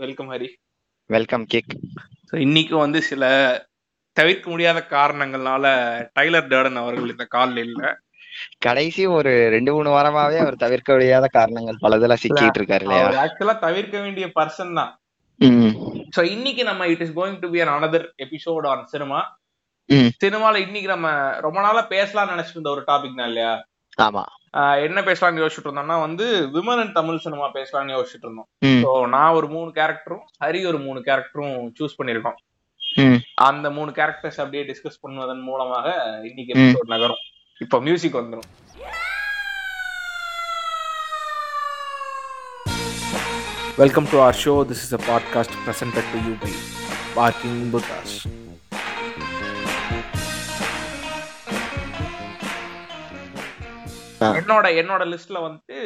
Welcome Hari welcome kick so இன்னைக்கு வந்து சில தவிர்க்க முடியாத காரணங்கள்னால டைலர் டர்டன் அவர்கள் இந்த காலில் இல்ல. கடைசி ஒரு ரெண்டு மூணு வாரமாவே அவர் தவிர்க்க முடியாத காரணங்கள் பலதுல சிக்கிட்டு இருக்காரு இல்லையா? அவர் ஆக்சுவலா தவிர்க்க வேண்டிய பர்சன் தான். ஸோ இன்னைக்கு நம்ம it is going to be an another episode on cinema. சினிமால இன்னைக்கு நம்ம ரொம்ப நாளா பேசலாம்னு நினைச்சிட்டு இருந்த ஒரு டாபிக் தான் இல்லையா? ஆமா. என்ன பேசலாம்னு யோசிச்சுட்டு இருந்தோம்னா வந்து விமன் அண்ட் தமிழ் சினிமா பேசலாம்னு யோசிச்சுட்டு இருந்தோம். ஸோ நான் ஒரு மூணு கேரக்டரும் ஹரி ஒரு மூணு கேரக்டரும் சூஸ் பண்ணியிருக்கோம். அந்த மூணு கேரக்டர்ஸ் அப்படியே டிஸ்கஸ் பண்ணுவதன் மூலமாக இன்னைக்கு. எபிசோட் நகரும். இப்போ மியூசிக் வந்துடும் welcome to our show this is a podcast presented to you by parking buddhas என்னோட என்னோட லிஸ்ட்ல வந்து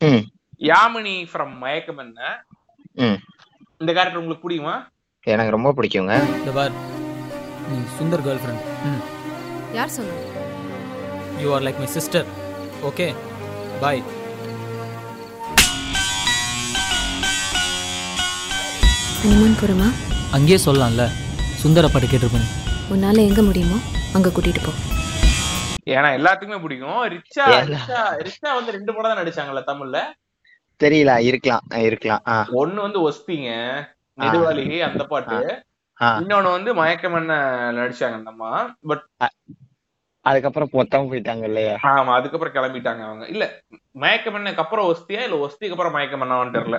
ம், யாமினி ஃப்ரம் மயக்கம் என்ன? ம். இந்த கேரக்டர் உங்களுக்கு பிடிக்குமா? எனக்கு ரொம்ப பிடிக்குங்க. இந்த பார் நீ சுந்தர் கேர்ள் ஃப்ரெண்ட் ம். யார் சொன்னது you are like my sister okay bye honeymoon போகிறோமா அங்கேயே சொல்லலாம்ல. சுந்தர பாட்டு கேட்டிருப்பேன். உன்னால் எங்கே முடியுமோ அங்கே கூட்டிகிட்டு போ. ஏன்னா எல்லாத்துக்குமே பிடிக்கும். ரிச்சா ஏன்னா? ரிச்சா ரிச்சா வந்து ரெண்டு படம் தான் நடிச்சாங்கல்ல தமிழ்ல? தெரியல இருக்கலாம் இருக்கலாம். ஒண்ணு வந்து ஒஸ்திங்க நெடுவாளி அந்த பாட்டு. இன்னொன்னு வந்து மயக்கம் என்ன நடிச்சாங்க அந்த அம்மா. பட் அதுக்கப்புறம் மொத்தம் போயிட்டாங்க இல்லையா? ஆமா அதுக்கப்புறம் கிளம்பிட்டாங்க அவங்க. இல்ல மயக்கம் என்னக்கு அப்புறம் ஒஸ்தியா இல்ல ஒஸ்திக்கு அப்புறம் மயக்கம் என்னவான்னு தெரியல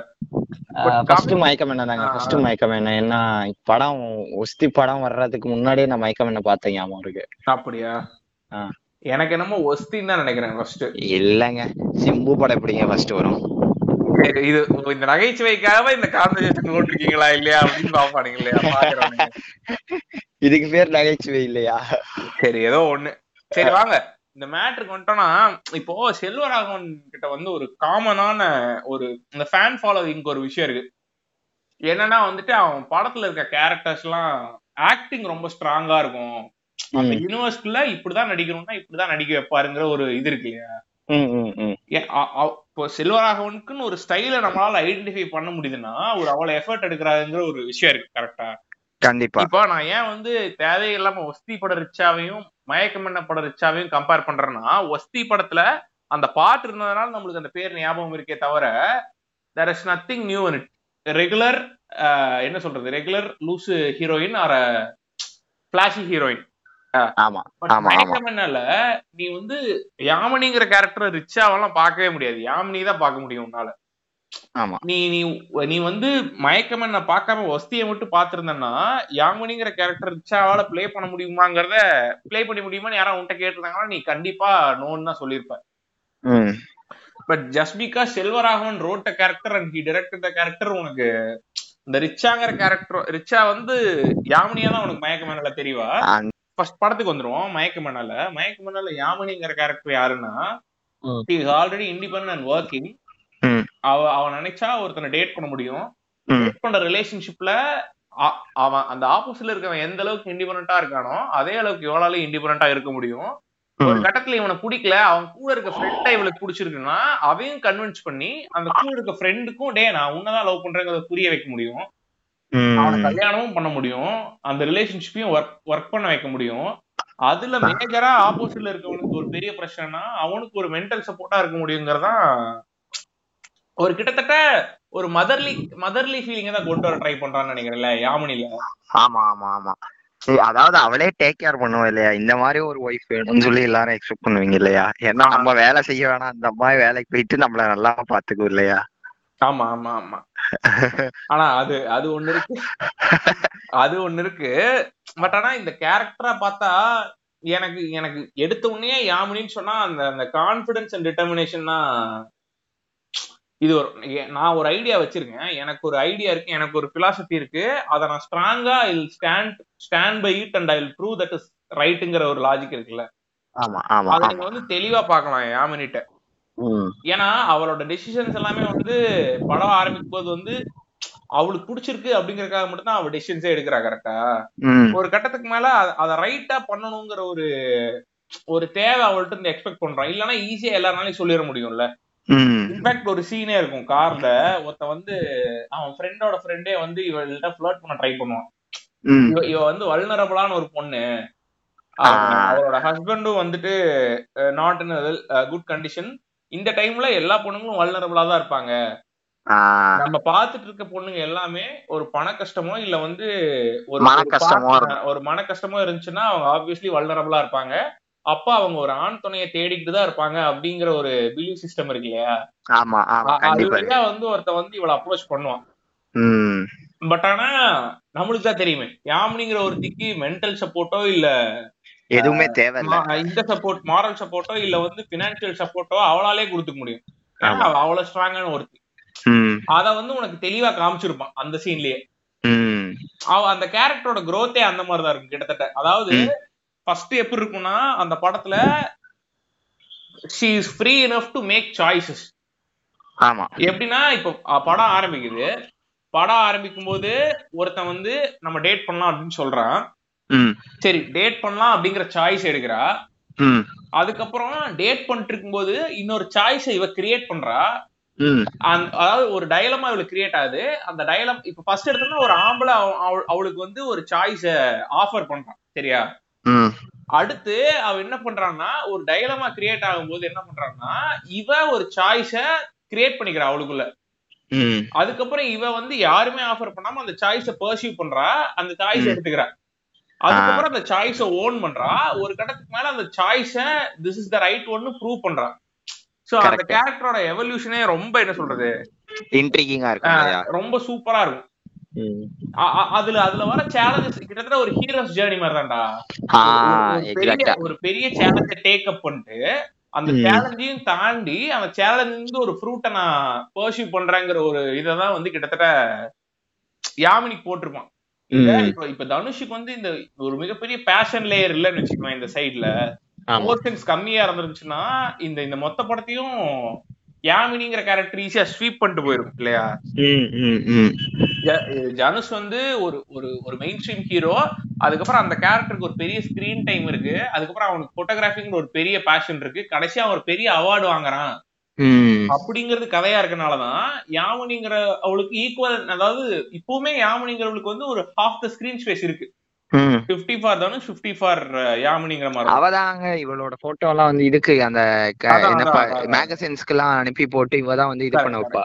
ஃபர்ஸ்ட் மயக்கம் என்ன தாங்க ஃபர்ஸ்ட் என்ன என்ன படம் ஒஸ்தி படம் வர்றதுக்கு முன்னாடியே நான் மயக்கம் என்ன பார்த்தேன் ஞாபகம் இருக்கு. அப்படியா. எனக்கு என்னமோ ஒஸ்தின்னு தான் நினைக்கிறேன் ஃபர்ஸ்ட் இல்லைங்க சிம்பு படம் எப்படிங்க ஃபர்ஸ்ட் வரும்? இது இந்த நகைச்சுவைக்காக இந்த கான்வர்சேஷன் போட்டிருக்கீங்களா இல்லையா அப்படின்னு பாப்பானுங்க இல்லையா இதுக்கு பேர் நகைச்சுவை இல்லையா? சரி ஏதோ ஒண்ணு. சரி வாங்க. இந்த மேட்ருக்கு வந்துட்டோம்னா இப்போ செல்வராகவன் கிட்ட வந்து ஒரு காமனான ஒரு இந்த ஃபேன் ஃபாலோவிங்க்கு ஒரு விஷயம் இருக்கு. என்னன்னா வந்துட்டு அவன் படத்துல இருக்க கேரக்டர்ஸ் எல்லாம் ஆக்டிங் ரொம்ப ஸ்ட்ராங்கா இருக்கும். அந்த யூனிவர்ஸ்குள்ள இப்படிதான் நடிக்கணும்னா இப்படிதான் நடிக்க வைப்பாருங்கிற ஒரு இது இருக்கு இல்லையா? இப்போ செல்வராகவனுக்குன்னு ஒரு ஸ்டைலை நம்மளால ஐடென்டிஃபை பண்ண முடியுதுன்னா ஒரு அவ்வளவு எஃபர்ட் எடுக்கிறாருங்கிற ஒரு விஷயம் இருக்கு கரெக்டா கண்டிப்பா. இப்போ நான் ஏன் வந்து தேவையில்லாம ஒஸ்தி பட ரிச்சாவையும் மயக்கம் என்ன பட ரிச்சாவையும் கம்பேர் பண்றேன்னா ஒஸ்தி படத்துல அந்த பாட்டு இருந்ததுனால நம்மளுக்கு அந்த பேர் ஞாபகம் இருக்கே தவிர there is nothing new in it regular என்ன சொல்றது? ரெகுலர் லூசு ஹீரோயின் ஆர் பிளாஷி ஹீரோயின் ஆமா பட் ஆமா, ஆமா. மயக்கம் என்னல நீ வந்து யாமினிங்கிற கேரக்டர் ரிச்சாவெல்லாம் பார்க்கவே முடியாது. யாமினி தான் பார்க்க முடியும் உன்னால. ஆமா. நீ நீ நீ வந்து மயக்கம் என்ன பார்க்காம ஒஸ்தியை மட்டும் பார்த்திருந்தன்னா யாமினிங்கிற கேரக்டர் ரிச்சாவால ப்ளே பண்ண முடியுமாங்கிறத ப்ளே பண்ண முடியுமான்னு யாராவது உன்கிட்ட கேட்டிருந்தாங்கன்னா நீ கண்டிப்பா நோன்னு தான் சொல்லியிருப்ப. But just because Selvaraghavan ரோட்ட character and he director the character உனக்கு இந்த ரிச்சாங்கிற கேரக்டர் ரிச்சா வந்து யாமினியா தான் உனக்கு மயக்க மேனால தெரியவா ஃபர்ஸ்ட் படத்துக்கு வந்துருவோம் மயக்க மேனால மயக்க மேனால யாமினிங்கிற கேரக்டர் யாருன்னா ம். ஆல்ரெடி இண்டிபெண்ட் அண்ட் ஒர்க்கிங் ம். அவ அவன் நினைச்சா ஒருத்தனை டேட் பண்ண முடியும் ம். டேட் பண்ற ரிலேஷன்ஷிப்ல அவன் அந்த ஆப்போசிட்ல இருக்கவன் எந்த அளவுக்கு இண்டிபெண்டா இருக்கானோ அதே அளவுக்கு இவளாலையும் இண்டிபெண்டா இருக்க முடியும் ஒரு. கட்டத்துல இவனை பிடிக்கல அவன் கூட இருக்க ஃப்ரெண்டா இவளுக்கு பிடிச்சிருக்குன்னா அவையும் கன்வின்ஸ் பண்ணி அந்த கூட இருக்க ஃப்ரெண்டுக்கும் டே நான் உன்னதான் லவ் பண்றேங்கிறத புரிய வைக்க முடியும் அவனை. கல்யாணமும் பண்ண முடியும். அந்த ரிலேஷன்ஷிப்பையும் ஒர்க் ஒர்க் பண்ண வைக்க முடியும். அதுல மேஜரா ஆப்போசிட்ல இருக்கவனுக்கு ஒரு பெரிய பிரச்சனைனா அவனுக்கு ஒரு மென்டல் சப்போர்ட்டா இருக்க முடியுங்கிறதான் ஒரு கிட்டத்தட்ட ஒரு மதர்லி மதர்லி ஃபீலிங்க தான் கொண்டு வர ட்ரை பண்றான்னு நினைக்கிறேன்ல யாமினில? ஆமா ஆமா ஆமா. சரி, அதாவது அவளே டேக் கேர் பண்ணுவோம் இல்லையா? இந்த மாதிரி ஒரு ஒய்ஃப் வேணும்னு சொல்லி எல்லாரும் எக்ஸ்பெக்ட் பண்ணுவீங்க இல்லையா? ஏன்னா நம்ம வேலை செய்ய வேணாம் அந்த அம்மா வேலைக்கு போயிட்டு நம்மள நல்லா பாத்துக்கும் இல்லையா? ஆமா ஆமா ஆமா. ஆனா அது அது ஒண்ணு இருக்கு. அது ஒண்ணு இருக்கு. பட் ஆனா இந்த கேரக்டரா பார்த்தா எனக்கு எனக்கு எடுத்த உடனே யாமினின்னு சொன்னா அந்த அந்த கான்பிடன்ஸ் அண்ட் டிட்டர்மினேஷன் தான் இது ஒரு நான் ஒரு ஐடியா வச்சிருக்கேன். எனக்கு ஒரு ஐடியா இருக்கு எனக்கு ஒரு பிலாசபி இருக்கு. அதை நான் ஸ்ட்ராங்கா I'll stand stand by it and I prove that is ரைட்டுங்கிற ஒரு லாஜிக் இருக்குல்ல. ஆமா ஆமா அதை நீங்க வந்து தெளிவா பார்க்கலாம் யாமினிட்ட. ஏன்னா அவளோட டெசிஷன்ஸ் எல்லாமே வந்து படம் ஆரம்பிக்கும் போது வந்து அவளுக்கு பிடிச்சிருக்கு அப்படிங்கறதுக்காக மட்டும்தான் அவள் டெசிஷன்ஸே எடுக்கிறா கரெக்டா ஒரு கட்டத்துக்கு மேல அத- ரைட்டா பண்ணணுங்கிற ஒரு ஒரு தேவை அவள்கிட்ட இருந்து எக்ஸ்பெக்ட் பண்றோம் இல்லைன்னா ஈஸியா எல்லாருனாலையும் சொல்லிட முடியும்ல. இன்ஃபேக்ட் ஒரு சீனே இருக்கும். கார்ல ஒருத்த வந்து அவன் ஃப்ரெண்டோட ஃப்ரெண்டே வந்து இவள்கிட்ட ஃபிளர்ட் பண்ண ட்ரை பண்ணுவான். இவ இவ வந்து வல்னரபிளான ஒரு பொண்ணு. அவரோட ஹஸ்பண்டும் வந்துட்டு நாட் இன் குட் கண்டிஷன் இந்த டைம்ல எல்லா பொண்ணுங்களும் வல்னரபிளா தான் இருப்பாங்க. நம்ம பார்த்துட்டு இருக்க பொண்ணுங்க எல்லாமே ஒரு பண கஷ்டமோ இல்ல வந்து ஒரு மன கஷ்டமோ. ஒரு மன கஷ்டமோ இருந்துச்சுன்னா அவங்க ஆப்வியஸ்லி வல்னரபிளா இருப்பாங்க. அப்ப அவங்க ஒரு ஆண் துணையை தேடிக்கிட்டு தான் இருப்பாங்க அப்படிங்கிற ஒரு பிலீவ் சிஸ்டம் இருக்கு இல்லையா? ஆமா ஆமா அ- அது கண்டிப்பா வழியா வந்து ஒருத்த வந்து இவளை அப்ரோச் பண்ணுவான். பட் ஆனா நம்மளுக்கு தான் தெரியுமே. யாமினிங்கிற ஒருத்திக்கு மென்டல் சப்போர்ட்டோ இல்ல எதுவுமே மா- இந்த சப்போர்ட் மாரல் சப்போர்ட்டோ இல்ல வந்து பினான்சியல் சப்போர்ட்டோ அவளாலே கொடுத்துக்க முடியும். ஏன்னா அவ்வளவு ஸ்ட்ராங்கான ஒருத்தி. அத வந்து உனக்கு தெளிவா காமிச்சிருப்பான் அந்த சீன்லயே அவ அந்த கேரக்டரோட growth-ஏ அந்த மாதிரிதான் இருக்கும் கிட்டத்தட்ட. அதாவது. ஃபர்ஸ்ட் எப்படி இருக்கும்னா அந்த படத்துல she is free enough to make choices ஆமா. எப்படின்னா இப்போ படம் ஆரம்பிக்குது. படம் ஆரம்பிக்கும் போது ஒருத்தன் வந்து நம்ம டேட் பண்ணலாம் அப்படின்னு சொல்றான். சரி டேட் பண்ணலாம் அப்படிங்கிற சாய்ஸ் எடுக்கிறா. அதுக்கப்புறம் டேட் பண்ணிட்டு இருக்கும்போது இன்னொரு சாய்ஸை இவ கிரியேட் பண்றா. அதாவது ஒரு டயலமா இவளுக்கு கிரியேட் ஆகுது. அந்த டயலம் இப்ப ஃபர்ஸ்ட் எடுத்தோம்னா ஒரு ஆம்பளை அவ- அவ- அவளுக்கு வந்து ஒரு சாய்ஸ ஆஃபர் பண்றான் சரியா? அடுத்து அவ என்ன பண்றான்னா ஒரு டயலமா கிரியேட் ஆகும்போது என்ன பண்றான்னா இவ ஒரு சாய்ஸ கிரியேட் பண்ணிக்கிறா அவளுக்குள்ள. அதுக்கப்புறம் இவ வந்து யாருமே ஆஃபர் பண்ணாம அந்த சாய்ஸ பர்சீவ் பண்றா. அந்த சாய்ஸ். எடுத்துக்கிறா. அதுக்கப்புறம் அந்த சாய்ஸ ஓன் பண்றா. ஒரு கட்டத்துக்கு மேல அந்த choice this is the right ஒன்னு ப்ரூவ் பண்றா. சோ அந்த. கேரக்டரோட எவல்யூஷனே ரொம்ப என்ன சொல்றது? இன்ட்ரிகிங்கா இருக்கும் ரொம்ப சூப்பரா இருக்கும். அதுல அதுல வர சேலஞ்சஸ் கிட்டத்தட்ட ஒரு ஹீரோஸ் ஜேர்னி மாதிரி தான்டா ஒரு பெரிய ஒரு பெரிய சேலஞ்ச டேக் அப் பண்ணிட்டு அந்த. சேலஞ்சையும் தாண்டி அந்த சேலஞ்ச் இருந்து ஒரு ஃப்ரூட்டை நான் பர்சியூ பண்றேங்கிற ஒரு இததான் வந்து கிட்டத்தட்ட யாமினிக்கு போட்டிருப்பான். இப்ப இப்ப தனுஷுக்கு வந்து இந்த ஒரு மிகப்பெரிய பேஷன் லேயர் இல்லைன்னு வச்சுக்கோங்க இந்த சைடுல போர்ஷன்ஸ் கம்மியா இருந்துருச்சுன்னா இந்த இந்த மொத்த படத்தையும் யாமினிங்கிற கேரக்டர் ஈஸியா ஸ்வீப் பண்ணிட்டு போயிரும் இல்லையா? ம் ம் ம். ஜ- ஜனுஷ் வந்து ஒரு ஒரு ஒரு மெயின் ஸ்ட்ரீம் ஹீரோ அதுக்கப்புறம் அந்த கேரக்டருக்கு ஒரு பெரிய ஸ்கிரீன் டைம் இருக்கு அதுக்கப்புறம் அவனுக்கு போட்டோகிராஃபிங்கிற ஒரு பெரிய பேஷன் இருக்கு கடைசியா ஒரு பெரிய அவார்டு வாங்குறான். அப்படிங்கிறது கதையா இருக்கனாலதான் யாமினிங்கிற அவளுக்கு ஈக்குவல் அதாவது இப்பவுமே யாமினிங்கிறவளுக்கு வந்து ஒரு ஹாஃப் த ஸ்கிரீன் ஸ்பேஸ் இருக்கு. Fifty for Dhanush fifty for யாமினிங்கிற மாதிரி. அவதாங்க இவளோட போட்டோ எல்லாம் வந்து இதுக்கு அந்த. மேகசின்ஸ்க்கு எல்லாம் அனுப்பி போட்டு இவ தான் வந்து இது பண்ண வைப்பா.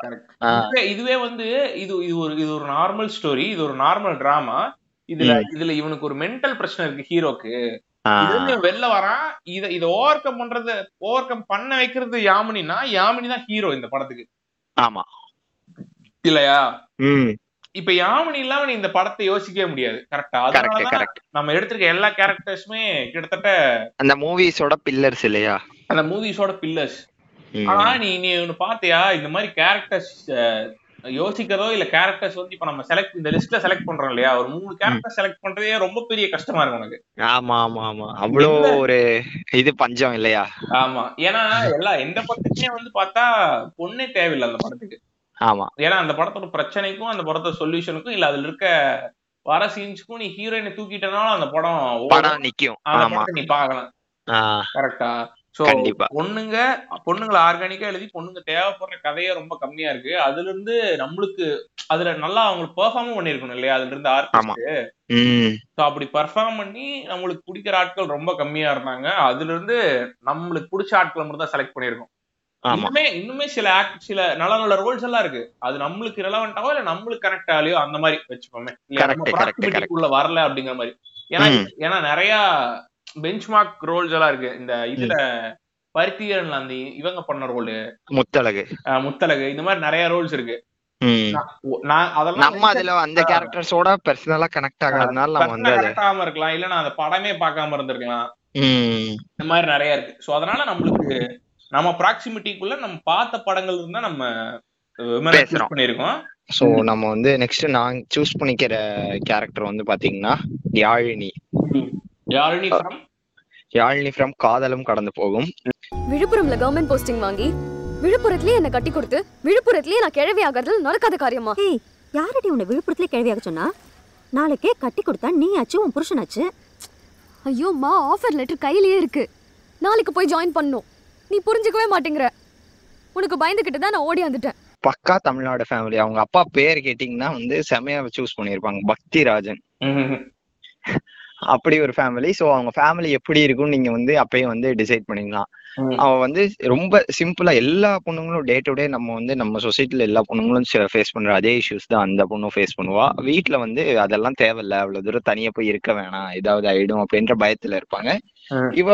இதுவே வந்து இது இது ஒரு இது ஒரு நார்மல் ஸ்டோரி இது ஒரு நார்மல் டிராமா இதுல. இதுல இவனுக்கு ஒரு மென்டல் பிரச்சனை இருக்கு ஹீரோக்கு வெளில வரான் இத இத ஓவர் கம் பண்றது ஓவர் கம் பண்ண வைக்கிறது யாமினினா யாமினி தான் ஹீரோ இந்த படத்துக்கு. ஆமா. இல்லையா? இப்ப யாமினி இல்லாம நீ இந்த படத்தை யோசிக்கவே முடியாது. கரெக்டா நம்ம எடுத்திருக்க எல்லா கேரக்டர்ஸுமே கிட்டத்தட்ட அந்த மூவிஸோட பில்லர்ஸ் இல்லையா? அந்த மூவிஸோட பில்லர்ஸ். ஆனா நீ நீ ஒண்ணு பாத்தியா இந்த மாதிரி கேரக்டர்ஸ் யோசிக்கிறதோ இல்ல கேரக்டர்ஸ் வந்து இப்ப நம்ம செலக்ட் இந்த லிஸ்ட்ல செலக்ட் பண்றோம் இல்லையா? ஒரு மூணு கேரக்டர் செலக்ட் பண்றதே ரொம்ப பெரிய கஷ்டமா இருக்கும் உனக்கு ஆமா ஆமா ஆமா. அவ்வளோ? ஒரு இது பஞ்சம் இல்லையா? ஆமா. ஏன்னா எல்லா எந்த படத்துக்குமே வந்து பார்த்தா பொண்ணே தேவையில்லை அந்த படத்துக்கு. ஆமா. ஏன்னா அந்த படத்தோட பிரச்சனைக்கும் அந்த படத்தோட சொல்யூஷனுக்கும் இல்ல அதுல இருக்க வர சீன்ஸ்க்கும் நீ ஹீரோயினை தூக்கிட்டனாலும் அந்த படம். படம் நிக்கும். நீ பார்க்கலாம். ஆ, கரெக்டா சோ. பொண்ணுங்க பொண்ணுங்களை ஆர்கானிக்கா எழுதி பொண்ணுங்க தேவைப்படுற கதையே ரொம்ப கம்மியா இருக்கு. அதுல இருந்து நம்மளுக்கு அதுல நல்லா அவங்களுக்கு பெர்ஃபார்மும் பண்ணிருக்கணும் இல்லையா? அதுல இருந்து. ஆர்டிஸ்ட் அப்படி பெர்ஃபார்ம் பண்ணி நம்மளுக்கு பிடிக்கிற ஆட்கள் ரொம்ப கம்மியா இருந்தாங்க. அதுல இருந்து நம்மளுக்கு பிடிச்ச ஆட்களை மட்டும் தான் செலக்ட் பண்ணிருக்கோம் இன்னுமே இன்னுமே சில ஆக்ட் சில நல்ல நல்ல ரோல்ஸ் எல்லாம் இருக்கு. அது நம்மளுக்கு ரிலவெண்டாவோ இல்ல நம்மளுக்கு கனெக்ட் ஆகலையோ அந்த மாதிரி உள்ள வரல அப்படிங்கிற மாதிரி. ஏன்னா. ஏன்னா நிறைய பெஞ்ச் மார்க் ரோல்ஸ் எல்லாம் இருக்கு. இந்த இதுல பருத்தியரன்ல அந்த இவங்க பண்ண ரோல் முத்தழகு. முத்தலகு இந்த மாதிரி நிறைய ரோல்ஸ் இருக்கு. நம்ம அதுல அந்த கேரக்டர்ஸோட பர்சனலா கனெக்ட் ஆகாதனால நம்ம வந்து கனெக்ட் இருக்கலாம். இல்ல நான் அந்த படமே பார்க்காம இருந்திருக்கலாம். ம். இந்த மாதிரி நிறைய இருக்கு. சோ அதனால நம்மளுக்கு நம்ம ப்ராக்சிமிட்டிக்குள்ள நம்ம பார்த்த படங்கள் இருந்தா நம்ம. பண்ணிருக்கோம் சோ நம்ம வந்து நெக்ஸ்ட் நான் சூஸ் பண்ணிக்கிற கேரக்டர் வந்து பாத்தீங்கன்னா Yazhini. Yazhini from Yazhini from Kadhalum Kadandhu Pogum. விழுப்புரம்ல government posting வாங்கி விழுப்புரத்துலயே என்ன கட்டி கொடுத்து விழுப்புரத்துலயே நான் கிழவி ஆகிறது நடக்காத காரியமா? ஏய் யாரடி உன்னை விழுப்புரத்துல கிழவியாக சொன்னா? நாளைக்கே கட்டி கொடுத்தா நீ ஆச்சு உன் புருஷனாச்சு? ஐயோ மா ஆஃபர் லெட்டர் கையிலேயே இருக்கு. நாளைக்கு போய் ஜாயின் பண்ணணும் நீ புரிஞ்சுக்கவே மாட்டேங்கிற. உனக்கு பயந்துகிட்டு தான் நான் ஓடி வந்துட்டேன். பக்கா தமிழ்நாடு ஃபேமிலி அவங்க அப்பா பேர் கேட்டீங்கன்னா வந்து செமையா சூஸ் பண்ணியிருப்பாங்க. பக்தி ராஜன் அப்படி ஒரு ஃபேமிலி சோ அவங்க ஃபேமிலி எப்படி இருக்கும்னு நீங்க வந்து அப்பயே வந்து டிசைட் பண்ணிக்கலாம். அவ வந்து ரொம்ப சிம்பிளா எல்லா பொண்ணுங்களும் டே டு டே நம்ம வந்து நம்ம சொசைட்டில எல்லா பொண்ணுங்களும் ஃபேஸ் பண்ற அதே இஷ்யூஸ் தான் அந்த பொண்ணும் ஃபேஸ் பண்ணுவா. வீட்ல வந்து அதெல்லாம் தேவையில்ல. அவ்வளவு தூரம் தனியா போய் இருக்க வேணாம். ஏதாவது ஆயிடும் அப்படின்ற பயத்துல இருப்பாங்க. இவ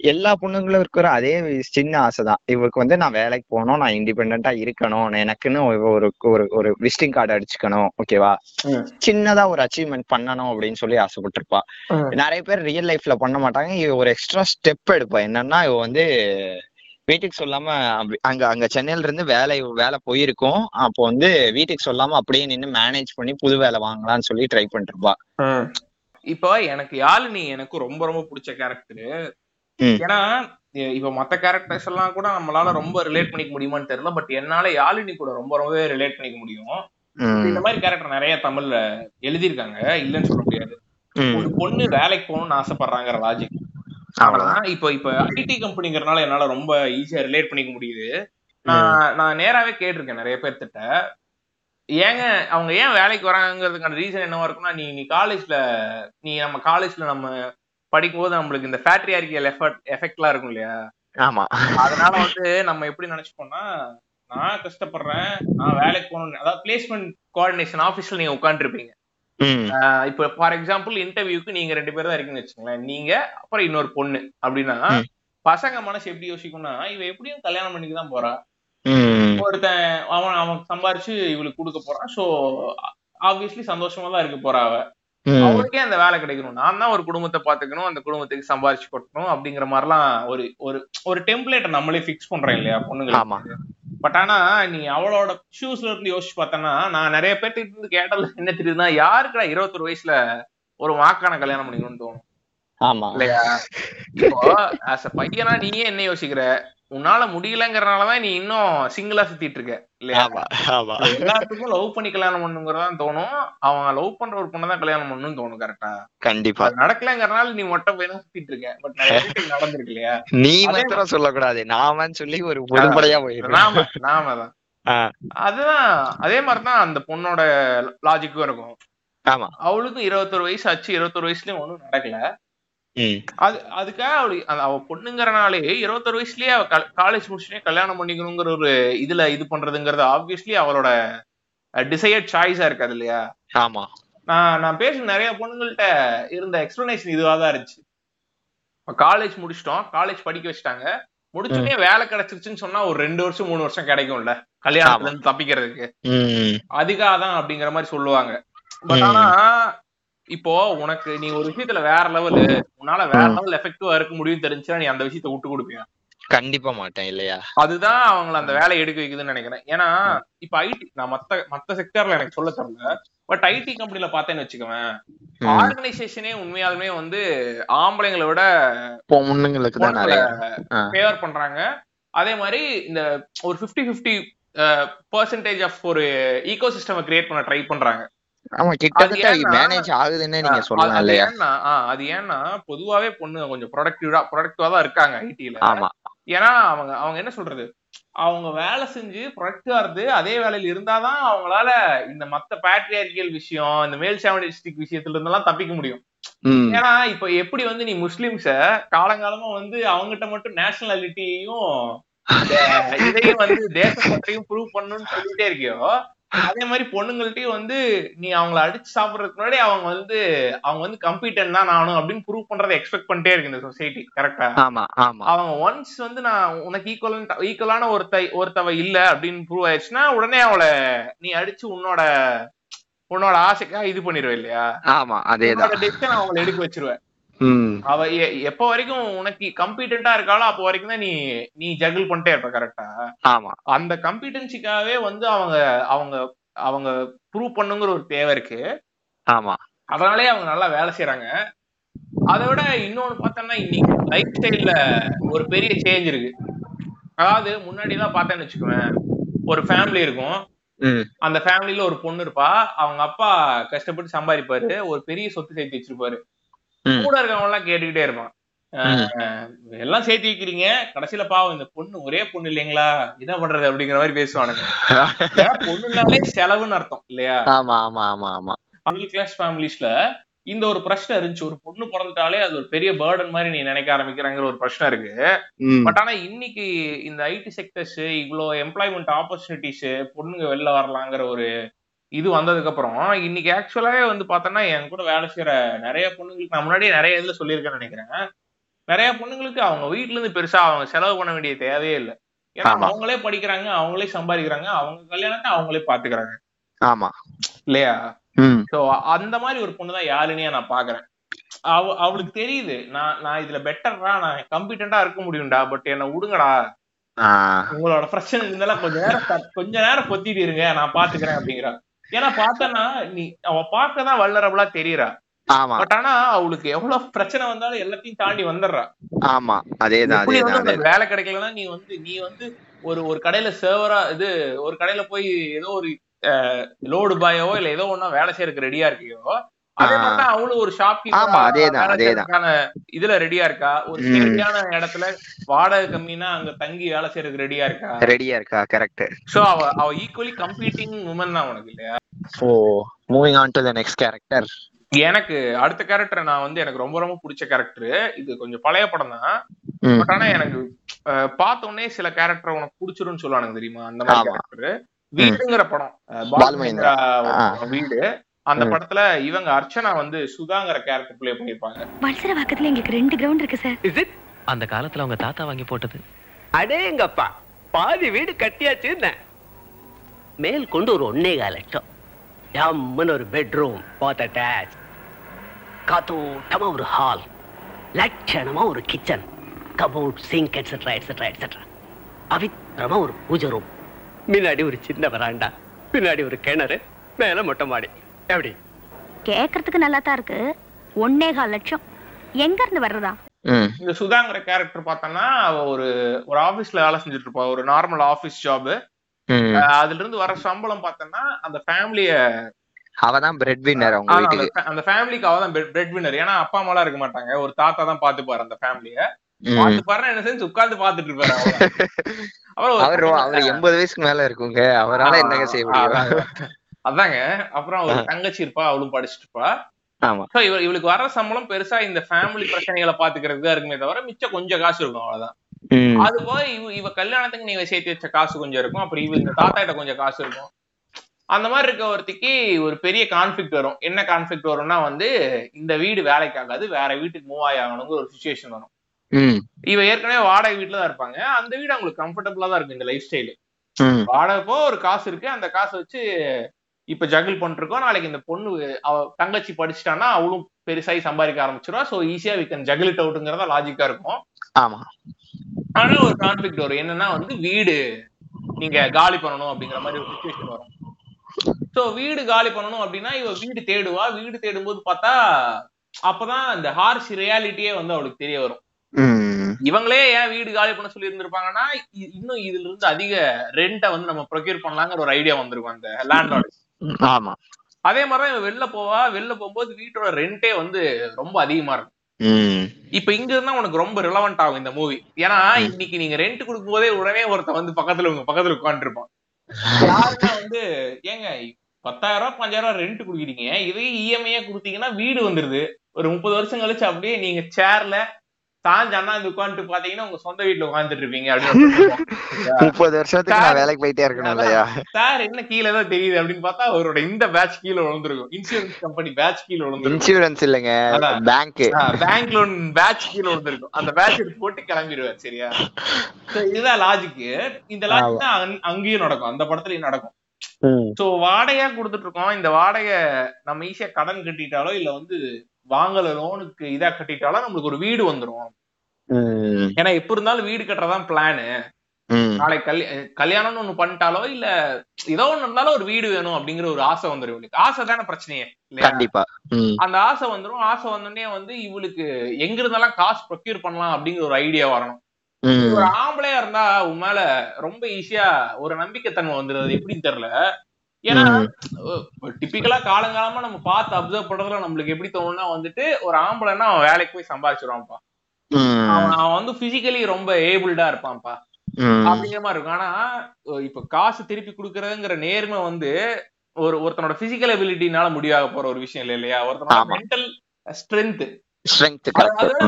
எல்லா பொண்ணுங்களும் இருக்கிற அதே சின்ன ஆசைதான். இவருக்கு வந்து நான் வேலைக்கு போகணும் நான் இண்டிபெண்டா இருக்கணும். எனக்குன்னு ஒரு ஒரு ஒரு விசிட்டிங் கார்டு அடிச்சுக்கணும் ஓகேவா. சின்னதா ஒரு அச்சீவ்மெண்ட் பண்ணணும் அப்படின்னு சொல்லி ஆசைப்பட்டிருப்பா. நிறைய பேர் ரியல் லைஃப்ல பண்ண மாட்டாங்க. இவ ஒரு எக்ஸ்ட்ரா ஸ்டெப் எடுப்பா. என்னன்னா இவ வந்து வீட்டுக்கு சொல்லாம அங்க அங்க சென்னையில இருந்து வேலை வேலை போயிருக்கோம். அப்போ வந்து வீட்டுக்கு சொல்லாம அப்படியே நின்னு மேனேஜ் பண்ணி புது வேலை வாங்கலாம்னு சொல்லி ட்ரை பண்ணிருப்பா இப்போ எனக்கு யாழினி எனக்கு ரொம்ப ரொம்ப பிடிச்ச கேரக்டர். ஏன்னா இப்ப மத்த கேரக்டர்ஸ் எல்லாம் கூட நம்மளால ரொம்ப ரிலேட் பண்ணிக்க முடியுமான்னு தெரியல. பட் என்னால யாழினி கூட ரொம்ப ரொம்பவே ரிலேட் பண்ணிக்க முடியும். இந்த மாதிரி கேரக்டர் நிறைய தமிழ்ல எழுதியிருக்காங்க. இல்லைன்னு சொல்ல முடியாது. ஒரு பொண்ணு வேலைக்கு போகணும்னு ஆசைப்படுறாங்கிற லாஜிக் அவ்வளவுதான். இப்போ இப்ப ஐடி கம்பெனிங்கிறனால என்னால ரொம்ப ஈஸியா ரிலேட் பண்ணிக்க முடியுது. நான் நான் நேராவே கேட்டிருக்கேன் நிறைய பேர்த்திட்ட ஏங்க அவங்க ஏன் வேலைக்கு வராங்கிறதுக்கான ரீசன் என்னவா இருக்கும்னா நீ நீ காலேஜ்ல நீ நம்ம காலேஜ்ல நம்ம படிக்கும்போது நம்மளுக்கு இந்த ஃபேட்ரியாரிக்கல் எஃபெக்ட் எஃபெக்ட்லாம் இருக்கும் இல்லையா? ஆமா. அதனால வந்து நம்ம எப்படி நினைச்சுப்போம்னா நான் கஷ்டப்படுறேன் நான் வேலைக்கு போகணும் அதாவது பிளேஸ்மெண்ட் கோஆர்டினேஷன் ஆஃபீஸ்ல நீங்க உட்காந்துருப்பீங்க இப்போ ஃபார் எக்ஸாம்பிள் இன்டர்வியூக்கு நீங்க ரெண்டு பேர் தான் இருக்கீங்கன்னு வச்சுக்கோங்களேன். நீங்க அப்புறம் இன்னொரு பொண்ணு அப்படின்னா. பசங்க மனசு எப்படி யோசிக்கும்னா இவ எப்படியும் கல்யாணம் பண்ணிக்க தான் போறா. ஒருத்தன் அவன் அவன் சம்பாரிச்சு இவளுக்கு கொடுக்க போறான். சோ ஆப்வியஸ்லி சந்தோஷமா தான் இருக்க போறா அவ. ம். அவளுக்கே அந்த வேலை கிடைக்கணும். நான் தான் ஒரு குடும்பத்தை பாத்துக்கணும் அந்த குடும்பத்துக்கு சம்பாரிச்சு கொட்டணும் அப்படிங்கிற மாதிரிலாம் ஒரு ஒரு ஒரு டெம்ப்ளேட்டை நம்மளே ஃபிக்ஸ் பண்றோம் இல்லையா ஆமா. பொண்ணுங்களுக்கு பட் ஆனா நீ அவளோட ஷூஸ்ல இருந்து யோசிச்சு பார்த்தனா நான் நிறைய பேர்ட்ட இருந்து கேட்டதுல என்ன தெரியுதுன்னா யாருக்குடா இருபத்தொரு வயசுல ஒரு வாக்கான கல்யாணம் பண்ணிக்கணும்னு தோணும். ஆமா. இல்லையா? இப்போ ஆஸ் அ பையனா நீயே என்ன யோசிக்கிற? உன்னால முடியலங்கிறனாலதான் நீ இன்னும் சிங்கிளா சுத்திட்டு இருக்க இல்லையா? எல்லாத்துக்கும் லவ் பண்ணி கல்யாணம் பண்ணுங்கிறதான் தோணும். அவன் லவ் பண்ற ஒரு பொண்ணை தான் கல்யாணம் பண்ணணும்னு தோணும் கரெக்டா கண்டிப்பா. நடக்கலங்கிறனால நீ மொட்டை போய் தான் சுத்திட்டு இருக்க. பட் நடந்திருக்கு இல்லையா? நீ மாத்திரம் சொல்லக்கூடாது. நாமன்னு சொல்லி ஒரு பொதுப்படையா போயிடும் நாம நாம தான். அதுதான் அதே மாதிரிதான் அந்த பொண்ணோட லாஜிக்கும் இருக்கும். ஆமா. அவளுக்கும் இருபத்தொரு வயசு ஆச்சு இருபத்தொரு வயசுலயும் ஒண்ணும் நடக்கல. அது அதுக்காக அவளு அந்த அவ பொண்ணுங்கிறனாலே இருபத்தொரு வயசுலயே அவ காலேஜ் முடிச்சுட்டே கல்யாணம் பண்ணிக்கணுங்கிற ஒரு இதுல இது பண்றதுங்கிறது ஆப்வியஸ்லி அவளோட டிசையர்ட் சாய்ஸா இருக்காது இல்லையா? ஆமா. நான் நான் பேசுன நிறைய பொண்ணுங்கள்ட்ட இருந்த எக்ஸ்பிளனேஷன் இதுவா தான் இருந்துச்சு காலேஜ் முடிச்சிட்டோம் காலேஜ் படிக்க வச்சுட்டாங்க. முடிச்சுட்டே வேலை கிடைச்சிருச்சுன்னு சொன்னா ஒரு ரெண்டு வருஷம் மூணு வருஷம் கிடைக்கும்ல? கல்யாணத்துல இருந்து தப்பிக்கிறதுக்கு. அதுக்காக தான் அப்படிங்கிற மாதிரி சொல்லுவாங்க. பட். ஆனா இப்போ உனக்கு நீ ஒரு விஷயத்துல வேற லெவலு உன்னால வேற. லெவல் எஃபெக்டிவா இருக்க முடியும் தெரிஞ்சுன்னா நீ அந்த விஷயத்த விட்டு கொடுப்பியா கண்டிப்பா மாட்டேன் இல்லையா? அதுதான் அவங்கள அந்த வேலையை எடுக்க வைக்குதுன்னு நினைக்கிறேன். ஏன்னா இப்ப ஐடி நான் மத்த மத்த செக்டர்ல எனக்கு சொல்ல தரல பட் ஐடி கம்பெனில பார்த்தேன்னு வச்சுக்கவேன். ஆர்கனைசேஷனே உண்மையாலுமே வந்து ஆம்பளைங்களை விட பொண்ணுங்களுக்கு தான். ஃபேவர் பண்றாங்க. அதே மாதிரி இந்த ஒரு 50 ஃபிஃப்டி பர்சன்டேஜ் ஆஃப் ஒரு ஈகோ சிஸ்டம் கிரியேட் பண்ண ட்ரை பண்றாங்க. ஆமா கிட்டத்தட்ட மேனேஜ் ஆகுதுன்னு நீங்க சொல்லலாம் இல்லையா? அது ஏன்னா பொதுவாவே பொண்ணு கொஞ்சம் ப்ரொடக்டிவா ப்ரொடக்டிவா தான் இருக்காங்க ஐடில ஆமா. ஏன்னா அவங்க அவங்க என்ன சொல்றது? அவங்க வேலை செஞ்சு ப்ரொடக்டிவா இருந்து அதே வேலையில இருந்தாதான் அவங்களால இந்த மத்த பேட்ரியாரிக்கல் விஷயம் இந்த மேல் சாவனிஸ்டிக் விஷயத்துல இருந்தெல்லாம் தப்பிக்க முடியும். ஏன்னா இப்ப எப்படி வந்து நீ முஸ்லிம்ஸ காலங்காலமா வந்து அவங்ககிட்ட மட்டும் நேஷனாலிட்டியையும் இதையும் வந்து தேசப்பற்றையும் ப்ரூவ் பண்ணணும்னு சொல்லிட்டே இருக்கியோ அதே மாதிரி பொண்ணுங்கள்ட்டயும் வந்து நீ அவங்கள அடிச்சு சாப்பிடுறதுக்கு முன்னாடி அவங்க வந்து அவங்க வந்து கம்பீட்டன் தான் நானும் அப்படின்னு ப்ரூவ் பண்றதை எக்ஸ்பெக்ட் பண்ணிட்டே இருக்கு இந்த சொசைட்டி கரெக்டா ஆமா ஆமா. அவங்க ஒன்ஸ் வந்து நான் உனக்கு ஈக்குவல் ஈக்குவலான ஒருத்த ஒருத்தவ இல்ல அப்படின்னு ப்ரூவ் ஆயிடுச்சுன்னா உடனே அவளை நீ அடிச்சு உன்னோட உன்னோட ஆசைக்காக இது பண்ணிடுவ இல்லையா? ஆமா உன்னோட டெசிஷன் அவங்களை எடுக்க வச்சிருவ. ம் அவ எப்ப வரைக்கும் உனக்கு கம்பீட்டண்டா இருக்காளோ அப்போ வரைக்கும் தான் நீ நீ ஜகிள் பண்ணிட்டே இருப்ப கரெக்டா ஆமா. அந்த கம்பீட்டன்சிக்காகவே வந்து அவங்க அவங்க அவங்க ப்ரூவ் பண்ணுங்கிற ஒரு தேவை இருக்கு. ஆமா. அதனாலே அவங்க நல்லா வேலை செய்யறாங்க அதை விட இன்னொன்னு பார்த்தோம்னா இன்னைக்கு லைஃப் ஸ்டைல்ல ஒரு பெரிய சேஞ்ச் இருக்கு. அதாவது முன்னாடி எல்லாம் பார்த்தேன்னு வச்சுக்கோவேன் ஒரு ஃபேமிலி இருக்கும். அந்த ஃபேமிலில ஒரு பொண்ணு இருப்பா. அவங்க அப்பா கஷ்டப்பட்டு சம்பாதிப்பாரு. ஒரு பெரிய சொத்து சேர்த்து வச்சிருப்பாரு. கூட இருக்கவங்க எல்லாம் கேட்டுக்கிட்டே இருப்பான். எல்லாம் சேர்த்து வைக்கிறீங்க. கடைசியில பாவம் இந்த பொண்ணு ஒரே பொண்ணு இல்லைங்களா? என்ன பண்றது அப்படிங்கிற மாதிரி பேசுவானுங்க. பொண்ணுனாலே செலவுன்னு அர்த்தம் இல்லையா? ஆமா ஆமா ஆமா ஆமா. மிடில் கிளாஸ் ஃபேமிலிஸ்ல இந்த ஒரு பிரச்சனை இருந்துச்சு. ஒரு பொண்ணு பிறந்துட்டாலே அது ஒரு பெரிய பேர்டன் மாதிரி நீ நினைக்க ஆரம்பிக்கிறாங்கிற ஒரு பிரச்சனை இருக்கு. பட் ஆனா இன்னைக்கு இந்த ஐடி செக்டர்ஸ் இவ்வளோ எம்ப்ளாய்மெண்ட் ஆப்பர்ச்சுனிட்டிஸ் பொண்ணுங்க வெளில வரலாங்கிற ஒரு இது வந்ததுக்கு அப்புறம் இன்னைக்கு ஆக்சுவலாவே வந்து பார்த்தோன்னா என் கூட வேலை செய்யற நிறைய பொண்ணுங்களுக்கு நான் முன்னாடியே நிறைய இதுல சொல்லியிருக்கேன்னு நினைக்கிறேன். நிறைய பொண்ணுங்களுக்கு அவங்க வீட்ல இருந்து பெருசா அவங்க செலவு பண்ண வேண்டிய தேவையே இல்லை. ஏன்னா. அவங்களே படிக்கிறாங்க அவங்களே சம்பாதிக்கிறாங்க அவங்க கல்யாணத்தை அவங்களே பாத்துக்கிறாங்க ஆமா. இல்லையா? சோ அந்த மாதிரி ஒரு பொண்ணு தான் யாருன்னே நான் பாக்குறேன் அவ அவளுக்கு தெரியுது நான் நான் இதுல பெட்டர்டா நான் கம்பிட்டண்டா இருக்க முடியும்டா பட் என்ன விடுங்கடா. உங்களோட பிரச்சனை இருந்தாலும் கொஞ்ச நேரம் கொஞ்ச நேரம் பொத்திட்டு இருங்க நான் பாத்துக்கிறேன் அப்படிங்கிறா. ஏன்னா பார்த்தனா நீ அவ பார்க்கதான் வல்லரபுளா தெரியறா. ஆமா. பட் ஆனா அவளுக்கு எவ்வளவு பிரச்சனை வந்தாலும் எல்லாத்தையும் தாண்டி வந்துடுறா. ஆமா. அதேதான் அதேதான் வேலை கிடைக்கலன்னா நீ வந்து நீ வந்து ஒரு ஒரு கடையில சர்வரா இது ஒரு கடையில போய் ஏதோ ஒரு லோடு பாயவோ இல்ல ஏதோ ஒண்ணா வேலை செய்யறதுக்கு ரெடியா இருக்கியோ அவளும் ஒரு ஷாப் ஆமா, அதேதான், அதேதான். இதுல ரெடியா இருக்கா? ஒரு. சரியான இடத்துல வாடகை கம்மினா அங்க தங்கி வேலை செய்யறதுக்கு ரெடியா இருக்கா? ரெடியா இருக்கா? கரெக்ட் சோ அவ அவ ஈக்குவலி கம்ப்ளீட்டிங் உமன் தான் உனக்கு இல்லையா? So moving on to the next character எனக்கு அடுத்த கேரக்டர் நான் வந்து எனக்கு ரொம்ப ரொம்ப பிடிச்ச கேரக்டர் இது கொஞ்சம் பழைய படம் தான். பட் ஆனா எனக்கு அஹ், பார்த்த உடனே சில கேரக்டர் உனக்கு பிடிச்சிரும்னு சொல்லுவானுங்க தெரியுமா? அந்த மாதிரி. கேரக்டர் வீடுங்கிற படம். வீடு. அந்த. படத்துல இவங்க அர்ச்சனா வந்து சுதாங்கிற கேரக்டர் ப்ளே பண்ணிருப்பாங்க வளசர பக்கத்துல எங்களுக்கு ரெண்டு கிரவுண்ட் இருக்கு சார். அந்த காலத்துல அவங்க தாத்தா வாங்கி போட்டது. அடேங்கப்பா பாதி வீடு கட்டியாச்சு மேல் கொண்டு ஒரு ஒன்னே கால் லட்சம். ஜம்முன்னு ஒரு பெட்ரூம் பாத் அட்டாச் காத்தோட்டமா ஒரு ஹால் லட்சணமா ஒரு kitchen cupboard sink etcetera etcetera etcetera பவித்திரமா ஒரு பூஜை ரூம் முன்னாடி ஒரு சின்ன வராண்டா பின்னாடி ஒரு கிணறு. மேல மொட்டை மாடி. எப்படி? கேக்குறதுக்கு நல்லா தான் இருக்கு. ஒன்னே கால் லட்சம். எங்க இருந்து வர்றதா இந்த சுதாங்கிற கேரக்டர் பார்த்தோம்னா அவ ஒரு ஒரு ஆபீஸ்ல வேலை செஞ்சுட்டு இருப்பா ஒரு நார்மல் ஆபீஸ் ஜாப் அதுல இருந்து வர சம்பளம் பார்த்தோம்னா அந்த ஃபேமிலிய அவ தான் பிரெட் வின்னர் அவங்க வீட்டுக்கு அந்த ஃபேமிலிக்கு அவ தான் பிரெட் வின்னர் ஏன்னா அப்பா அம்மா இருக்க மாட்டாங்க. ஒரு தாத்தா தான் பாத்துப்பாரு அந்த ஃபேமிலிய. பாத்துப்பாருன்னா என்ன செஞ்சு உட்கார்ந்து பாத்துட்டு இருப்பாரு அவர் அவர் எண்பது வயசுக்கு மேல இருக்குங்க. அவரால என்னங்க செய்ய முடியும். அதாங்க. அப்புறம் ஒரு தங்கச்சி இருப்பா அவளும் படிச்சுட்டு இருப்பா. இவ இவளுக்கு வர சம்பளம் பெருசா இந்த ஃபேமிலி பிரச்சனைகளை பாத்துக்கிறதுக்கு தான் இருக்குமே தவிர மிச்சம் கொஞ்சம் காசு இருக்கும் அவ்வளவுதான். அது போக இவ இவ கல்யாணத்துக்கு நீ சேர்த்து வச்ச காசு கொஞ்சம் இருக்கும். அப்புறம் இவ இந்த தாத்தா கிட்ட கொஞ்சம் காசு இருக்கும். அந்த மாதிரி இருக்க ஒருத்திக்கு ஒரு பெரிய கான்ஃபிளிக்ட் வரும். என்ன கான்ஃபிளிக்ட் வரும்னா வந்து இந்த வீடு வேலைக்கு ஆகாது வேற வீட்டுக்கு மூவ் ஆகி ஆகணுங்கிற ஒரு சுச்சுவேஷன் வரும். இவ ஏற்கனவே வாடகை வீட்டுல தான் இருப்பாங்க. அந்த வீடு அவங்களுக்கு கம்ஃபர்டபுளா தான் இருக்கு இந்த லைஃப் ஸ்டைல் ம். வாடகை போ ஒரு காசு இருக்கு. அந்த காசை வச்சு இப்ப ஜகிள் பண்ணிருக்கோம். நாளைக்கு இந்த பொண்ணு அவ தங்கச்சி படிச்சிட்டான்னா அவளும் பெருசாகி சம்பாதிக்க ஆரம்பிச்சிருவா. சோ ஈஸியா வி கேன் ஜகிள் இட் அவுட்டுங்கிறதா லாஜிக்கா இருக்கும். ஆமா. ஆனா ஒரு கான்ஃபிளிக்ட் வரும். என்னன்னா வந்து வீடு நீங்க காலி பண்ணணும் அப்படிங்கிற மாதிரி ஒரு சுச்சுவேஷன் வரும். சோ வீடு காலி பண்ணணும் அப்படின்னா இவ வீடு தேடுவா. வீடு தேடும்போது பார்த்தா அப்பதான் இந்த ஹார்ஷ் ரியாலிட்டியே வந்து அவளுக்கு தெரிய வரும். இவங்களே ஏன் வீடு காலி பண்ண சொல்லி இருந்திருப்பாங்கன்னா இன்னும் இதுல இருந்து அதிக ரெண்ட்டை வந்து நம்ம ப்ரொக்யூர் பண்ணலாங்கிற ஒரு ஐடியா வந்திருக்கும் அந்த லேண்ட்லார்டு ஆமா. அதே மாதிரிதான் வெளில போவா வெளில போகும்போது வீட்டோட ரெண்டே வந்து ரொம்ப அதிகமா இருக்கும். இப்ப இங்க இருந்தா உனக்கு ரொம்ப ரிலவெண்ட் ஆகும் இந்த மூவி ஏன்னா இன்னைக்கு நீங்க ரெண்ட் கொடுக்கும் போதே உடனே ஒருத்தன் வந்து பக்கத்துல உங்க பக்கத்துல உட்காந்துருப்பான் வந்து ஏங்க பத்தாயிரம் ரூபாய் பஞ்சாயிரம் ரூபாய் ரெண்ட் குடுக்குறீங்க. இதே இஎம்ஐயா கொடுத்தீங்கன்னா வீடு வந்துருது. ஒரு முப்பது வருஷம் கழிச்சு அப்படியே நீங்க சேர்ல சாஞ்சு அண்ணாந்து உட்காந்துட்டு பாத்தீங்கன்னா உங்க சொந்த வீட்டுல உட்காந்துட்டு இருப்பீங்க அப்படின்னு. முப்பது வருஷத்துக்கு நான் வேலைக்கு போயிட்டே இருக்கணும் இல்லையா? சார் என்ன கீழே தான் தெரியுது அப்படின்னு பார்த்தா அவரோட இந்த பேட்ச் கீழே விழுந்திருக்கும். இன்சூரன்ஸ் கம்பெனி பேட்ச் கீழே விழுந்திருக்கும். இன்சூரன்ஸ் இல்லைங்க. பேங்க் பேங்க் லோன் பேட்ச் கீழே விழுந்திருக்கும். அந்த பேட்ச் எடுத்து போட்டு கிளம்பிடுவார் சரியா? இதுதான் லாஜிக் இந்த லாஜிக் தான் அங்க- அங்கேயும் நடக்கும். அந்த படத்துலயும் நடக்கும். சோ வாடகையா கொடுத்துட்டு இருக்கோம். இந்த வாடகை நம்ம ஈஸியா கடன் கட்டிட்டாலோ இல்ல வந்து வாங்கல லோனுக்கு இதா கட்டிட்டாலோ நம்மளுக்கு ஒரு வீடு வந்துரும். ம். ஏன்னா எப்ப இருந்தாலும் வீடு கட்டுறதான் பிளானு கல்யா கல்யாணம்னு ஒண்ணு பண்ணிட்டாலோ இல்ல ஏதோ ஒண்ணு இருந்தாலும் ஒரு வீடு வேணும் அப்படிங்கிற ஒரு ஆசை வந்துரும் இவளுக்கு. ஆசை தானே பிரச்சனையே இல்லையா? கண்டிப்பா. அந்த ஆசை வந்துரும். ஆசை வந்தோடனே வந்து இவளுக்கு எங்க இருந்தாலும் காசு ப்ரொக்யூர் பண்ணலாம் அப்படிங்கிற ஒரு ஐடியா வரணும். ஒரு ஆம்பளையா இருந்தா உன் மேல ரொம்ப ஈஸியா ஒரு நம்பிக்கைத்தன்மை வந்துருது எப்படின்னு தெரியல. ஏன்னா டிப்பிக்கலா காலங்காலமா நம்ம பார்த்து அப்சர்வ் பண்றதுல நம்மளுக்கு எப்படி தோணும்னா வந்துட்டு ஒரு ஆம்பளைன்னா அவன் வேலைக்கு போய் சம்பாதிச்சிருவான்ப்பா. அவன் அவன் வந்து பிசிக்கலி ரொம்ப ஏபிள்டா இருப்பான்ப்பா. அப்படிங்கிற மாதிரி இருக்கும். ஆனா இப்ப காசு திருப்பி கொடுக்கறதுங்கிற நேர்மை வந்து ஒரு ஒருத்தனோட பிசிக்கல் எபிலிட்டினால முடியாக போற ஒரு விஷயம் இல்ல இல்லையா? ஒருத்தனோட. மென்டல் ஸ்ட்ரென்த்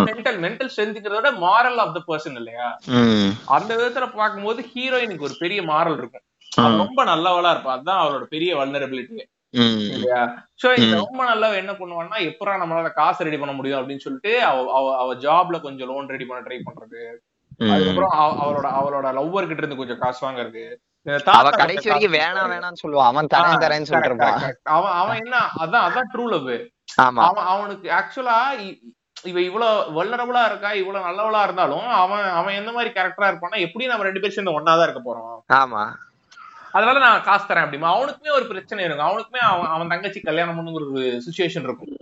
மென்டல் மென்டல் ஸ்ட்ரென்த்ங்கிறத மாரல் ஆஃப் த பர்சன் இல்லையா? அந்த விதத்துல பார்க்கும்போது ஹீரோயினுக்கு ஒரு பெரிய மாரல் இருக்கும். ரொம்ப நல்லவளா இருப்பா அதுதான் அவளோட பெரிய வல்னரபிலிட்டி இல்லையா? சோ இந்த. ரொம்ப நல்லவ என்ன பண்ணுவான்னா எப்படா நம்மளால காசு ரெடி பண்ண முடியும் அப்படின்னு சொல்லிட்டு அவ ஜாப்ல கொஞ்சம் லோன் ரெடி பண்ண ட்ரை பண்றது. அதுக்கப்புறம் அவ- அவளோட லவ்வர் கிட்ட இருந்து கொஞ்சம் காசு வாங்குறது. அவ கடைசி வரைக்கும் வேணாம். வேணாம்னு சொல்லுவான் அவன் தரேன் ஆ, தரேன்னு சொல்லிட்டு. அவன் அவன் என்ன அதான் அதான் ட்ரூ லவ் அவன் அவனுக்கு ஆக்சுவலா இவ இவ்வளவு வல்லரபுளா இருக்கா இவ்வளவு நல்லவளா இருந்தாலும் அவன் அவன் எந்த மாதிரி கேரக்டரா இருப்பான்னா எப்படியும் நம்ம ரெண்டு பேரும் சேர்ந்து ஒன்னாதான் இருக்க போறோம். ஆமா. அதனால நான் காசு தரேன் அப்படிமா. அவனுக்குமே ஒரு பிரச்சனை இருக்கும். அவனுக்குமே அவன் அவன் தங்கச்சி கல்யாணம் பண்ணுங்கிற ஒரு சுச்சுவேஷன் இருக்கும்.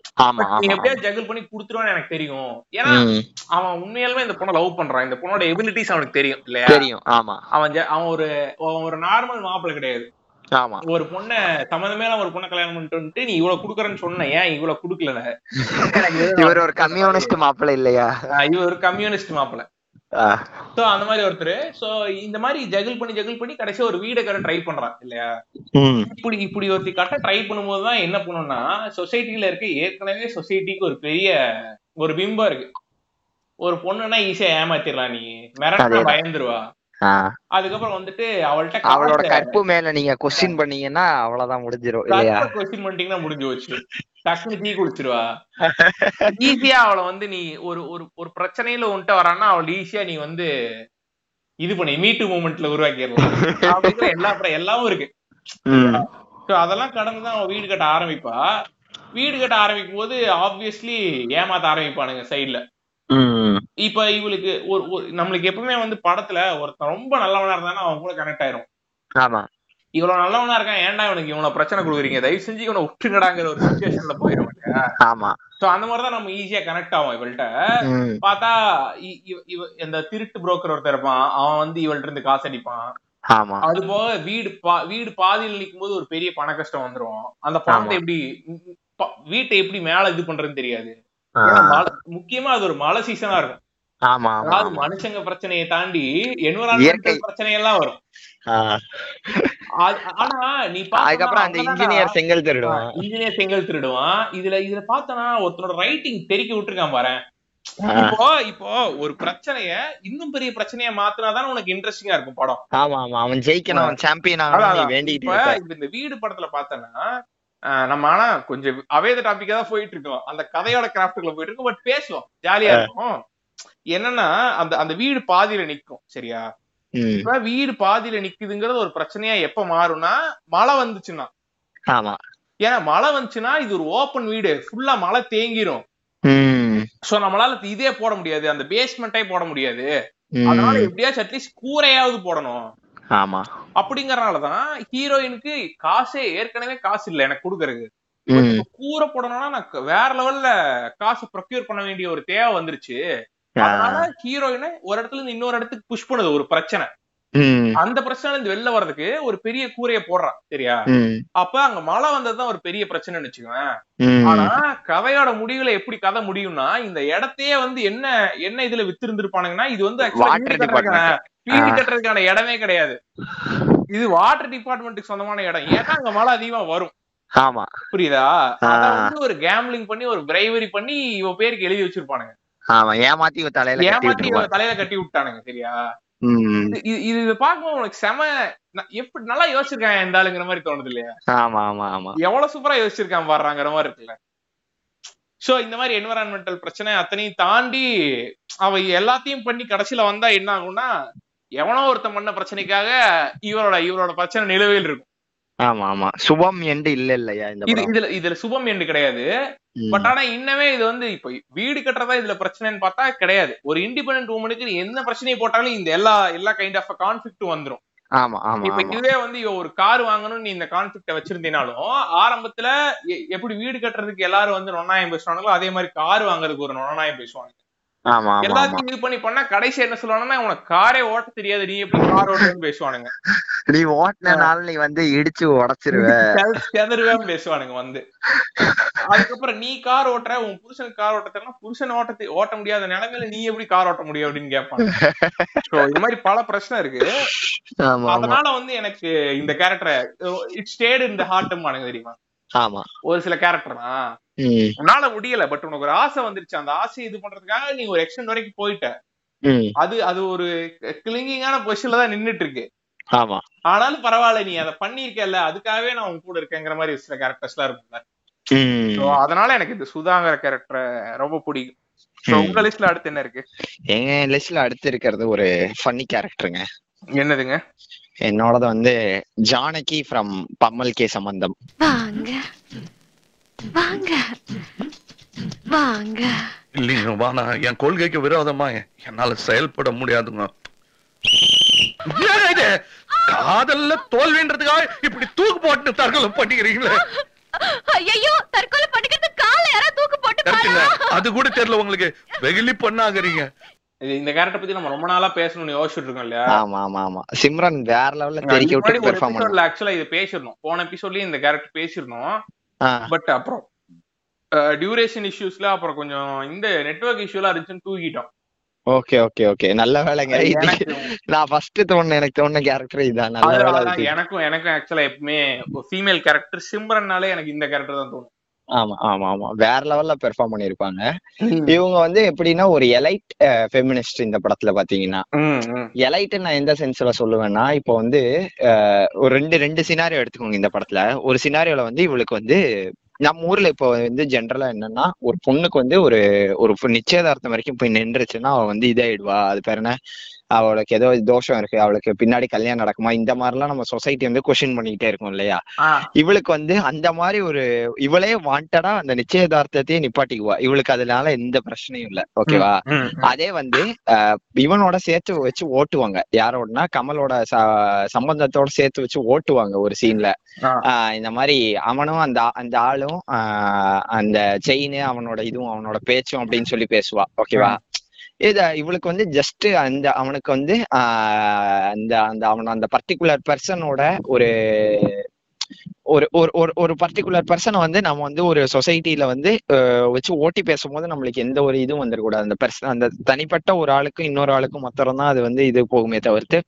நீ எப்படியா ஜகிள் பண்ணி குடுத்துருவான்னு எனக்கு தெரியும். ஏன்னா அவன் உண்மையாலுமே இந்த பொண்ணை லவ் பண்றான். இந்த பொண்ணோட எபிலிட்டிஸ் அவனுக்கு தெரியும் இல்லையா? தெரியும் ஆமா. அவன் அவன் ஒரு ஒரு நார்மல் மாப்பிள்ளை கிடையாது. ஆமா. ஒரு பொண்ணை சம்மந்தமே ஒரு பொண்ணை கல்யாணம் பண்ணிட்டு நீ இவ்வளவு குடுக்கறன்னு சொன்ன ஏன் இவ்வளவு குடுக்கல? இவர் ஒரு கம்யூனிஸ்ட் மாப்பிள்ளை இல்லையா? இவர் ஒரு கம்யூனிஸ்ட் மாப்பிள்ளை. சோ அந்த மாதிரி ஒருத்தர். சோ இந்த மாதிரி ஜகிள் பண்ணி ஜகிள் பண்ணி கடைசியா ஒரு வீடை கட்ட ட்ரை பண்றான் இல்லையா? இப்படி இப்படி ஒருத்தி கட்ட ட்ரை பண்ணும்போது தான் என்ன பண்ணும்னா சொசைட்டில இருக்க ஏற்கனவே சொசைட்டிக்கு ஒரு பெரிய ஒரு பிம்பம் இருக்கு. ஒரு பொண்ணுன்னா ஈஸியா ஏமாத்திடலாம் நீ. மிரட்டா. பயந்துருவா. அதுக்கப்புறம் வந்துட்டு அவள்கிட்ட அவளோட கற்பு மேல நீங்க கொஸ்டின் பண்ணீங்கன்னா அவ்வளவுதான் முடிஞ்சிரும் இல்லையா? கொஸ்டின் பண்ணிட்டீங்கன்னா முடிஞ்சு வச்சு டக்குனு தீ குளிச்சிருவா ஈஸியா அவளை வந்து நீ ஒரு ஒரு ஒரு பிரச்சனையில உன்ட்ட வரான்னா அவள் ஈஸியா நீ வந்து இது பண்ணி மீட்டு மூமெண்ட்ல உருவாக்கிடலாம். எல்லா எல்லாமும் இருக்கு. அதெல்லாம் கடந்துதான் அவன் வீடு கட்ட ஆரம்பிப்பா. வீடு கட்ட ஆரம்பிக்கும் போது ஆப்வியஸ்லி ஏமாத்த ஆரம்பிப்பானுங்க சைடுல இப்ப இவளுக்கு ஒரு ஒரு- நம்மளுக்கு எப்பவுமே வந்து படத்துல ஒருத்தன் ரொம்ப நல்லவனா இருந்தானா அவன் கூட கனெக்ட் ஆயிரும். ஆமா. இவ்வளவு நல்லவனா இருக்கான் ஏன்டா இவனுக்கு இவனை பிரச்சனை கொடுக்குறீங்க? தயவு செஞ்சு இவனை விட்டுங்கடாங்கிற ஒரு சுச்சுவேஷன்ல போயிடும் ஆமா. சோ அந்த மாதிரிதான் நம்ம ஈஸியா கனெக்ட் ஆகும் இவள்கிட்ட. பார்த்தா இந்த திருட்டு புரோக்கர் ஒருத்தர் இருப்பான். அவன் வந்து இவள்ட்ட இருந்து காசு அடிப்பான். அது போக வீடு வீடு பாதியில் நிற்கும் போது ஒரு பெரிய பண கஷ்டம் வந்துரும். அந்த பணத்தை. எப்படி வீட்டை எப்படி மேல இது பண்றதுன்னு தெரியாது. முக்கியமா அது ஒரு மழை சீசனா இருக்கும். ஆமா அதாவது. மனுஷங்க பிரச்சனையை தாண்டி இயற்கை. என்விரான்மெண்டல் பிரச்சனை எல்லாம் வரும் ஆனா நீ அதுக்கப்புறம் அந்த இன்ஜினியர் செங்கல் திருடுவான். இன்ஜினியர் செங்கல் திருடுவான். இதுல இதுல பார்த்தனா ஒருத்தனோட ரைட்டிங் தெறிக்க விட்டுருக்கான் பாரு. இப்போ இப்போ ஒரு பிரச்சனைய இன்னும் பெரிய பிரச்சனையா மாத்தினாதான் உனக்கு இன்ட்ரெஸ்டிங்கா இருக்கும் படம். ஆமா ஆமா. அவன் ஜெயிக்கணும். அவன் சாம்பியன் ஆகணும். வேண்டிட்டு இந்த வீடு படத்துல பார்த்தனா நம்ம ஆனா கொஞ்சம் அவேத டாபிக்கா தான் போயிட்டு இருக்கோம் அந்த கதையோட கிராஃப்டுக்குள்ள போயிட்டு இருக்கோம் பட் பேசுவோம். ஜாலியா இருக்கும். என்னன்னா அந்த அந்த வீடு பாதியில நிக்கும் சரியா? இப்ப வீடு பாதியில நிக்குதுங்கிறது ஒரு பிரச்சனையா எப்ப மாறும்னா மழை வந்துச்சுன்னா. ஆமா. ஏன்னா மழை வந்துச்சுன்னா இது ஒரு ஓப்பன் வீடு. ஃபுல்லா மழை தேங்கிரும். சோ நம்மளால இதே போட முடியாது. அந்த பேஸ்மெண்ட்டே போட முடியாது. அதனால எப்படியாச்சும் அட்லீஸ்ட் கூரையாவது போடணும். ஆமா. அப்படிங்கறதுனாலதான் ஹீரோயினுக்கு காசே ஏற்கனவே காசு இல்ல எனக்கு கொடுக்கறதுக்கு. கூரை போடணும்னா நான் வேற லெவல்ல காசு ப்ரொக்யூர் பண்ண வேண்டிய ஒரு தேவை வந்துருச்சு. அதனால ஹீரோயினை ஒரு இடத்துல இருந்து இன்னொரு இடத்துக்கு புஷ் பண்ணுது ஒரு பிரச்சனை. அந்த பிரச்சனை இருந்து வெளில வர்றதுக்கு ஒரு பெரிய கூரையை போடுறான் சரியா? அப்ப அங்க மழை வந்ததுதான் ஒரு பெரிய பிரச்சனைன்னு வச்சுக்குவேன் ம், ஆனா கதையோட முடிவுல எப்படி கதை முடியும்னா இந்த இடத்தையே வந்து என்ன என்ன இதுல வித்து இருந்திருப்பானுங்கன்னா இது வந்து வீடு கட்டுறதுக்கான இடமே கிடையாது. இது வாட்டர் டிபார்ட்மெண்ட்டுக்கு சொந்தமான இடம். ஏன்னா அங்க மழை அதிகமா வரும். ஆமா. புரியுதா. அத வந்து ஒரு கேம்லிங் பண்ணி ஒரு பிரைவரி பண்ணி இவ பேருக்கு எழுதி வச்சிருப்பானுங்க. ஆமா ஏமாத்தி தலையில கட்டி ஏமாத்தி தலையில கட்டி விட்டானுங்க சரியா? இது இது- பார்க்கும்போது உனக்கு செம எப்படி நல்லா யோசிச்சிருக்கான் இந்த ஆளுங்கிற மாதிரி தோணுது இல்லையா? ஆமா ஆமா ஆமா. எவ்வளவு சூப்பரா யோசிச்சிருக்கான் பாடுறாங்கிற மாதிரி இருக்குல்ல. சோ இந்த மாதிரி என்விரான்மெண்டல் பிரச்சனை அத்தனையும் தாண்டி அவ எல்லாத்தையும் பண்ணி கடைசியில வந்தா என்ன ஆகும்னா எவனோ ஒருத்தன் பண்ண பிரச்சனைக்காக இவரோட இவரோட பிரச்சனை நிலுவையில் இருக்கும். ஆமா ஆமா. சுபம் எண்டு இல்ல இல்லையா இந்த இதுல இதுல சுபம் என்று கிடையாது. பட் ஆனா இன்னமே இது வந்து இப்ப வீடு கட்டுறதா இதுல பிரச்சனைன்னு பார்த்தா கிடையாது. ஒரு இண்டிபெண்டன்ட் உமனுக்கு என்ன பிரச்சனையை போட்டாலும் இந்த எல்லா எல்லா கைண்ட் ஆஃப் கான்ஃபிளிக்ட் வந்துரும். ஆமா ஆமா இப்ப இதுவே வந்து ஒரு கார் வாங்கணும்னு நீ இந்த கான்ஃபிளிக்ட வச்சிருந்தீனாலும் ஆரம்பத்துல எப்படி வீடு கட்டுறதுக்கு எல்லாரும் வந்து நொன்னாயம் பேசுவாங்களோ அதே மாதிரி கார் வாங்குறதுக்கு ஒரு நொன்னாயம் பேசுவாங்க எல்லாத்தையும் இது பண்ணி பண்ணா கடைசி என்ன சொல்லுவாங்கன்னா உனக்கு காரே ஓட்ட தெரியாது நீ எப்படி கார் ஓட்டுன்னு பேசுவானுங்க. நீ ஓட்டுனனால நீ வந்து இடிச்சு உடைச்சிருவ. செதறுவேன் பேசுவானுங்க வந்து. அதுக்கப்புறம் நீ கார் ஓட்டுற உன் புருஷன் கார் ஓட்ட தெரியல புருஷன் ஓட்ட ஓட்ட முடியாத நிலைமையில நீ எப்படி கார் ஓட்ட முடியும் அப்படின்னு கேட்பாங்க சோ இது மாதிரி பல பிரச்சனை இருக்கு. அதனால வந்து எனக்கு இந்த கேரக்டரை இட் ஸ்டேட் இந்த ஹார்ட் எனக்கு தெரியுமா? ஆமா. ஒரு சில கேரக்டர் தான் உன்னால முடியல பட் உனக்கு ஒரு ஆசை வந்துருச்சு. அந்த ஆசையை இது பண்றதுக்காக நீ ஒரு எக்ஸ்டென்ட் வரைக்கும் போயிட்ட. அது அது ஒரு கிளிங்கிங்கான பொசிஷன்ல தான் நின்னுட்டு இருக்கு ஆமா. ஆனாலும் பரவாயில்ல நீ அதை பண்ணிருக்கல அதுக்காகவே நான் உன் கூட இருக்கேங்கிற மாதிரி சில கேரக்டர்ஸ் எல்லாம் இருக்கும்ல. அதனால எனக்கு இந்த சுதாங்கிற கேரக்டரை ரொம்ப பிடிக்கும். உங்க லிஸ்ட்ல அடுத்து என்ன இருக்கு? எங்க லிஸ்ட்ல அடுத்து இருக்கிறது ஒரு ஃபன்னி கேரக்டருங்க என்னதுங்க? என்னோடது வந்து ஜானகி ஃப்ரம் பம்மல் கே சம்பந்தம். வாங்க. வாங்க. வாங்க. இல்லைங்க வாணா என் கொள்கைக்கு விரோதமா என்னால செயல்பட முடியாதுங்க. இது காதல்ல தோல்வின்றதுக்காக இப்படி தூக்கு போட்டு தற்கொலை பண்ணிக்கிறீங்களே. ஐயோ தற்கொலை பண்ணிக்கிறது கால யாரா தூக்கு போட்டு அது கூட தெரியல உங்களுக்கு. வெகுளி பண்ணாகிறீங்க. இது இந்த கேரக்டர் பத்தி நம்ம ரொம்ப நாளா பேசணும்னு யோசிச்சுட்டு இருக்கோம் இல்லையா ஆமா ஆமா ஆமா சிம்ரன் வேற லெவல்ல தெறிக்க விட்டு பெர்ஃபார்ம் பண்ண ஆக்சுவலா இது பேசிருந்தோம் போன எபிசோட்லயும் இந்த கேரக்டர் பேசிருந்தோம் ஆ. பட் அப்புறம் டியூரேஷன் இஷ்யூஸ்ல அப்புறம் கொஞ்சம் இந்த நெட்வொர்க் இஷ்யூலாம் இருந்துச்சுன்னு தூக்கிட்டோம். ஓகே ஓகே ஓகே நல்ல வேலைங்க. நான் ஃபர்ஸ்ட் தோணுன எனக்கு தோணுன கேரக்டர் இதான். நல்ல வேலை. எனக்கும் எனக்கும் ஆக்சுவலா எப்பவுமே ஃபீமேல் கேரக்டர் சிம்ரன்னாலே எனக்கு இந்த கேரக்டர் தான் தோணும். ஆமா ஆமா ஆமா. வேற லெவல்ல பெர்ஃபார்ம் பண்ணிருப்பாங்க. இவங்க வந்து எப்படின்னா ஒரு எலைட் ஃபெமினிஸ்ட் இந்த படத்துல பாத்தீங்கன்னா. எலைட் நான் எந்த சென்ஸ்ல சொல்லுவேன்னா இப்போ வந்து ஒரு ரெண்டு ரெண்டு சினாரியோ எடுத்துக்கோங்க இந்த படத்துல. ஒரு சினாரியோல வந்து இவளுக்கு வந்து நம்ம ஊர்ல இப்போ வந்து ஜென்ரலா என்னன்னா ஒரு பொண்ணுக்கு வந்து ஒரு ஒரு நிச்சயதார்த்தம் வரைக்கும் போய் நின்றுச்சுன்னா அவ வந்து இதாயிடுவா. அது பேர் என்ன? அவளுக்கு ஏதோ தோஷம் இருக்கு. அவளுக்கு பின்னாடி கல்யாணம் நடக்குமா? இந்த மாதிரிலாம் நம்ம சொசைட்டி வந்து கொஸ்டின் பண்ணிக்கிட்டே இருக்கும் இல்லையா? இவளுக்கு வந்து அந்த மாதிரி ஒரு இவளே வாண்டடா அந்த நிச்சயதார்த்தத்தையே நிப்பாட்டிக்குவா. இவளுக்கு அதனால எந்த பிரச்சனையும் இல்ல. ஓகேவா அதே வந்து இவனோட சேர்த்து வச்சு ஓட்டுவாங்க. யாரோடனா? கமலோட ச- சம்பந்தத்தோட சேர்த்து வச்சு ஓட்டுவாங்க ஒரு சீன்ல. இந்த மாதிரி அவனும் அந்த அந்த ஆளும் ஆஹ், அந்த செயின் அவனோட இதுவும் அவனோட பேச்சும் அப்படின்னு சொல்லி பேசுவா. ஓகேவா இத இவளுக்கு வந்து ஜஸ்ட் அந்த அவனுக்கு வந்து ஆஹ், அந்த அந்த அவன் அந்த பர்டிகுலர் பர்சனோட ஒரு ஒரு ஒரு ஒரு ஒரு பர்டிகுலர் பர்சனை வந்து நம்ம வந்து ஒரு சொசைட்டில வந்து வச்சு ஓட்டி பேசும்போது நம்மளுக்கு எந்த ஒரு இதுவும் வந்துடக்கூடாது அந்த பர்சன் அந்த தனிப்பட்ட ஒரு ஆளுக்கும் இன்னொரு ஆளுக்கும் மொத்தம் தான் அது வந்து இது போகுமே தவிர்த்து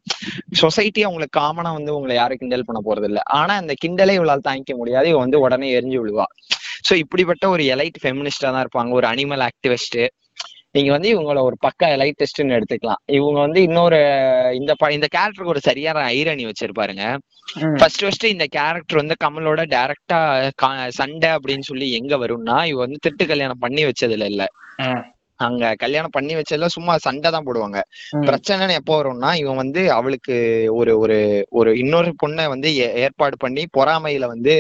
சொசைட்டி அவங்களுக்கு காமனா வந்து உங்களை யாரும் கிண்டல் பண்ண போறது இல்லை ஆனா அந்த கிண்டலே இவளால் தாங்கிக்க முடியாது. இவ வந்து உடனே எரிஞ்சு விழுவா. சோ இப்படிப்பட்ட ஒரு எலைட் ஃபெமினிஸ்டா தான் இருப்பாங்க. ஒரு அனிமல் ஆக்டிவிஸ்ட் நீங்க வந்து இவங்கள ஒரு பக்கா எலைட்டிஸ்ட்னு எடுத்துக்கலாம் இவங்க வந்து இன்னொரு இந்த ப- இந்த கேரக்டருக்கு ஒரு சரியான ஐரணி வச்சிருப்பாருங்க. ஃபர்ஸ்ட் ஃபர்ஸ்ட் இந்த கேரக்டர் வந்து கமலோட டைரக்டா சண்டை அப்படின்னு சொல்லி எங்க வரும்னா இவ வந்து திட்டு கல்யாணம் பண்ணி வச்சதுல இல்ல. அங்க கல்யாணம் பண்ணி வச்சதுல சும்மா சண்டை தான் போடுவாங்க. பிரச்சனைன்னு எப்போ வரும்னா இவன் வந்து அவளுக்கு ஒரு ஒரு ஒரு இன்னொரு பொண்ணை வந்து ஏற்பாடு பண்ணி பொறாமையில வந்து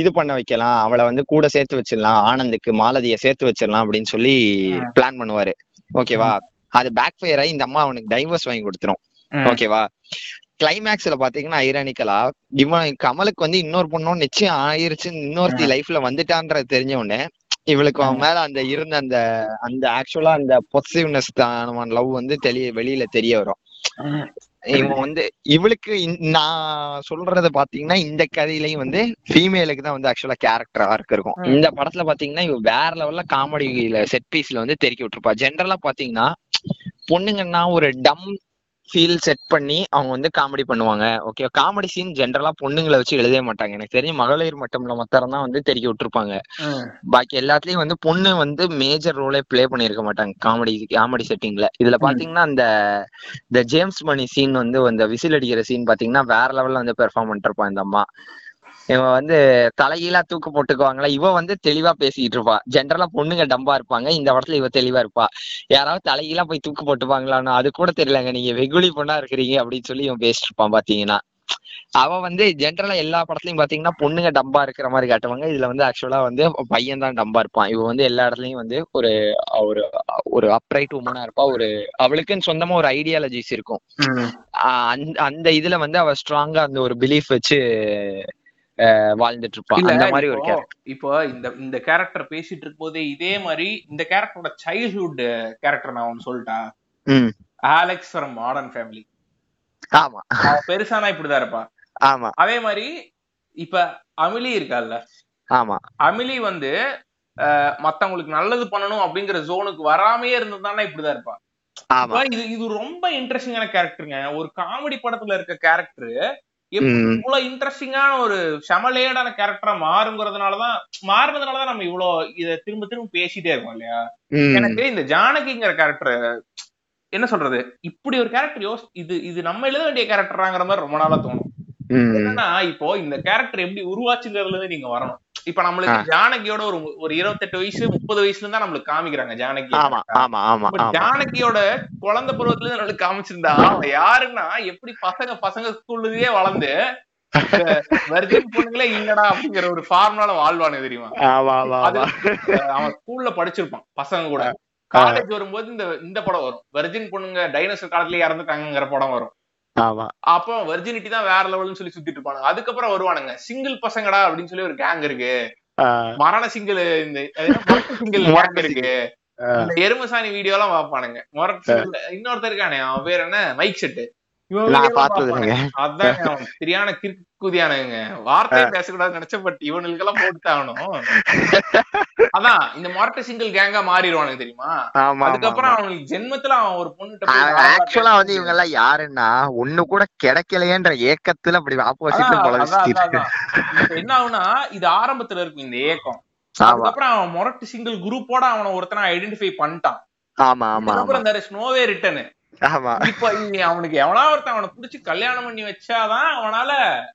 இது பண்ண வைக்கலாம். அவளை வந்து கூட சேர்த்து வச்சிடலாம். ஆனந்துக்கு மாலதிய சேர்த்து வச்சிடலாம் அப்படின்னு சொல்லி. பிளான் பண்ணுவாரு. ஓகேவா அது பேக் ஃபயர் ஆகி இந்த அம்மா அவனுக்கு டைவர்ஸ் வாங்கி கொடுத்துரும். ஓகேவா கிளைமேக்ஸ்ல பாத்தீங்கன்னா ஐரானிக்கலா இவன் கமலுக்கு வந்து இன்னொரு பொண்ணும் நிச்சயம் ஆயிருச்சு இன்னொருத்தி லைஃப்ல வந்துட்டான்றது தெரிஞ்ச உடனே இவளுக்கு அவன் மேல அந்த இருந்த அந்த அந்த ஆக்சுவலா அந்த பொசிட்டிவ்னஸ் லவ் வந்து தெரிய வெளியில தெரிய வரும். இவன் வந்து இவளுக்கு நான் சொல்றது பாத்தீங்கன்னா இந்த கதையிலயும் வந்து ஃபீமேலுக்கு தான் வந்து ஆக்சுவலா கேரக்டர் ஆர்க் இருக்கும். இந்த படத்துல பாத்தீங்கன்னா இவ வேற லெவல்ல காமெடியில செட் பீஸ்ல வந்து தெறிக்கி விட்டுருப்பா ஜென்ரலா பாத்தீங்கன்னா பொண்ணுங்கன்னா ஒரு டம் ஃபீல் செட் பண்ணி அவங்க வந்து காமெடி பண்ணுவாங்க. ஓகே காமெடி சீன் ஜென்ரலா பொண்ணுங்களை வச்சு எழுதவே மாட்டாங்க. எனக்கு தெரியும் மகளிர் மட்டம்ல மொத்தம் தான் வந்து தெறிக்க விட்டுருப்பாங்க. பாக்கி எல்லாத்துலயும் வந்து பொண்ணு வந்து மேஜர் ரோலே ப்ளே பண்ணிருக்க மாட்டாங்க. காமெடி காமெடி செட்டிங்ல இதுல பாத்தீங்கன்னா அந்த இந்த ஜேம்ஸ் மணி சீன் வந்து அந்த விசில் அடிக்கிற சீன் பாத்தீங்கன்னா வேற லெவல்ல வந்து பெர்ஃபார்ம் பண்ணிருப்பான் இந்த அம்மா. இவன் வந்து தலைகீழா தூக்கு போட்டுக்குவாங்களா இவ வந்து தெளிவா பேசிட்டு இருப்பா. ஜென்ரலா பொண்ணுங்க டம்பா இருப்பாங்க. இந்த இடத்துல இவ தெளிவா இருப்பா. யாராவது தலைகீழா போய் தூக்கு போட்டுப்பாங்களான்னு அது கூட தெரியலங்க. நீங்க வெகுளி பொண்ணா இருக்கிறீங்க அப்படின்னு சொல்லி இவன் பேசிட்டு இருப்பான் பாத்தீங்கன்னா. அவ வந்து ஜென்ரலா எல்லா படத்துலயும் பாத்தீங்கன்னா பொண்ணுங்க டம்பா இருக்கிற மாதிரி காட்டுவாங்க. இதுல வந்து ஆக்சுவலா வந்து பையன் தான் டம்பா இருப்பான். இவ வந்து எல்லா இடத்துலயும் வந்து ஒரு ஒரு ஒரு அப்ரைட் உமனா இருப்பா. ஒரு அவளுக்குன்னு சொந்தமா ஒரு ஐடியாலஜிஸ் இருக்கும். அந்த அந்த இதுல வந்து அவ ஸ்ட்ராங்கா அந்த ஒரு பிலீஃப் வச்சு வாழ்ந்துட்டு இருப்பா இல்ல, அந்த மாதிரி ஒரு இப்போ- இப்போ இந்த இந்த கேரக்டர் பேசிட்டு இருக்கும்போதே இதே மாதிரி இந்த கேரக்டரோட சைல்ட்ஹுட் கேரக்டர் நான் ஒன்னு சொல்லிட்டா ஆலெக்ஸ் ஃப்ரம் மாடர்ன் ஃபேமிலி ஆமா. பெருசானா இப்படிதான் இருப்பா. ஆமா. அதே மாதிரி இப்ப அமிலி இருக்கால்ல. ஆமா. அமிலி வந்து மத்தவங்களுக்கு நல்லது பண்ணணும் அப்படிங்கிற ஜோனுக்கு வராமையே இருந்ததுதானே இப்படிதான் இருப்பா. இது இது ரொம்ப இன்ட்ரெஸ்டிங்கான கேரக்டருங்க ஒரு காமெடி படத்துல இருக்க கேரக்டர். இவ்வளவு இன்ட்ரெஸ்டிங்கான ஒரு செமலேடான கேரக்டரா மாறுங்கிறதுனாலதான் மாறுனதுனாலதான் நம்ம இவ்வளவு இத திரும்ப திரும்ப பேசிட்டே இருக்கோம் இல்லையா. எனக்கு இந்த ஜானகிங்கிற கேரக்டர் என்ன சொல்றது இப்படி ஒரு கேரக்டர் யோசி இது இது நம்ம எழுத வேண்டிய கேரக்டராங்கிற மாதிரி ரொம்ப நாளா தோணும். என்னன்னா இப்போ இந்த கேரக்டர் எப்படி உருவாச்சுங்கிறதுல இருந்து நீங்க வரணும். இப்ப நம்மளுக்கு. ஜானகியோட ஒரு ஒரு இருபத்தெட்டு வயசு முப்பது வயசுல இருந்தா நம்மளுக்கு காமிக்கிறாங்க ஜானகி. ஜானகியோட குழந்தை பருவத்துல இருந்து நம்மளுக்கு காமிச்சிருந்தா அவன் யாருன்னா எப்படி பசங்க பசங்க ஸ்கூல்லயே வளர்ந்து வெர்ஜின் பொண்ணுங்களே இல்லடா அப்படிங்கிற ஒரு ஃபார்முலால வாழ்வானு தெரியுமா? அவன் ஸ்கூல்ல படிச்சிருப்பான் பசங்க கூட. காலேஜ் வரும்போது இந்த இந்த படம் வரும். வெர்ஜின் பொண்ணுங்க டைனோசர் காலத்துல இறந்துட்டாங்கிற படம் வரும். அப்போ வெர்ஜினிட்டி தான் வேற லெவல்னு சொல்லி சுத்திட்டு இருப்பானுங்க. அதுக்கப்புறம் வருவானுங்க. சிங்கிள் பசங்கடா அப்படின்னு சொல்லி ஒரு கேங் இருக்கு. மரண சிங்கிள் இந்த சிங்கிள் இருக்கு. எருமசாணி வீடியோ எல்லாம் single. இன்னொருத்தர் இருக்கானே அவன் பேர் என்ன? Mic set. சரியான கிறுக்குதியானுங்க வார்த்தையை பேசக்கூடாதுன்னு நினைச்ச பட் இவனுக்கு எல்லாம் அதான் இந்த மொரட்டு சிங்கிள் கேங்கா மாறிடுவானுங்க தெரியுமா? அதுக்கப்புறம் அவனுக்கு ஜென்மத்துல அவன் ஒரு நார்மலா ஆக்சுவலா வந்து இவங்க எல்லாம் யாருன்னா ஒண்ணு கூட கிடைக்கலையேன்ற ஏக்கத்துல அப்படி ஆப்போசிட்ல என்ன ஆகுனா இது ஆரம்பத்துல இருக்கும் இந்த ஏக்கம். அதுக்கப்புறம் அவன் மொரட்டு சிங்கிள் குரூப்போட அவன ஒருத்தனை ஐடென்டிஃபை பண்ணிட்டான். ஆமா ஆமா way return ஆமா. இப்ப அவனுக்கு எவனா ஒருத்தன் அவனை புடிச்சு கல்யாணம் பண்ணி வச்சாதான் அவனால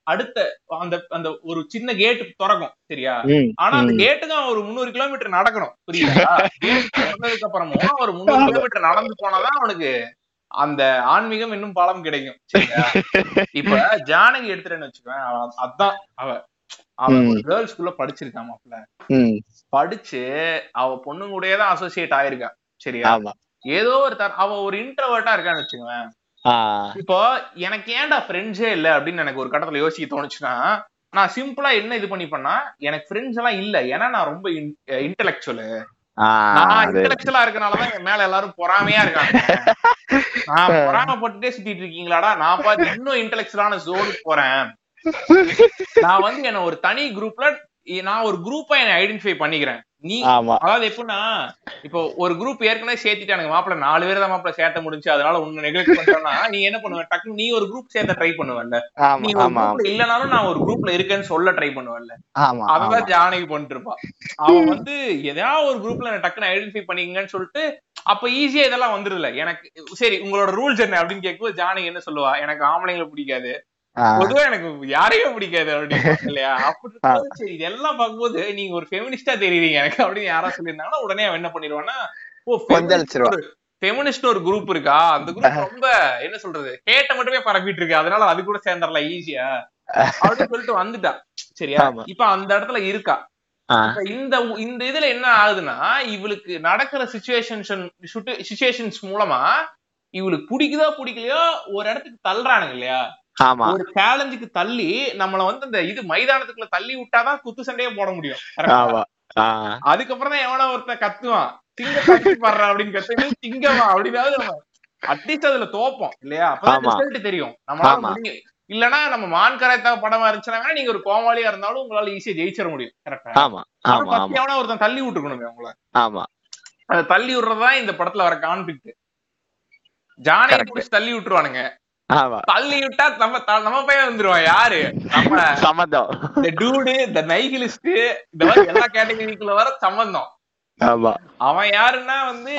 அடுத்த அந்த அந்த ஒரு சின்ன கேட் திறக்கும் சரியா? ஆனா அந்த. கேட்டுக்கு அவன் ஒரு முந்நூறு கிலோமீட்டர் நடக்கணும் புரியுதா? அப்புறமும் ஒரு முந்நூறு கிலோமீட்டர் நடந்து போனாதான் அவனுக்கு அந்த ஆன்மீகம் இன்னும் பலம் கிடைக்கும் இப்ப ஜானகி எடுத்துட்டேன்னு வச்சுக்கோவேன் அவ- அதான் அவ அவ ம். ஒரு கேர்ள்ஸ் ஸ்கூல்ல படிச்சிருக்கான் மாப்ள ம், படிச்சு அவ பொண்ணு கூடயே தான் அசோசியேட் ஆயிருக்கா சரியா? ஏதோ ஒரு தர அவ ஒரு இன்ட்ரோவர்ட்டா இருக்கான்னு வச்சுக்கோவேன் ஆ, இப்போ எனக்கு ஏன்டா ஃப்ரெண்ட்ஸே இல்ல அப்படின்னு எனக்கு ஒரு கட்டத்துல யோசிக்க தோணுச்சுன்னா நான் சிம்பிளா என்ன இது பண்ணிப்பேன்னா எனக்கு ஃப்ரெண்ட்ஸ் எல்லாம் இல்ல. ஏன்னா நான் ரொம்ப இன்டெலெக்சுவல் நான் இன்டெலெக்சுவலா இருக்கனாலதான் என் மேல எல்லாரும் பொறாமையா இருக்காங்க. நான் பொறாமப்பட்டுட்டே சுத்திட்டு இருக்கீங்களாடா? நான் பார்த்து இன்னும் இன்டெலெக்சுவலான ஜோனுக்கு போறேன். நான் வந்து என்ன ஒரு தனி குரூப்ல நான் ஒரு குரூப்பா என்ன ஐடென்டிஃபை பண்ணிக்கிறேன். நீ அதாவது எப்படின்னா இப்போ ஒரு குரூப் ஏற்கனவே சேர்த்திட்டானுங்க மாப்பிள்ள நாலு பேர் தான் மாப்பிள்ள சேர்த்த முடிஞ்சு அதனால உன்னை நெக்லெக்ட் பண்ணிட்டோம்னா நீ என்ன பண்ணுவ? டக்குனு நீ ஒரு குரூப் சேர்த்த ட்ரை பண்ணுவல்ல. நீ ஒரு இல்லனாலும் நான் ஒரு குரூப்ல இருக்கேன்னு சொல்ல ட்ரை பண்ணுவல்ல. அததான் ஜானகி பண்ணிட்டு இருப்பா. அவன் வந்து எதாவது ஒரு குரூப்ல என்ன டக்குன்னு ஐடென்டிஃபை பண்ணிக்கங்கன்னு சொல்லிட்டு அப்ப ஈஸியா இதெல்லாம் வந்துருதுல எனக்கு சரி உங்களோட ரூல்ஸ் என்ன அப்படின்னு கேட்கும்போது ஜானகி என்ன சொல்லுவா? எனக்கு ஆம்பளைங்களை பிடிக்காது. பொதுவா எனக்கு யாரையும் பிடிக்காது அப்படின்னு இல்லையா? அப்படி சரி இதெல்லாம் பார்க்கும்போது நீங்க ஒரு ஃபெமினிஸ்டா தெரியுறீங்க எனக்கு அப்படின்னு யாரா சொல்லியிருந்தாங்கன்னா உடனே அவன் என்ன பண்ணிடுவான்னா ஓ. ஃபெமினிஸ்ட் ஒரு குரூப் இருக்கா? அந்த குரூப் ரொம்ப என்ன சொல்றது கேட்ட மட்டுமே பரப்பிட்டு இருக்கு. அதனால அது கூட சேர்ந்துடலாம் ஈஸியா அப்படின்னு சொல்லிட்டு வந்துட்டா. சரியா. இப்ப அந்த இடத்துல இருக்கா. இந்த இந்த இதுல என்ன ஆகுதுன்னா இவளுக்கு நடக்கிற சுச்சுவேஷன்ஸ் சுச்சுவேஷன்ஸ் மூலமா இவளுக்கு பிடிக்குதோ பிடிக்கலையோ ஒரு இடத்துக்கு தள்ளுறானுங்க இல்லையா? ஆமா. ஒரு சேலஞ்சுக்கு தள்ளி நம்மள வந்து அந்த இது மைதானத்துக்குள்ள தள்ளி விட்டாதான் குத்து சண்டையே போட முடியும். அதுக்கப்புறம் தான் எவனோ ஒருத்தன் கத்துவான். திங்க படுற அப்படின்னு கத்து திங்கமா அப்படின்னாவது நம்ம அட்லீஸ்ட் அதுல தோப்போம் இல்லையா? அப்பதான். ரிசல்ட் தெரியும். நம்மளால ஆமா. முடியும் இல்லனா நம்ம மான் கராத்தா படமா இருந்துச்சுன்னா நீங்க ஒரு கோமாளியா இருந்தாலும் உங்களால ஈஸியா ஜெயிச்சிட முடியும். கரெக்டா ஆமா. ஆமா ஆமா. எவனா ஒருத்தன் தள்ளி விட்டுருக்கணுமே உங்களை ஆமா. அதை தள்ளி விடுறதுதான் இந்த படத்துல வர கான்ஃபிளிக்ட். புடிச்சு தள்ளி விட்டுருவானுங்க. தள்ளி விட்டா நம்ம நம்ம பையன் வந்துருவான். யாரு? நம்ம. சம்மந்தம். இந்த டூடு இந்த நைகிலிஸ்ட் இந்த மாதிரி எல்லா கேட்டகரிக்குள்ள வர சம்பந்தம் ஆமா. அவன் யாருன்னா வந்து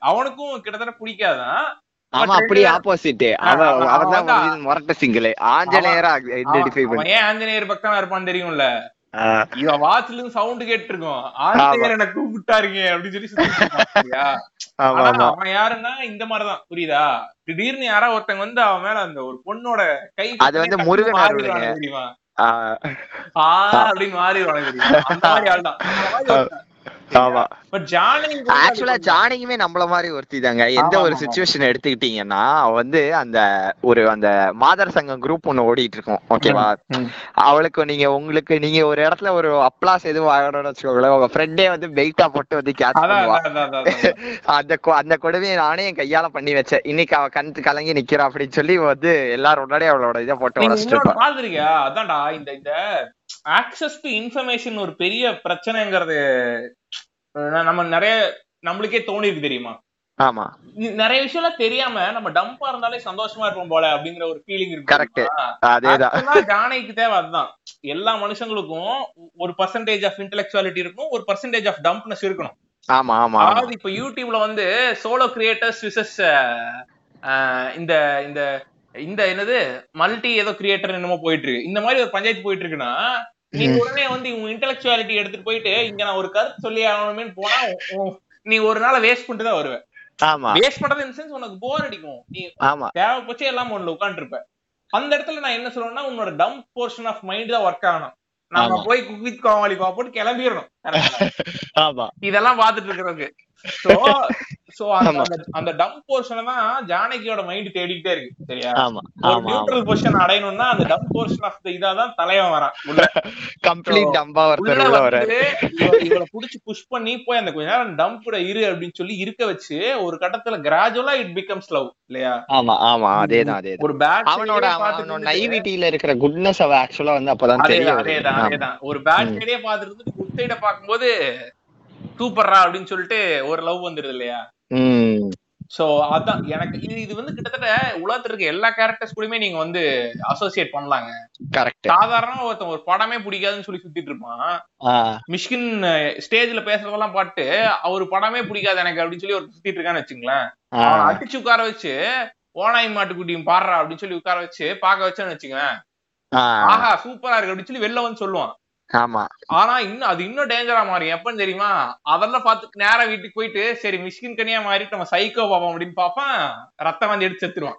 அவனுக்கும் கிட்டத்தட்ட பிடிக்காதான். அவன் அப்படியே ஆப்போசிட் அவன் தான் முரட்ட சிங்கிள் ஆஞ்சநேயரா ஐடென்டிஃபை அவன் பண்ணி. ஏன் ஆஞ்சநேயர் பக்கமா இருப்பான்னு தெரியும்ல? இவன் இருந்து சவுண்ட் கேட்டு இருக்கும் ஆஞ்சநேயர் என்ன கூப்பிட்டாருங்க அப்படின்னு சொல்லி அவன் யாருன்னா இந்த மாதிரிதான். புரியுதா? திடீர்னு யாரா ஒருத்தங்க வந்து அவன் மேல அந்த ஒரு பொண்ணோட கை அது வந்து முருகன். தெரியுமா? அப்படின்னு மாறிடுவானுங்க தெரியுமா? அந்த மாதிரி ஆள் தான். ஆமா. ஆக்சுவலா ஜானகியுமே நம்மள மாதிரி ஒருத்தி தாங்க எந்த ஒரு சுச்சுவேஷன் எடுத்துக்கிட்டீங்கன்னா அவ வந்து அந்த ஒரு அந்த மாதர் சங்கம் குரூப் ஒண்ணு ஓடிட்டு இருக்கும். ஓகேவா. அவளுக்கு நீங்க உங்களுக்கு நீங்க ஒரு இடத்துல ஒரு அப்ளாஸ் எதுவும் வாங்கணும்னு வச்சுக்கோங்களேன். உங்க ஃப்ரெண்டே வந்து பெயிட்டா போட்டு வந்து கேட்ச் பண்ணுவா. அந்த அந்த கொடுமையை நானே என் கையால பண்ணி வச்சேன். இன்னைக்கு அவ கண் கலங்கி நிக்கிறா அப்படின்னு சொல்லி வந்து எல்லாரும் முன்னாடி அவளோட இதை போட்டு உடச்சிட்டு அதான்டா இந்த இந்த ஆக்சஸ் டு இன்ஃபர்மேஷன் ஒரு பெரிய பிரச்சனைங்கிறது நம்ம நிறைய நம்மளுக்கே தோணிருக்கு தெரியுமா? ஆமா. நிறைய விஷயம்லாம் தெரியாம நம்ம டம்பா இருந்தாலே சந்தோஷமா இருப்போம் போல அப்படிங்கிற ஒரு ஃபீலிங் இருக்கு. தெரியுமா? அதேதான். ஜானகிக்கு தேவை அதுதான். எல்லா மனுஷங்களுக்கும் ஒரு பர்சன்டேஜ் ஆஃப் இன்டெலெக்சுவாலிட்டி இருக்கும் ஒரு பர்சன்டேஜ் ஆஃப் டம்ப்னஸ் இருக்கணும். ஆமா ஆமா ஆமா. அதாவது இப்ப யூடியூப்ல வந்து சோலோ கிரியேட்டர்ஸ் விசஸ் இந்த இந்த இந்த என்னது மல்டி ஏதோ கிரியேட்டர் என்னமோ போயிட்டு இருக்கு. இந்த மாதிரி ஒரு பஞ்சாயத்து போயிட்டு இருக்குன்னா நீ. உடனே வந்து உன் இன்டெலெக்சுவாலிட்டி எடுத்துட்டு போயிட்டு இங்க நான் ஒரு கருத்து சொல்லி ஆகணுமேன்னு போனா நீ ஒரு நாளை வேஸ்ட் பண்ணிட்டு தான் வருவ ஆமா வேஸ்ட் பண்றது இந்த சென்ஸ் உனக்கு போர் அடிக்கும் நீ ஆமா தேவைப்பச்சே எல்லாம் ஒண்ணுல உட்காந்துருப்ப அந்த இடத்துல நான் என்ன சொல்றேன்னா உன்னோட டம் போர்ஷன் ஆஃப் மைண்ட் தான் ஒர்க் ஆகணும் ஆமா. போய் குக் வித் கோமாளி போட்டு கிளம்பிடணும் இதெல்லாம் பாத்துட்டு இருக்கிறதுக்கு சோ சோ அந்த. அந்த- டம் போர்ஷனை தான் ஜானகியோட மைண்ட் தேடிக்கிட்டே இருக்கு சரியா? நியூட்ரல் பொசிஷன் அடையணும்னா அந்த டம் போர்ஷன் ஆஃப் த இதாதான் தலைவன் வரான் கம்ப்ளீட் டம்பா இவளை புடிச்சு புஷ் பண்ணி போய் அந்த கொஞ்ச நேரம் டம்ப்ல இரு அப்படின்னு சொல்லி இருக்க வச்சு ஒரு கட்டத்துல கிராஜுவலா இட் பிகம்ஸ் லவ் இல்லையா? ஆமா ஆமா அதேதான் ஒரு பேட் அவனோட அவனோட நைவிட்டியில இருக்கிற குட்னஸ் அவ ஆக்சுவலா வந்து அப்பதான் தெரிய அதேதான் அதேதான். ஒரு பேட். சைடே பாத்துட்டு குட் சைட பாக்கும்போது சூப்பர்ரா அப்படின்னு சொல்லிட்டு ஒரு லவ் வந்துருது இல்லையா? சோ அதான் எனக்கு இது இது வந்து கிட்டத்தட்ட உலகத்துல இருக்க எல்லா கேரக்டர்ஸ் கூடயுமே நீங்க வந்து அசோசியேட் பண்ணலாங்க. கரெக்ட் சாதாரண ஒருத்தன் ஒரு படமே பிடிக்காதுன்னு சொல்லி சுத்திட்டு இருப்பான். மிஷ்கின் ஸ்டேஜ்ல பேசுறதெல்லாம் பாட்டு அவர் படமே பிடிக்காது எனக்கு அப்படின்னு சொல்லி ஒரு சுத்திட்டு இருக்கான்னு வச்சுங்களேன் அடிச்சு உட்கார வச்சு ஓனாய் மாட்டுக்குட்டியும் பாடுறா அப்படின்னு சொல்லி உட்கார வச்சு பார்க்க வச்சேன்னு வச்சுங்களேன் ஆஹா சூப்பரா இருக்கு அப்படின்னு சொல்லி வெளில வந்து சொல்லுவான். ஆமா. ஆனா இன்னும் அது இன்னும் டேஞ்சரா மாறும். எப்பன்னு தெரியுமா? அதெல்லாம் பார்த்து நேரா வீட்டுக்கு போயிட்டு சரி மிஷ்கின் கனியா மாறிட்டு நம்ம சைக்கோ பாப்போம் அப்படின்னு பாப்பான் ரத்தம் வந்து எடுத்து செத்துருவான்.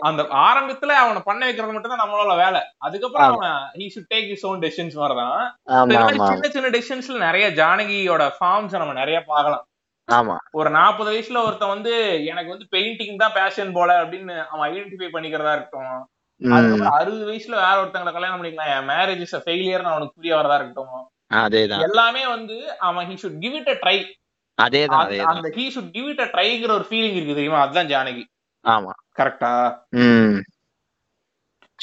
அந்த ஆரம்பத்துல அவனை பண்ண வைக்கிறது மட்டும் தான் நம்மளோட வேலை. அதுக்கப்புறம். அவன் take his own decisions வரதான் ஆமா ஆமா சின்ன சின்ன டெசிஷன்ஸ்ல நிறைய ஜானகியோட ஃபார்ம்ஸ் நம்ம நிறைய பார்க்கலாம். ஆமா. ஒரு நாற்பது வயசுல ஒருத்தன் வந்து எனக்கு வந்து பெயிண்டிங் தான் பேஷன் போல அப்படின்னு அவன் ஐடென்டிஃபை பண்ணிக்கிறதா இருக்கட்டும். அறுபது வயசுல வேற ஒருத்தங்களை கல்யாணம் பண்ணிக்கலாம். என் மேரேஜ் இஸ் ஃபெயிலியர்னு அவனுக்கு புரிய வரதா இருக்கட்டும். அதேதான். எல்லாமே வந்து அவன் he should give it a try அதேதான் அந்த he should give it a ட்ரைங்கிற ஒரு ஃபீலிங் இருக்கு தெரியுமா? அதுதான் ஜானகி. ஆமா. கரெக்டா ம்.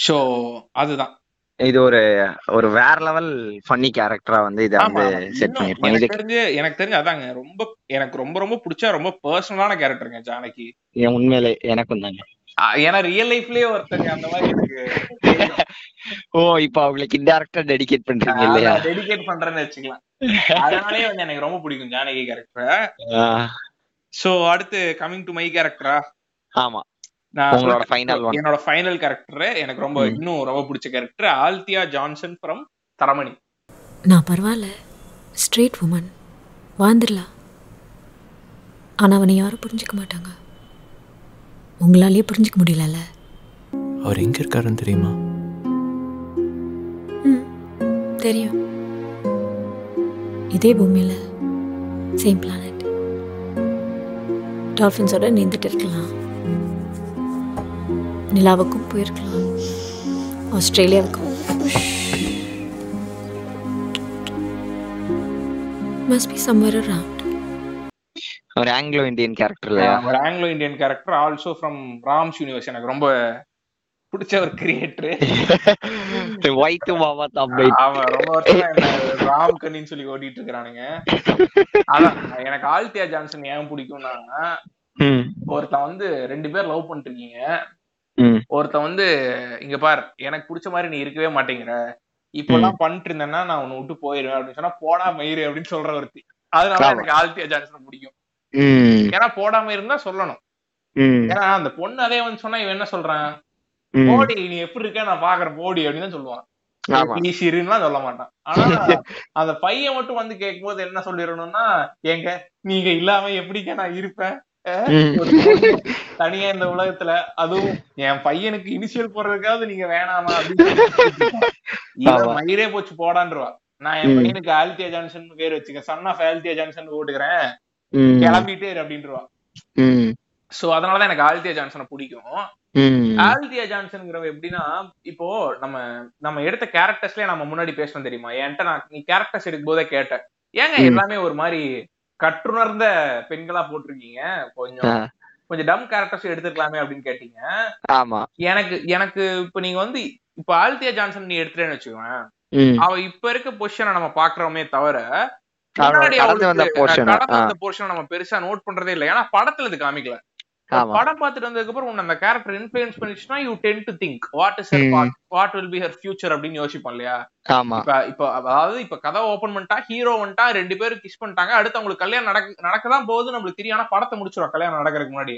ஷோ அதுதான். இது ஒரு ஒரு வேற லெவல் ஃபன்னி கேரக்டரா வந்து இத வந்து. செட் பண்ணிருப்பாங்க எனக்கு தெரிஞ்சு எனக்கு தெரிஞ்சு அதாங்க. ரொம்ப எனக்கு ரொம்ப ரொம்ப பிடிச்ச ரொம்ப பர்சனலான கேரக்டருங்க ஜானகி. என் உண்மையிலே எனக்கும் தாங்க. ஏன்னா ரியல் லைஃப்லயே ஒருத்தங்க அந்த மாதிரி. ஓ இப்ப அவங்களுக்கு இன்டைரக்டா டெடிகேட் பண்றீங்க இல்லையா? டெடிகேட் பண்றேன்னு வச்சுக்கலாம். அதனாலே வந்து எனக்கு ரொம்ப பிடிக்கும் ஜானகி கேரக்டர் சோ அடுத்து கமிங் டு மை கேரக்டரா ஆமா. நான் உங்களோட. ஃபைனல் ஒன் என்னோட ஃபைனல் கேரக்டர் எனக்கு ரொம்ப. இன்னும் ரொம்ப பிடிச்ச character Althea Johnson from Taramani. நான் பரவாயில்ல ஸ்ட்ரெயிட் உமன் வாழ்ந்துடலாம். ஆனால் அவனை யாரும் புரிஞ்சுக்க மாட்டாங்க. உங்களாலேயே புரிஞ்சுக்க முடியலல்ல? அவர் எங்க இருக்காருன்னு தெரியுமா? தெரியும். இதே பூமியில் சேம் பிளானட் டால்ஃபின்ஸோட நீந்துட்டு இருக்கலாம். நிலாவுக்கும் போயிருக்கலாம். ஆஸ்திரேலியாவுக்கும். மஸ்ட் பி சம்வேர் அரவுண்ட் ஒரு ஆங்கிலோ இந்தியன் கேரக்டர் ஒரு Anglo Indian character also from Ram's universe எனக்கு ரொம்ப பிடிச்ச ஒரு கிரியேட்டர் ஒயிட் மாமா தம்பை அவன் ரொம்ப வருஷமா ராம் கண்ணின்னு சொல்லி ஓடிட்டு இருக்கிறானுங்க. அதான் எனக்கு ஆல்தியா ஜான்சன் ஏன் பிடிக்கும்னா ஒருத்தன் வந்து ரெண்டு பேர் லவ் பண்ணிட்டு இருக்கீங்க. ஒருத்தன் வந்து இங்க பார் எனக்கு பிடிச்ச மாதிரி நீ இருக்கவே மாட்டேங்கிற. இப்பெல்லாம் பண்ணிட்டு இருந்தேன்னா நான் உன்னை விட்டு போயிருவேன் அப்படின்னு சொன்னா போடா மயிறு அப்படின்னு சொல்ற ஒருத்தி. அதனால. எனக்கு ஆல்தியா ஜான்சன் பிடிக்கும். ஏன்னா போடாம இருந்தா சொல்லணும். ஏன்னா அந்த பொண்ணு அதே வந்து சொன்னா இவன் என்ன சொல்றான்? ம். போடி நீ எப்படி இருக்க? நான் பாக்குறேன் போடி அப்படின்னு தான் சொல்லுவான். இருன்னுலாம் சொல்ல மாட்டான். ஆனா அந்த பையன் மட்டும் வந்து கேட்கும்போது என்ன சொல்லிடணும்னா ஏங்க நீங்க இல்லாம எப்படிங்க நான் இருப்பேன்? தனியா இந்த உலகத்துல அதுவும் என் பையனுக்கு இனிஷியல் போடுறதுக்காவது நீங்க வேணாமா அப்படின்னு. மயிரே போச்சு போடான்றுவா நான் என். பையனுக்கு ஆல்தியா ஜான்சன் பேர் வச்சுக்க சன் ஆஃப் ஆல்தியா ஜான்சன் போட்டுக்கிறேன். கிளம்பிட்டே அப்படின்றவா சோ அதனாலதான் எனக்கு ஆல்தியா ஜான்சனை பிடிக்கும். ஆல்தியா ஜான்சன்ங்கிறவ எப்படின்னா இப்போ நம்ம நம்ம எடுத்த கேரக்டர்ஸ்லயே நம்ம முன்னாடி பேசணும் தெரியுமா? என்கிட்ட நான் நீ கேரக்டர்ஸ் எடுக்கும் போதே கேட்டேன். ஏங்க. எல்லாமே ஒரு மாதிரி கற்றுணர்ந்த பெண்களா போட்டிருக்கீங்க? கொஞ்சம் கொஞ்சம் டம் கேரக்டர்ஸ் எடுத்துக்கலாமே அப்படின்னு கேட்டீங்க. ஆமா. எனக்கு எனக்கு இப்ப நீங்க வந்து இப்ப ஆல்தியா ஜான்சன் நீ எடுத்துட்டேன்னு வச்சுக்கோங்க அவ இப்ப இருக்க பொசிஷனை நம்ம பாக்குறோமே தவிர நம்ம பெருசா நோட் பண்றதே இல்லை. ஏன்னா படத்துல இது காமிக்கல. படம் பார்த்துட்டு வந்ததுக்கு அப்புறம் அந்த character influence பண்ணிச்சுன்னா you tend to think what is. What will be her future அப்படின்னு யோசிப்போம் இல்லையா? இப்ப இப்ப அதாவது இப்ப கதை ஓபன் பண்ணிட்டா ஹீரோ வந்துட்டா ரெண்டு பேரும் கிஸ் பண்ணிட்டாங்க அடுத்து அவங்களுக்கு கல்யாணம் நடக்க நடக்கதான் போகுது நம்மளுக்கு தெரியும் ஆனா படத்தை முடிச்சிடும் கல்யாணம் நடக்கிறதுக்கு முன்னாடி.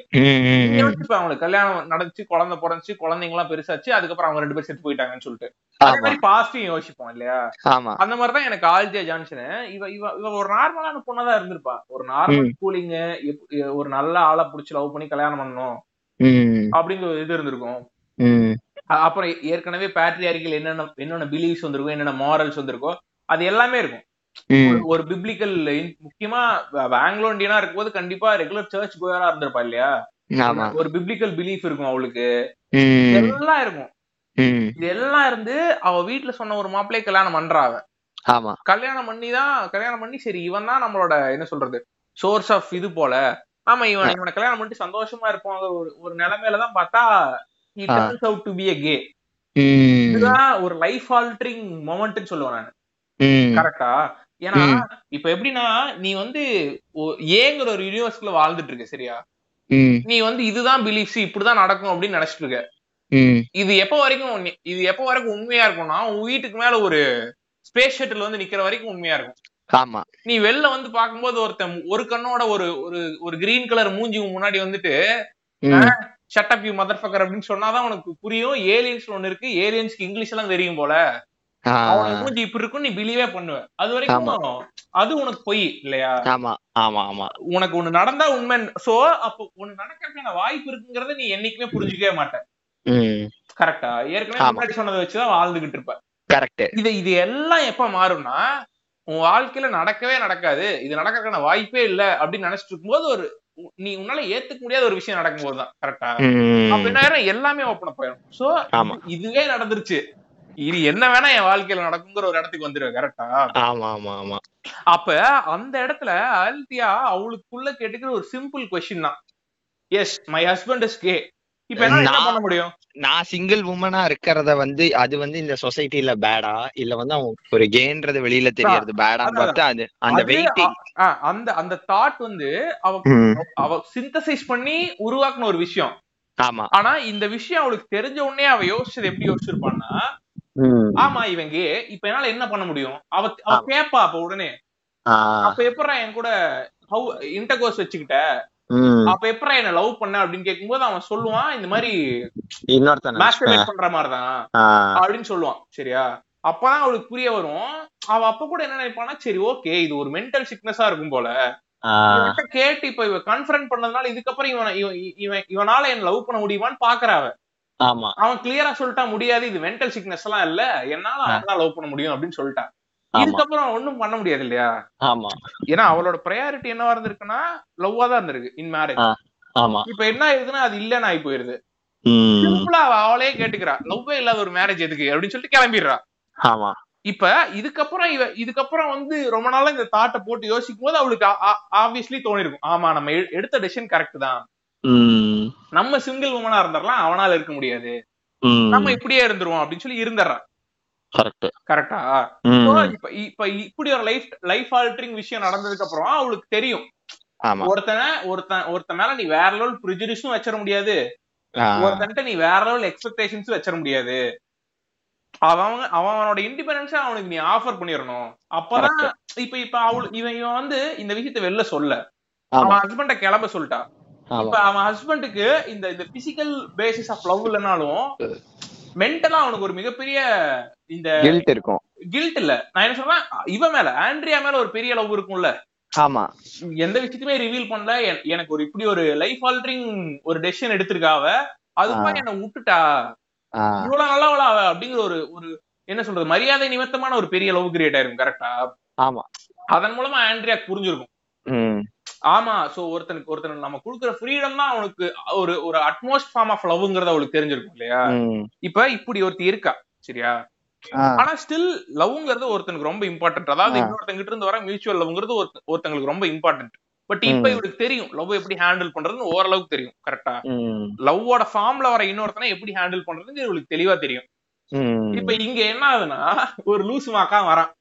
யோசிச்சு அவங்களுக்கு கல்யாணம் நடந்துச்சு குழந்தை பிறந்துச்சு குழந்தைங்க எல்லாம் பெருசாச்சு அதுக்கப்புறம் அவங்க ரெண்டு பேரும் செத்து போயிட்டாங்கன்னு சொல்லிட்டு. அதே மாதிரி பாசிட்டிவ் யோசிப்போம் இல்லையா? அந்த மாதிரிதான் எனக்கு ஆல்தியா ஜான்சன். இவ இவ இவ ஒரு நார்மலான பொண்ணாதான் இருந்திருப்பா. ஒரு நார்மல் ம். கூலிங் ஒரு நல்ல ஆளை புடிச்சு லவ் பண்ணி கல்யாணம் பண்ணணும் அப்படிங்கிற இது இருந்திருக்கும். அப்புறம் ஏற்கனவே பேட்ரியாரிக்கல் என்னென்ன என்னென்ன பிலீவ்ஸ் வந்திருக்கும் என்னென்ன மாரல்ஸ் வந்திருக்கோ அது எல்லாமே இருக்கும். ஒரு- பிப்ளிக்கல் முக்கியமா ஆங்கிலோ இந்தியனா இருக்கும்போது கண்டிப்பா ரெகுலர் சர்ச் கோயரா இருந்திருப்பா இல்லையா? ஒரு பிப்ளிக்கல் பிலீஃப் இருக்கும் அவளுக்கு. ம், இதெல்லாம் இருக்கும். இது எல்லாம் இருந்து அவ வீட்டுல சொன்ன ஒரு மாப்பிள்ளைய கல்யாணம் பண்றா அவ. ஆமா. கல்யாணம் பண்ணி தான் கல்யாணம் பண்ணி சரி இவன் தான் நம்மளோட என்ன சொல்றது சோர்ஸ் ஆஃப் இது போல. ஆமா இவன் இவனை கல்யாணம் பண்ணிட்டு சந்தோஷமா இருப்பாங்க ஒரு ஒரு நிலைமையில தான் பார்த்தா a gay. ம், இதுதான் ஒரு லைஃப் ஆல்டரிங் மொமெண்ட்னு சொல்லுவேன் நான். கரெக்டா ஏன்னா. இப்ப எப்படின்னா நீ வந்து ஏங்கிற ஒரு யூனிவர்ஸ்குள்ள வாழ்ந்துட்டு இருக்க சரியா நீ வந்து இதுதான் பிலீஃப்ஸ் இப்படிதான் நடக்கும் அப்படின்னு நினைச்சிட்டு இருக்க இது எப்ப வரைக்கும் இது எப்ப வரைக்கும் உண்மையா இருக்கும்னா உன் வீட்டுக்கு மேல ஒரு ஸ்பேஸ் ஷட்டில் வந்து நிக்கிற வரைக்கும் உண்மையா இருக்கும். ஆமா. நீ வெளில வந்து பாக்கும்போது ஒருத்தன் ஒரு கண்ணோட ஒரு ஒரு ஒரு கிரீன் கலர் மூஞ்சி முன்னாடி வந்துட்டு ஷட்டப் யூ மதர் ஃபக்கர் அப்படின்னு சொன்னாதான் உனக்கு புரியும். ஏலியன்ஸ் ஒண்ணு இருக்கு. ஏலியன்ஸ்க்கு இங்கிலீஷ் எல்லாம் தெரியும் போல. அவனுக்கு மூஞ்சி இப்படி இருக்கும் நீ பிலீவே பண்ணுவ. அது வரைக்கும் அது உனக்கு பொய் இல்லையா? ஆமா ஆமா ஆமா. உனக்கு ஒண்ணு நடந்தா உண்மை. சோ அப்போ ஒண்ணு நடக்கிறதுக்கான வாய்ப்பு இருக்குங்கிறத நீ என்னைக்குமே புரிஞ்சுக்கவே மாட்ட. ம். கரெக்டா ஏற்கனவே. முன்னாடி சொன்னதை வச்சுதான் வாழ்ந்துகிட்டு இருப்ப. கரெக்ட் இது இது எல்லாம் எப்ப மாறும்னா உன் வாழ்க்கையில நடக்கவே நடக்காது. இது நடக்கிறதுக்கான வாய்ப்பே இல்ல அப்படின்னு நினைச்சிட்டு இருக்கும்போது ஒரு நீ உன்னால ஏத்துக்க முடியாத ஒரு விஷயம் நடக்கும்போது தான் கரெக்டா அப்ப என்ன? எல்லாமே ஓப்பன் போயிடும். சோ. இதுவே நடந்துருச்சு. இது என்ன வேணா என் வாழ்க்கையில நடக்குங்கிற ஒரு இடத்துக்கு வந்துருவேன் கரெக்டா ஆமா ஆமா ஆமா. அப்ப அந்த இடத்துல அல்தியா அவளுக்குள்ள கேட்டுக்கிற ஒரு சிம்பிள் கொஸ்டின் தான். Yes my husband is gay நான் பண்ண முடியும்? நான் சிங்கிள் உமனா இருக்கிறத வந்து அது வந்து இந்த சொசைட்டில பேடா இல்ல வந்து அவன் ஒரு கேன்றது வெளியில தெரியறது அதான், பார்த்து அது அந்த வெயிட்டிங் அந்த அந்த தாட் வந்து அவ அவ சிந்தசைஸ் பண்ணி உருவாக்குன ஒரு விஷயம். ஆமா. ஆனா இந்த விஷயம் அவளுக்கு தெரிஞ்ச உடனே அவ யோசிச்சது எப்படி யோசிச்சிருப்பான்னா. ஆமா இவங்க இப்ப என்னால என்ன பண்ண முடியும்? அவ அவ. கேப்பா அப்ப உடனே. ஆ, அப்ப எப்படா என் கூட ஹவு இன்டர்கோர்ஸ் வச்சுக்கிட்ட. அப்ப எப்படா என்ன லவ் பண்ண அப்படின்னு கேட்கும்போது அவன் சொல்லுவான் இந்த மாதிரி இன்னொருத்தன் மாஸ்டர்பேட் பண்ற மாதிரிதான் அப்படின்னு சொல்லுவான் சரியா? அப்பதான் அவளுக்கு புரிய வரும். அவ அப்ப கூட என்ன நினைப்பானா சரி ஓகே இது ஒரு மென்டல் சிக்னஸா இருக்கும் போல. கேட்டு இப்ப இவ கன்ஃபரன்ட் பண்ணதுனால இதுக்கப்புறம் இவன் இவன் இவன் இவனால என்ன லவ் பண்ண முடியுமான்னு பாக்குறா அவ ஆமா. அவன் கிளியரா சொல்லிட்டா முடியாது இது மென்டல் சிக்னஸ் எல்லாம் இல்ல. என்னால அவன் லவ் பண்ண முடியும் அப்படின்னு சொல்லிட்டான். இதுக்கப்புறம் ஒண்ணும் பண்ண முடியாது இல்லையா? ஆமா. ஏன்னா அவளோட ப்ரையாரிட்டி என்னவா இருந்திருக்குன்னா லவ்வா தான் இருந்திருக்கு இன் மேரேஜ். ஆமா. இப்ப என்ன ஆயிருதுன்னா அது இல்லன்னு ஆகி போயிருது. சிம்பிளா அவ அவளே கேட்டுக்கிறா லவ்வே இல்லாத ஒரு மேரேஜ் எதுக்கு? அப்படின்னு சொல்லிட்டு கிளம்பிடுறா. ஆமா. இப்ப இதுக்கப்புறம் இவ இதுக்கப்புறம் வந்து ரொம்ப நாளா இந்த தாட்டை போட்டு யோசிக்கும் போது அவளுக்கு ஆப்வியஸ்லி தோணிருக்கும். ஆமா நம்ம எடுத்த டெசிஷன் கரெக்ட் தான். நம்ம சிங்கிள் உமனா இருந்துடலாம் அவனால இருக்க முடியாது. நம்ம இப்படியே இருந்துருவோம் அப்படின்னு சொல்லி இருந்துடுறான் கரெக்ட். கரெக்டா. இப்ப இப்ப இப்படி ஒரு லைஃப் லைஃப் ஆல்டரிங் விஷயம் நடந்ததுக்கு அப்புறம் அவளுக்கு தெரியும். ஒருத்தனை ஒருத்தன் ஒருத்தன் மேல நீ வேற லெவல் ப்ரிஜுடிஸும் வச்சிட முடியாது. ஒருத்தன்ட்ட நீ வேற லெவல் எக்ஸ்பெக்டேஷன்ஸ் வச்சிட முடியாது. அவன் அவன் அவனோட இண்டிபெண்டன்ஸா அவனுக்கு நீ ஆஃபர் பண்ணிடணும். அப்பதான் இப்ப இப்ப அவள் இவன் இவன் வந்து இந்த விஷயத்த வெளில சொல்ல. அவன் ஹஸ்பண்ட கிளம்ப சொல்லிட்டா. இப்ப அவன் ஹஸ்பண்டுக்கு இந்த இந்த பிசிக்கல் பேசிஸ் ஆஃப் லவ் இல்லைனாலும் மென்டலா அவனுக்கு ஒரு மிகப்பெரிய இந்த கில்ட் இருக்கும். கில்ட் இல்ல. நான் என்ன சொல்றேன் இவன் மேல ஆண்ட்ரியா மேல ஒரு பெரிய லவ் இருக்கும்ல. ஆமா. எந்த விஷயத்தையுமே ரிவீல் பண்ணல. என்- எனக்கு ஒரு இப்படி ஒரு லைஃப் ஆல்டரிங் ஒரு டெசிஷன் எடுத்திருக்காவ அதுதான். என்ன விட்டுட்டா? இவ்வளவு நல்லவளா அவ அப்படிங்கிற ஒரு ஒரு என்ன சொல்றது மரியாதை நிமித்தமான ஒரு பெரிய லவ் கிரியேட் ஆயிருக்கும் கரெக்டா ஆமா. அதன் மூலமா ஆண்ட்ரியா புரிஞ்சிருக்கும். ஆமா சோ ஒருத்தனுக்கு ஒருத்தனுக்கு நம்ம கொடுக்குற ஃப்ரீடம் தான் அவனுக்கு ஒரு ஒரு அட்மோஸ்ட் ஃபார்ம் ஆஃப் லவ்ங்கிறது அவளுக்கு தெரிஞ்சிருக்கும் இல்லையா? இப்ப இப்படி ஒருத்தி இருக்கா சரியா? ஆனா ஸ்டில் லவ்ங்கிறது ஒருத்தனுக்கு ரொம்ப இம்பார்ட்டன்ட் அதாவது. இன்னொருத்தங்கிட்ட இருந்து வர மியூச்சுவல் லவ்ங்கிறது ஒருத்த- ஒருத்தங்களுக்கு ரொம்ப இம்பார்ட்டன்ட் பட் இப்ப. இவளுக்கு தெரியும் லவ் எப்படி ஹேண்டில் பண்றதுன்னு ஓரளவுக்கு தெரியும் கரெக்டா லவ்வோட ஃபார்ம்ல வர இன்னொருத்தனை எப்படி ஹேண்டில் பண்றதுன்னு இவளுக்கு தெளிவா தெரியும். இப்ப இங்க என்ன ஆகுதுன்னா ஒரு லூசு மாக்கா வரான்.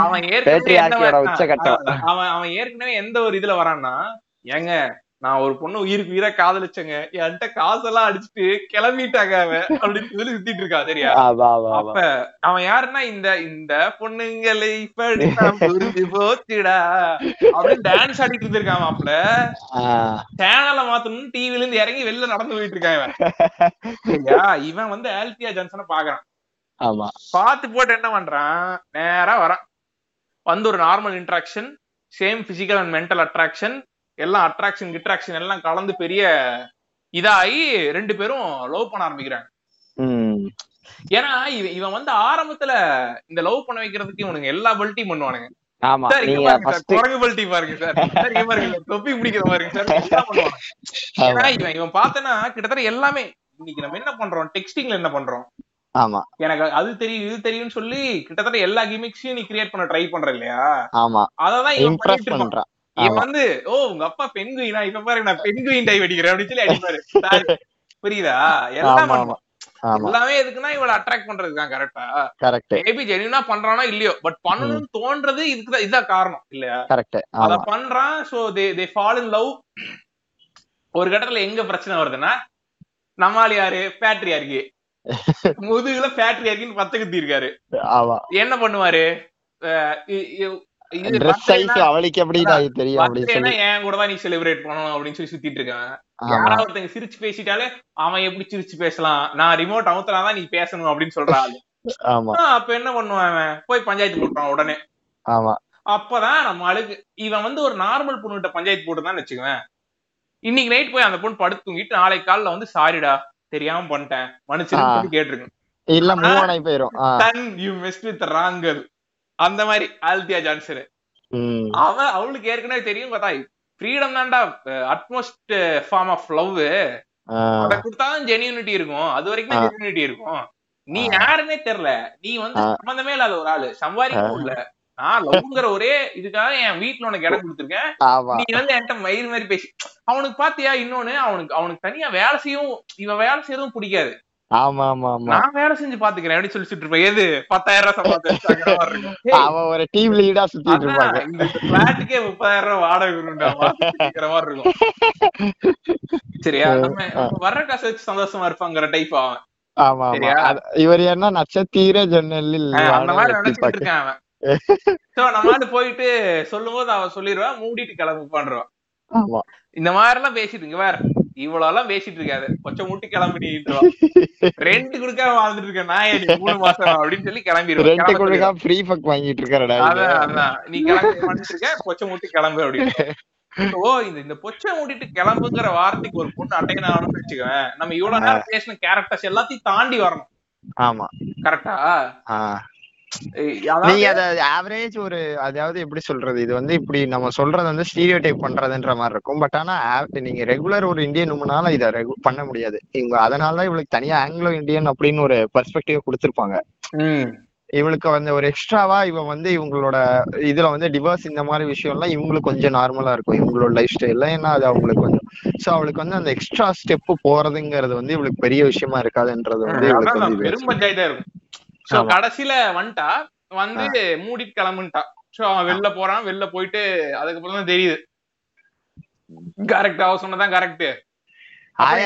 அவன் ஏற்கனவே உச்சகட்டம். அவன் அவன் ஏற்கனவே எந்த ஒரு இதுல வரான்னா ஏங்க நான் ஒரு பொண்ணு உயிருக்கு உயிரா காதலிச்சேங்க. என்கிட்ட காசெல்லாம் அடிச்சுட்டு கிளம்பிட்டாங்க அவன் அப்படின்னு சொல்லி சுத்திட்டு இருக்கா சரியா? அப்ப அவன் யாருன்னா இந்த இந்த பொண்ணுங்களை புரிஞ்சு போச்சுடா அப்படின்னு டான்ஸ் ஆடிட்டு இருந்திருக்கான் மாப்ள சேனலை மாத்தணும்னு டிவில இருந்து இறங்கி வெளில நடந்து போயிட்டு இருக்கான் இவன். இவன் வந்து ஆல்பியா ஜான்சனை பாக்குறான் ஆமா. பார்த்து போட்டு என்ன பண்றான்? நேரா வரான் வந்து ஒரு normal interaction same physical and mental attraction எல்லாம் அட்ராக்ஷன் கிட்ராக்ஷன் எல்லாம் கலந்து பெரிய இதாகி ரெண்டு பேரும் லவ் பண்ண ஆரம்பிக்கிறாங்க. ஏன்னா இவன் இவன் வந்து ஆரம்பத்துல இந்த லவ் பண்ண வைக்கிறதுக்கு இவனுங்க எல்லா பல்ட்டியும் பண்ணுவானுங்க. குரங்கு பல்ட்டி பாருங்க சார். பாருங்க தொப்பி பிடிக்கிற பாருங்க சார். இவன் இவன் பார்த்தனா கிட்டத்தட்ட எல்லாமே. இன்னைக்கு நம்ம என்ன பண்றோம்? டெக்ஸ்டிங்ல என்ன பண்றோம்? ஆமா. எனக்கு அது தெரியும் இது தெரியும்னு சொல்லி கிட்டத்தட்ட எல்லா கிமிக்ஸையும் நீ கிரியேட் பண்ண ட்ரை பண்ற இல்லையா? ஆமா. அததான் இம்ப்ரெஸ் பண்றான். இவன் வந்து ஓ உங்க அப்பா பெண்குயினா இப்ப பாருங்க நான் பெண்குயின் டை வெடிக்கிறேன் அப்படின்னு சொல்லி அடிப்பாரு. புரியுதா? எல்லாம் பண்ணுவான் எல்லாமே எதுக்குன்னா இவளை அட்ராக்ட் பண்றதுக்கு தான் கரெக்டா கரெக்ட் மேபி ஜெனியூனா பண்றானோ இல்லையோ பட் பண்ணணும்னு தோன்றது இதுக்குதான் இதுதான் காரணம் இல்லையா? கரெக்ட் அத பண்றான் so they they fall in love ஒரு கட்டத்துல எங்க பிரச்சனை வருதுன்னா நம்மால் யாரு? பேட்ரியார்கி முதுகுல பேட்ரியார்கின்னு பத்து குத்தி இருக்காரு ஆமா. என்ன பண்ணுவாரு? அவளுக்கு தெரியும் என் கூட தான் நீ செலிப்ரேட் பண்ணணும் அப்படின்னு சொல்லி சுத்திட்டு இருக்கான். யாராவது ஒருத்தங்க சிரிச்சு பேசிட்டாலே அவன் எப்படி சிரிச்சு பேசலாம்? நான் ரிமோட் அமுத்துறாதான் நீ பேசணும் அப்படின்னு சொல்றான் ஆமா. அப்ப என்ன பண்ணுவான் அவன்? போய் பஞ்சாயத்து போட்டுறான் உடனே. ஆமா. அப்பதான் நம்ம ஆளுக்கு இவன் வந்து ஒரு நார்மல் பொண்ணுகிட்ட பஞ்சாயத்து போட்டுதான் வச்சுக்குவேன் இன்னைக்கு நைட் போய் அந்த பொண்ணு படுத்து தூங்கிட்டு நாளைக்கு காலைல வந்து சாரிடா தெரியாம பண்ணிட்டேன். இல்ல மூவ் ஆனி போயிரும். யூ வித் ராங்கல் அந்த மாதிரி ஆல்தியா ஜான்சன். ம். அவன் அவளுக்கு ஏற்கனவே தெரியும் பார்த்தா ஃப்ரீடம் தான்டா அட்மோஸ்ட் ஃபார்ம் ஆஃப் லவ். அதை கொடுத்தாதான் ஜெனியூனிட்டி இருக்கும். அது வரைக்கும். ஜெனியூனிட்டி இருக்கும். நீ யாருன்னே தெரியல. நீ வந்து. சம்பந்தமே இல்லாத ஒரு ஆளு. சம்பாதிக்கவும் இல்ல. நான் லவ்ங்கிற ஒரே இதுக்காக என் வீட்டுல உனக்கு இடம் கொடுத்துருக்கேன். நீ வந்து என்கிட்ட மயிர் மாதிரி பேசி அவனுக்கு பாத்தியா இன்னொன்னு அவனுக்கு அவனுக்கு தனியா வேலை செய்யவும் இவன் வேலை செய்யறதும் பிடிக்காது. ஆமா ஆமா ஆமா. நான் வேலை செஞ்சு பாத்துக்கிறேன். எப்படி சொல்லி சுட்டு இருப்பேன் எது? பத்தாயிரம் ரூபாய் அவன் ஒரு டீம் லீடா சுத்திட்டு இருப்பாங்க. இந்த பிளாட்டுக்கே முப்பதாயிரம் ரூபாய் வாடகை மாதிரி இருக்கும். சரியா? நம்ம வர்ற காசு வச்சு சந்தோஷமா இருப்பாங்கிற டைப் அவன். ஆமா ஆமா. இவர் என்ன நட்சத்திர ஜன்னலில் ஆஹ் அந்த மாதிரி நினைச்சுட்டு இருக்கான் அவன். சோ நம்ம போயிட்டு சொல்லும் போது அவன் சொல்லிடுவா மூடிட்டு கிளம்பு பண்றான் இந்த மாதிரி எல்லாம் பேசிட்டு இங்க வேற இவ்வளவு எல்லாம் பேசிட்டு இருக்காது. கொஞ்சம் முட்டி கிளம்பிட்டு ரெண்ட் கொடுக்காம வாழ்ந்துட்டு இருக்கேன். நான் மூணு மாசம் அப்படின்னு சொல்லி கிளம்பிடுவேன். ரெண்ட் கிளம்ப கொடுக்கா சொல்லிடுவேன். ஃப்ரீ ஃபக் வாங்கிட்டு இருக்காருடா அதான் அதான். நீ கிளம்பி இருக்க பொச்சை மூட்டி கிளம்பு அப்படின்னு. ஓ இந்த இந்த பொச்சை மூடிட்டு கிளம்புங்கிற வார்த்தைக்கு ஒரு பொண்ணு அட்டைன் ஆகணும்னு வச்சுக்கவேன் நம்ம இவ்வளவு நேரம் பேசின கேரக்டர்ஸ் எல்லாத்தையும் தாண்டி வரணும். ஆமா. கரெக்டா. நீங்க அத ஆவரேஜ் ஒரு அதாவது எப்படி சொல்றது? இது வந்து இப்படி நம்ம சொல்றது வந்து ஸ்டீரியோ டைப் பண்றதுன்ற மாதிரி இருக்கும். பட் ஆனா நீங்க ரெகுலர் ஒரு இந்தியன் உமனால இத பண்ண முடியாது. இவங்க அதனால தான் இவளுக்கு தனியா ஆங்கிலோ இந்தியன் அப்படின்னு ஒரு பெர்ஸ்பெக்டிவ் கொடுத்திருப்பாங்க. இவளுக்கு வந்து ஒரு எக்ஸ்ட்ராவா இவன் வந்து இவங்களோட இதுல வந்து டிவோர்ஸ் இந்த மாதிரி விஷயம் எல்லாம் இவங்களுக்கு கொஞ்சம் நார்மலா இருக்கும். இவங்களோட லைஃப் ஸ்டைல்ல ஏன்னா அது அவங்களுக்கு கொஞ்சம் சோ அவளுக்கு வந்து அந்த எக்ஸ்ட்ரா ஸ்டெப் போறதுங்கிறது வந்து இவளுக்கு பெரிய விஷயமா இருக்காதுன்றது வந்து இவளுக்கு வந்து சோ. கடைசியில வந்துட்டா வந்து மூடிட்டு கிளம்புன்ட்டா. சோ அவன் வெளில போறான். வெளில போயிட்டு அதுக்கப்புறம் தான் தெரியுது. கரெக்ட் அவ சொன்னதான் கரெக்ட்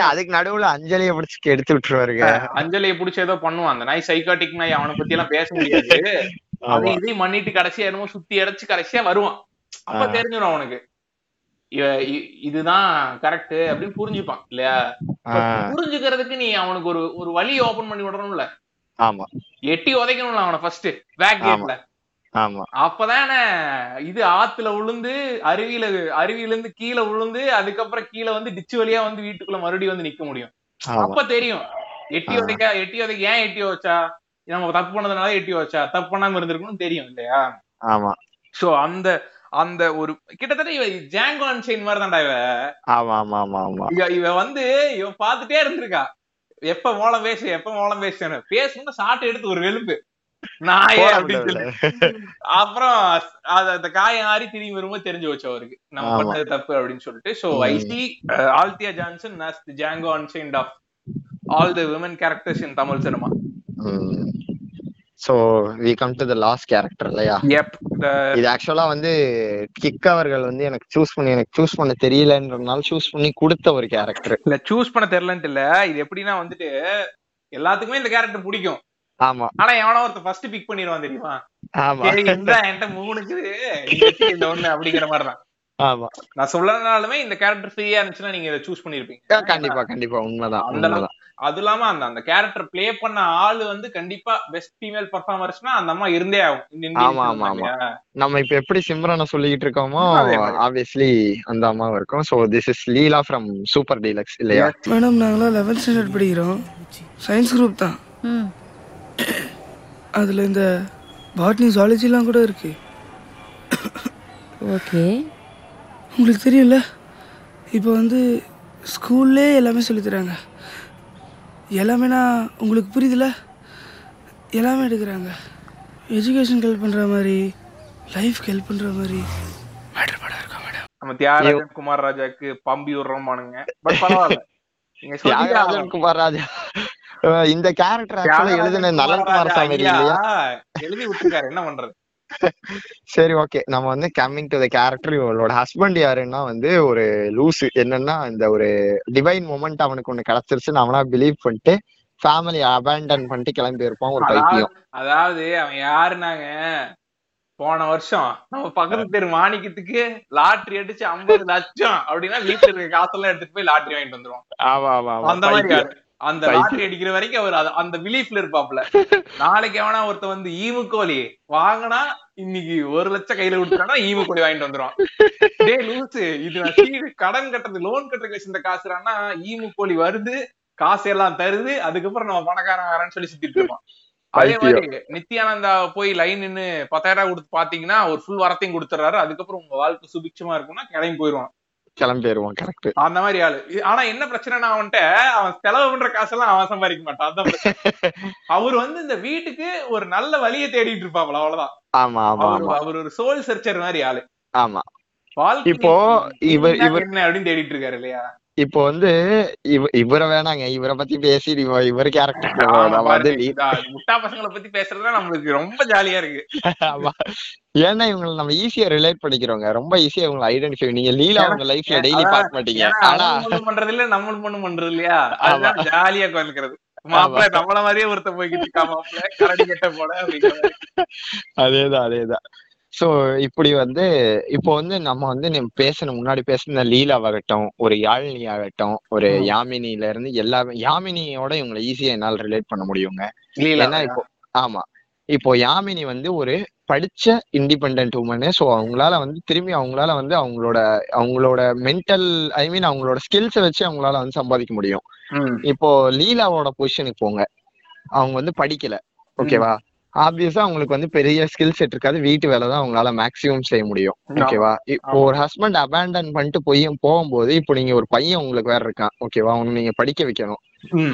அதுக்கு நடுவுல அஞ்சலியை பிடிச்சு எடுத்து விட்டுருவாருங்க. அஞ்சலியை புடிச்சு ஏதோ பண்ணுவான். அந்த நாய் சைக்காட்டிக் நாய் அவனை பத்தி எல்லாம் பேச முடியாது. அதை. இதையும் பண்ணிட்டு கடைசியா என்னமோ சுத்தி அடைச்சு கடைசியா வருவான். அப்ப. தெரிஞ்சிடும் அவனுக்கு. இதுதான் கரெக்ட் அப்படின்னு புரிஞ்சுப்பான் இல்லையா? புரிஞ்சுக்கிறதுக்கு நீ அவனுக்கு ஒரு ஒரு வழி ஓபன் பண்ணி விடணும்ல. ஆமா. எட்டி உதைக்கணும்ல அவனை ஃபர்ஸ்ட் பேக் கேட்ல ஆமா. அப்பதானே இது ஆத்துல விழுந்து அருவியில அருவியில இருந்து கீழே விழுந்து அதுக்கப்புறம் கீழே வந்து டிச்சு வழியா வந்து வீட்டுக்குள்ள மறுபடியும் வந்து நிக்க முடியும். அப்ப தெரியும். எட்டி. உதைக்க எட்டி உதைக்க ஏன் எட்டி வச்சா நம்ம தப்பு பண்ணதுனால எட்டி வச்சா தப்பு பண்ணாம இருந்திருக்கணும் தெரியும் இல்லையா? ஆமா. சோ அந்த அந்த ஒரு கிட்டத்தட்ட இவ ஜாங்கோ அன்சைன் மாதிரி தான்டா இவ. ஆமா ஆமா ஆமா ஆமா. இவ வந்து இவ பாத்துட்டே இருந்திருக்கா. எப்ப மோளம் பேசு எப்ப மோளம் பேசுன்னு. பேசணும்னு சாட்டை எடுத்து ஒரு வெளுப்பு நாயே போட அப்படின்னு. சொல்லி. அப்புறம் அது அந்த காயம் ஆறி திரும்பி வரும்போது தெரிஞ்சு வச்சு அவருக்கு. நம்ம. பண்ணது தப்பு அப்படின்னு சொல்லிட்டு. சோ ம். I see Althea Johnson the Django Unchained of all the women characters in Tamil cinema so we come to the last character இல்லையா? இது ஆக்சுவலா வந்து கிக் அவர்கள் வந்து எனக்கு சூஸ் பண்ணி எனக்கு சூஸ் பண்ண தெரியலன்றதுனால சூஸ் பண்ணி கொடுத்த ஒரு கேரக்டர் இல்ல சூஸ் பண்ண தெரியலன்ட்டு இல்ல. இது எப்படின்னா வந்துட்டு எல்லாத்துக்குமே இந்த கேரக்டர் பிடிக்கும். ஆமா. ஆனா எவனோ ஒருத்தர் ஃபர்ஸ்ட் பிக் பண்ணிடுவான் தெரியுமா? ஆமா. இந்த என்கிட்ட மூணுக்கு இந்த ஒண்ணு அப்படிங்கிற மாதிரி தான் ஆமா. நான் சொல்லனாலுமே இந்த கேரக்டர் ஃப்ரீயா இருந்துச்சுன்னா நீங்க இதை சூஸ் பண்ணிருப்பீங்க. கண்டிப்பா கண்டிப்பா. உண்மைதான் அந்த அது இல்லாம அந்த அந்த கேரக்டர் ப்ளே பண்ண ஆளு வந்து கண்டிப்பா பெஸ்ட் ஃபீமேல் பர்ஃபார்மர்ஸ்னா அந்த அம்மா இருந்தே ஆகும். ஆமா, ஆமா, ஆமா. நம்ம இப்ப எப்படி சிம்ரனை சொல்லிட்டு இருக்கோமோ. ஆப்வியஸ்லி அந்த அம்மாவும் இருக்கும். So this is Leela from Super Deluxe இல்லையா? மேடம் நாங்களாம் லெவன்த் ஸ்டாண்டர்ட் படிக்கிறோம். சயின்ஸ் குரூப் தான். ம். அதில் இந்த பாட்னி ஜாலஜிலாம் கூட இருக்கு. ஓகே உங்களுக்கு தெரியும்ல இப்போ வந்து ஸ்கூல்லே எல்லாமே சொல்லித் தராங்க எல்லாமே நான் உங்களுக்கு புரியுதுல? எல்லாமே எடுக்கிறாங்க. எஜுகேஷனுக்கு ஹெல்ப் பண்ணுற மாதிரி லைஃப்க்கு ஹெல்ப் பண்ணுற மாதிரி மேட்ரு படம் இருக்கா மேடம் நம்ம தியாகராஜன் குமார் ராஜாக்கு பம்பி விடுறோமானுங்க பட் பரவாயில்ல. தியாகராஜன். குமார் ராஜா. இந்த கேரக்டர் ஆக்சுவலா எழுதுன நலன் குமார் சாமி எழுதி விட்டுருக்காரு. என்ன பண்றது? சரி ஓகே நம்ம வந்து கம்மிங் டு த கேரக்டர் இவளோட ஹஸ்பண்ட் யாருன்னா வந்து ஒரு லூசு. என்னன்னா இந்த ஒரு டிவைன் மூமெண்ட் அவனுக்கு ஒண்ணு கிடைச்சிருச்சுன்னு அவனா பிலீவ் பண்ணிட்டு ஃபேமிலி அபேண்டன் பண்ணிட்டு கிளம்பி இருப்பான் ஒரு பைத்தியம். அதாவது அவன் யாருனாங்க போன வருஷம். நம்ம பக்கத்து தெரு மாணிக்கத்துக்கு லாட்டரி அடிச்சு ஐம்பது லட்சம் அப்படின்னா வீட்டுல இருக்க காசெல்லாம் எடுத்துட்டு போய் லாட்டரி வாங்கிட்டு வந்துருவான். ஆமா ஆமா அந்த மாதிரி. அந்த. லாட்டரி அடிக்கிற வரைக்கும் அவர் அந்த பிலீஃப்ல இருப்பாப்ல நாளைக்கு எவனா ஒருத்த வந்து ஈமுக்கோழி வாங்கினா இன்னைக்கு ஒரு லட்சம் கையில கொடுத்துறானா ஈமுக்கோழி வாங்கிட்டு வந்துருவான். டேய் லூசு இது கடன் கட்டுறது லோன் கட்டுறதுக்கு வச்சிருந்த காசுறான்னா ஈமுக்கோழி வருது காசு எல்லாம் தருது அதுக்கப்புறம் நம்ம பணக்காரன் வரேன்னு சொல்லி சுத்திட்டு இருப்பான். அதே. மாதிரி நித்யானந்தா போய் லைன் நின்னு பத்தாயிரம் ரூபாய் கொடுத்து பாத்தீங்கன்னா ஒரு ஃபுல் வரத்தையும் கொடுத்துறாரு அதுக்கப்புறம் உங்க வாழ்க்கை சுபிட்சமா இருக்கும்னா கிளம்பி போயிருவான். கிளம்பிடுவான் கரெக்ட் அந்த மாதிரி ஆளு. ஆனா என்ன பிரச்சனைனா அவன்கிட்ட அவன் செலவு பண்ற காசெல்லாம் அவன் சம்பாதிக்க மாட்டான். அதான் அவர் வந்து இந்த வீட்டுக்கு ஒரு நல்ல வழியை தேடிட்டு இருப்பாப்ல அவ்வளவுதான். ஆமா ஆமா அவர் ஒரு சோல் சர்ச்சர் மாதிரி ஆளு. ஆமா. இப்போ இவர் இவர் என்ன அப்படின்னு தேடிட்டு இருக்காரு இல்லையா? இப்போ வந்து இவ இவரை வேணாங்க. இவரை பத்தி பேசி இவ இவர் கேரக்டர் முட்டா பசங்களை பத்தி பேசுறதுதான் நம்மளுக்கு ரொம்ப ஜாலியா இருக்கு. ஆமா. ஏன்னா இவங்களை நம்ம ஈஸியா ரிலேட் பண்ணிக்கிறோங்க. ரொம்ப ஈஸியா இவங்களை ஐடென்டிஃபை நீங்க லீலா உங்க லைஃப்ல டெய்லி அதான், பார்க்க மாட்டீங்க. ஆனா பண்றது இல்ல நம்மளும் ஒண்ணும் பண்றது இல்லையா அதுதான் ஜாலியா உட்காந்துக்கிறது மாப்பிள்ள நம்மள மாதிரியே ஒருத்தன் போய்கிட்டு இருக்கா மாப்பிள்ள. கரடி கட்ட மாதிரி. அதேதான் அதேதான். சோ இப்படி வந்து இப்போ வந்து நம்ம வந்து பேசின முன்னாடி பேசின லீலாவாகட்டும் ஒரு யாழினி ஆகட்டும் ஒரு. யாமினில இருந்து எல்லாமே யாமினியோட இவங்களை ஈஸியா என்னால ரிலேட் பண்ண முடியுங்க. ஏன்னா இப்போ ஆமா. இப்போ யாமினி வந்து ஒரு படிச்ச இண்டிபெண்ட் உமனு ஸோ அவங்களால வந்து திரும்பி அவங்களால வந்து அவங்களோட அவங்களோட மென்டல் ஐ மீன் அவங்களோட ஸ்கில்ஸை வச்சு அவங்களால வந்து சம்பாதிக்க முடியும். இப்போ லீலாவோட பொசிஷனுக்கு போங்க. அவங்க வந்து படிக்கல. ஓகேவா? ஆப்வியஸா அவங்களுக்கு வந்து பெரிய ஸ்கில் செட் இருக்காது. வீட்டு வேலை தான் அவங்களால மேக்ஸிமம் செய்ய முடியும். ஓகேவா இப்போ ஒரு ஹஸ்பண்ட் அபேண்டன் பண்ணிட்டு போய் போகும்போது இப்போ நீங்க ஒரு பையன் உங்களுக்கு வேற இருக்கான். ஓகேவா அவனை நீங்க படிக்க வைக்கணும்.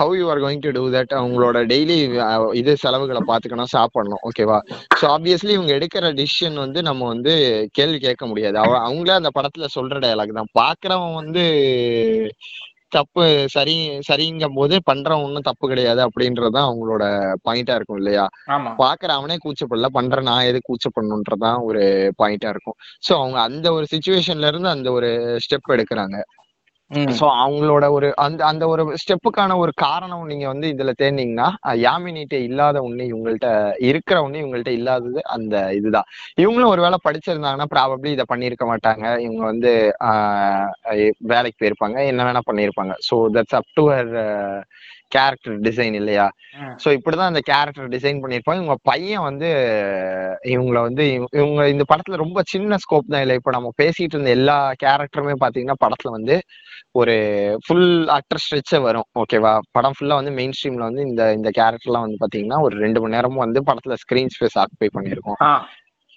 How you are going to do that அவங்களோட டெய்லி இது செலவுகளை பாத்துக்கணும் சாப்பிடணும். ஓகேவா ஸோ ஆப்வியஸ்லி இவங்க எடுக்கிற டிசிஷன் வந்து நம்ம வந்து கேள்வி கேட்க முடியாது. அவ அவங்களே அந்த படத்துல சொல்ற டயலாக் தான். பாக்குறவன் வந்து தப்பு சரி சரிங்கும் போது பண்றவன் ஒன்றும் தப்பு கிடையாது அப்படின்றதுதான் அவங்களோட பாயிண்டா இருக்கும் இல்லையா? பாக்குற அவனே கூச்சப்படல பண்ற நான் எது கூச்சப்படணுன்றதான் ஒரு பாயிண்டா இருக்கும். சோ அவங்க அந்த ஒரு சுச்சுவேஷன்ல இருந்து அந்த ஒரு ஸ்டெப் எடுக்கிறாங்க. சோ அவங்களோட ஒரு அந்த அந்த ஒரு ஸ்டெப்புக்கான ஒரு காரணம் நீங்க வந்து இதுல தேர்ந்தீங்கன்னா யாமினிட்ட இல்லாத ஒண்ணு இவங்கள்ட்ட இருக்கிற ஒண்ணு இவங்கள்ட்ட இல்லாதது அந்த இதுதான். இவங்களும் ஒருவேளை படிச்சிருந்தாங்கன்னா ப்ராபப்ளி இதை பண்ணியிருக்க மாட்டாங்க. இவங்க வந்து ஆஹ் வேலைக்கு போயிருப்பாங்க. என்ன வேணா பண்ணியிருப்பாங்க. So that's up to her character design இல்லையா. சோ இப்படிதான் இந்த கேரக்டர் டிசைன் பண்ணிருப்பாங்க இவங்க பையன் வந்து இவங்கள வந்து இவ- இவங்க இந்த படத்துல ரொம்ப சின்ன ஸ்கோப் தான் இல்லை. இப்ப நம்ம பேசிட்டு இருந்த எல்லா கேரக்டருமே பாத்தீங்கன்னா படத்துல வந்து ஒரு ஃபுல் ஆக்டர் ஸ்ட்ரெச்சே வரும். ஓகேவா படம் ஃபுல்லா வந்து மெயின் ஸ்ட்ரீம்ல வந்து இந்த இந்த கேரக்டர்லாம் வந்து பாத்தீங்கன்னா ஒரு ரெண்டு மணி நேரமும் வந்து படத்துல ஸ்கிரீன் ஸ்பேஸ் ஆக்குபை பண்ணியிருக்கோம். ஆ.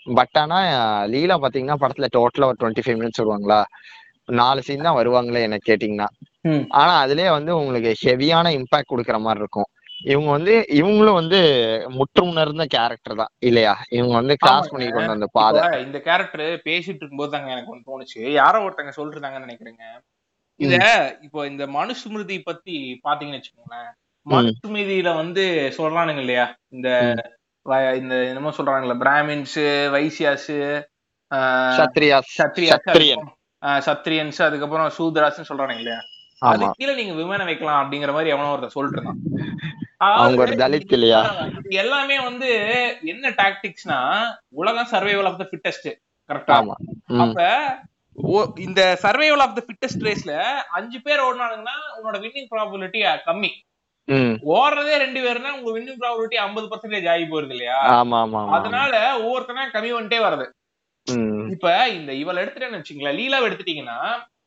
பட் ஆனா லீலா பாத்தீங்கன்னா படத்துல டோட்டலா ஒரு டுவெண்ட்டி ஃபைவ் மினிட்ஸ் வருவாங்களா நாலு சீன் தான் வருவாங்களே எனக்கு கேட்டீங்கன்னா. ஆனா அதுலயே வந்து உங்களுக்கு ஹெவியான இம்பாக்ட் கொடுக்குற மாதிரி இருக்கும். இவங்க வந்து இவங்களும் வந்து முற்று உணர்ந்த கேரக்டர் தான் இல்லையா? இவங்க வந்து கிராஸ். பண்ணி கொண்டு வந்த பாதை. இந்த கேரக்டர் பேசிட்டு இருக்கும்போது தாங்க எனக்கு ஒண்ணு தோணுச்சு. யாரோ ஒருத்தங்க சொல்லிருந்தாங்கன்னு நினைக்கிறேங்க. இத இப்போ இந்த மனுஸ்மிருதி பத்தி பாத்தீங்கன்னு வச்சுக்கோங்களேன். மனுஸ்மிருதியில வந்து சொல்றானுங்க இல்லையா? இந்த இந்த என்னமோ சொல்றாங்கல்ல பிராமின்ஸ் வைசியாஸ் சத்ரியாஸ் சத்ரியன் சத்ரியன்ஸ் அதுக்கப்புறம் சூத்ராஸ் சொல்றானுங்க இல்லையா? அது கீழே நீங்க விமானம் வைக்கலாம் அப்படிங்கிற மாதிரி எவனோ ஒருத்தர் சொல்லிட்டு இருந்தான். எல்லாமே வந்து என்ன டாக்டிக்ஸ்னா உலகம் சர்வைவல் ஆஃப் த ஃபிட்டஸ்ட் கரெக்டா அப்ப இந்த சர்வைவல் ஆஃப் த ஃபிட்டஸ்ட் ரேஸ்ல அஞ்சு பேர் ஓடினாங்கன்னா உன்னோட வின்னிங் ப்ராபபிலிட்டி கம்மி. ஓடுறதே ரெண்டு பேர்னா உங்க வின்னிங் ப்ராபபிலிட்டி ஐம்பது பர்சன்டேஜ் ஆகி போயிருது இல்லையா? ஆமா ஆமா ஆமா. அதனால ஒவ்வொருத்தனா கம்மி வந்துட்டே வருது இப்ப இந்த இவள் எடுத்துட்டேன்னு வச்சுங்களேன் லீலாவை எடுத்துட்டீங்கன்னா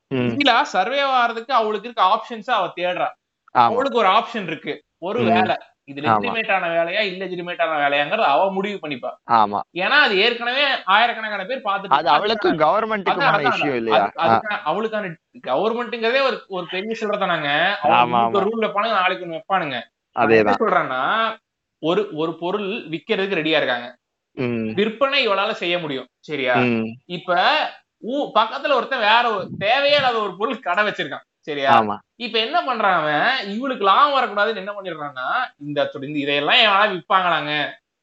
லீலா சர்வே ஆகிறதுக்கு அவளுக்கு இருக்க ஆப்ஷன்ஸ் அவ தேடுறா. அவளுக்கு ஒரு ஆப்ஷன் இருக்கு. ஒரு. வேலை. இது ஆமா. லெஜிமேட் ஆன வேலையா இல்லெஜிமேட் ஆன வேலையாங்கிறது அவ முடிவு பண்ணிப்பா. ஆமா. ஏன்னா அது ஏற்கனவே ஆயிரக்கணக்கான பேர் பார்த்துட்டு அது அது- அதுக்கான- அவளுக்கான கவர்மெண்ட்ங்கிறதே ஒரு ஒரு பெரிய சில்லறதானாங்க ஆமா, அவங்க ஆமா. ரூல் வைப்பானுங்க நாளைக்கு ஒண்ணு வைப்பானுங்க. அதேதான் சொல்றேன்னா ஒரு ஒரு பொருள் விக்கிறதுக்கு ரெடியா இருக்காங்க. விற்பனை இவளால செய்ய முடியும். சரியா? இப்ப ஊ பக்கத்துல ஒருத்தன் வேற ஒரு தேவையே இல்லாத ஒரு பொருள் கடை வச்சிருக்கான் சரியா? இப்ப என்ன பண்றான் அவன்? இவளுக்கு லாபம் வரக்கூடாதுன்னு என்ன பண்ணிடுறான்னா இந்த இதையெல்லாம் எவனா விற்பாங்களாங்க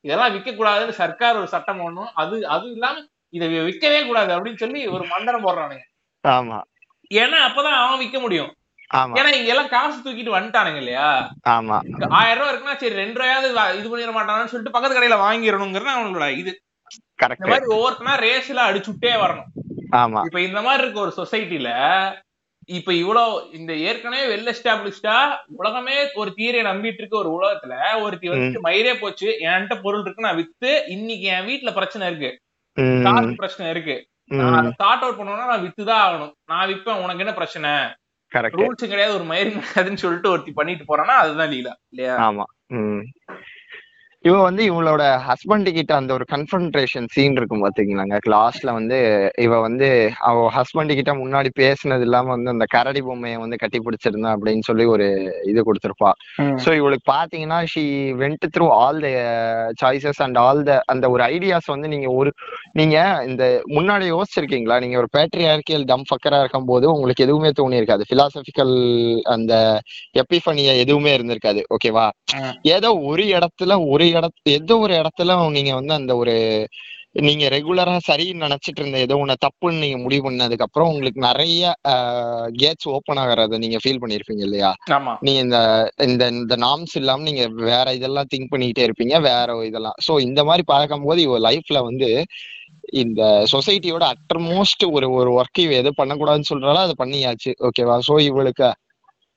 இதெல்லாம் விற்க கூடாதுன்னு சர்க்கார் ஒரு சட்டம் போடணும். அது அது இல்லாம இதை விற்கவே கூடாது அப்படின்னு சொல்லி ஒரு மந்திரம் போடுறானுங்க. ஆமா. ஏன்னா அப்பதான் அவன் விற்க முடியும். ஏன்னா இங்க எல்லாம் காசு தூக்கிட்டு வந்துட்டானுங்க இல்லையா? ஆமா. ஆயிரம் ரூபாய் இருக்குன்னா சரி ரெண்டு ரூபாயாவது இது பண்ணிட மாட்டானு சொல்லிட்டு பக்கத்து கடையில வாங்கிடணுங்கிறது அவங்களோட இது. இந்த மாதிரி ஒவ்வொருத்தனா ரேஸ்ல அடிச்சுட்டே வரணும். ஆமா. இப்ப இந்த மாதிரி இருக்க ஒரு சொசைட்டில இப்ப இவ்வளவு இந்த ஏற்கனவே வெல் எஸ்டாப்ளிஷ்டா உலகமே ஒரு தியரியை நம்பிட்டு இருக்க ஒரு உலகத்துல ஒருத்தி வந்து மயிரே போச்சு என்கிட்ட பொருள் இருக்கு நான் வித்து இன்னைக்கு என் வீட்டுல பிரச்சனை இருக்கு. காசு பிரச்சனை இருக்கு. நான் அதை சார்ட் அவுட் பண்ணணும்னா நான் வித்துதான் ஆகணும். நான் விப்பேன் உனக்கு என்ன பிரச்சனை? ரூல்ஸ் கிடையாது ஒரு மயிரும் கிடையாதுன்னு சொல்லிட்டு ஒருத்தி பண்ணிட்டு போறான்னா அதுதான் லீலா இல்லையா? ஆமா. இவ வந்து இவளோட ஹஸ்பண்ட் கிட்ட அந்த ஒரு கன்ஃபன்ட்ரேஷன் சீன் இருக்கும் பாத்தீங்களாங்க. லாஸ்ட்ல வந்து இவ வந்து அவ ஹஸ்பண்ட் கிட்ட முன்னாடி பேசுனது இல்லாம வந்து அந்த கரடி பொம்மையை வந்து கட்டி பிடிச்சிருந்தா அப்படின்னு சொல்லி ஒரு இது கொடுத்திருப்பா. சோ இவளுக்கு பாத்தீங்கன்னா she went through all the choices and all the அந்த ஒரு ஐடியாஸ் வந்து நீங்க ஒரு நீங்க இந்த முன்னாடி யோசிச்சிருக்கீங்களா? நீங்க ஒரு பேட்ரியார்கியல் டம் ஃபக்கரா இருக்கும் போது உங்களுக்கு எதுவுமே தோணி இருக்காது பிலாசபிக்கல் அந்த எப்பிஃபனிய எதுவுமே இருந்திருக்காது. ஓகேவா ஏதோ ஒரு இடத்துல ஒரு இடத்து ஏதோ ஒரு இடத்துல நீங்க வந்து அந்த ஒரு நீங்க ரெகுலரா சரின்னு நினைச்சிட்டு இருந்த ஏதோ ஒண்ணு தப்புன்னு நீங்க முடிவு பண்ணதுக்கு அப்புறம் உங்களுக்கு நிறைய கேட்ஸ் ஓப்பன் ஆகிறத நீங்க ஃபீல் பண்ணிருப்பீங்க இல்லையா? நீங்க இந்த இந்த இந்த நாம்ஸ் இல்லாம நீங்க வேற இதெல்லாம் திங்க் பண்ணிக்கிட்டே இருப்பீங்க வேற இதெல்லாம். சோ இந்த மாதிரி பார்க்கும்போது இவ லைஃப்ல வந்து இந்த சொசைட்டியோட அட்டர்மோஸ்ட் ஒரு ஒரு ஒர்க் இவ எது பண்ணக்கூடாதுன்னு சொல்றாலும் அதை பண்ணியாச்சு. ஓகேவா சோ இவளுக்கு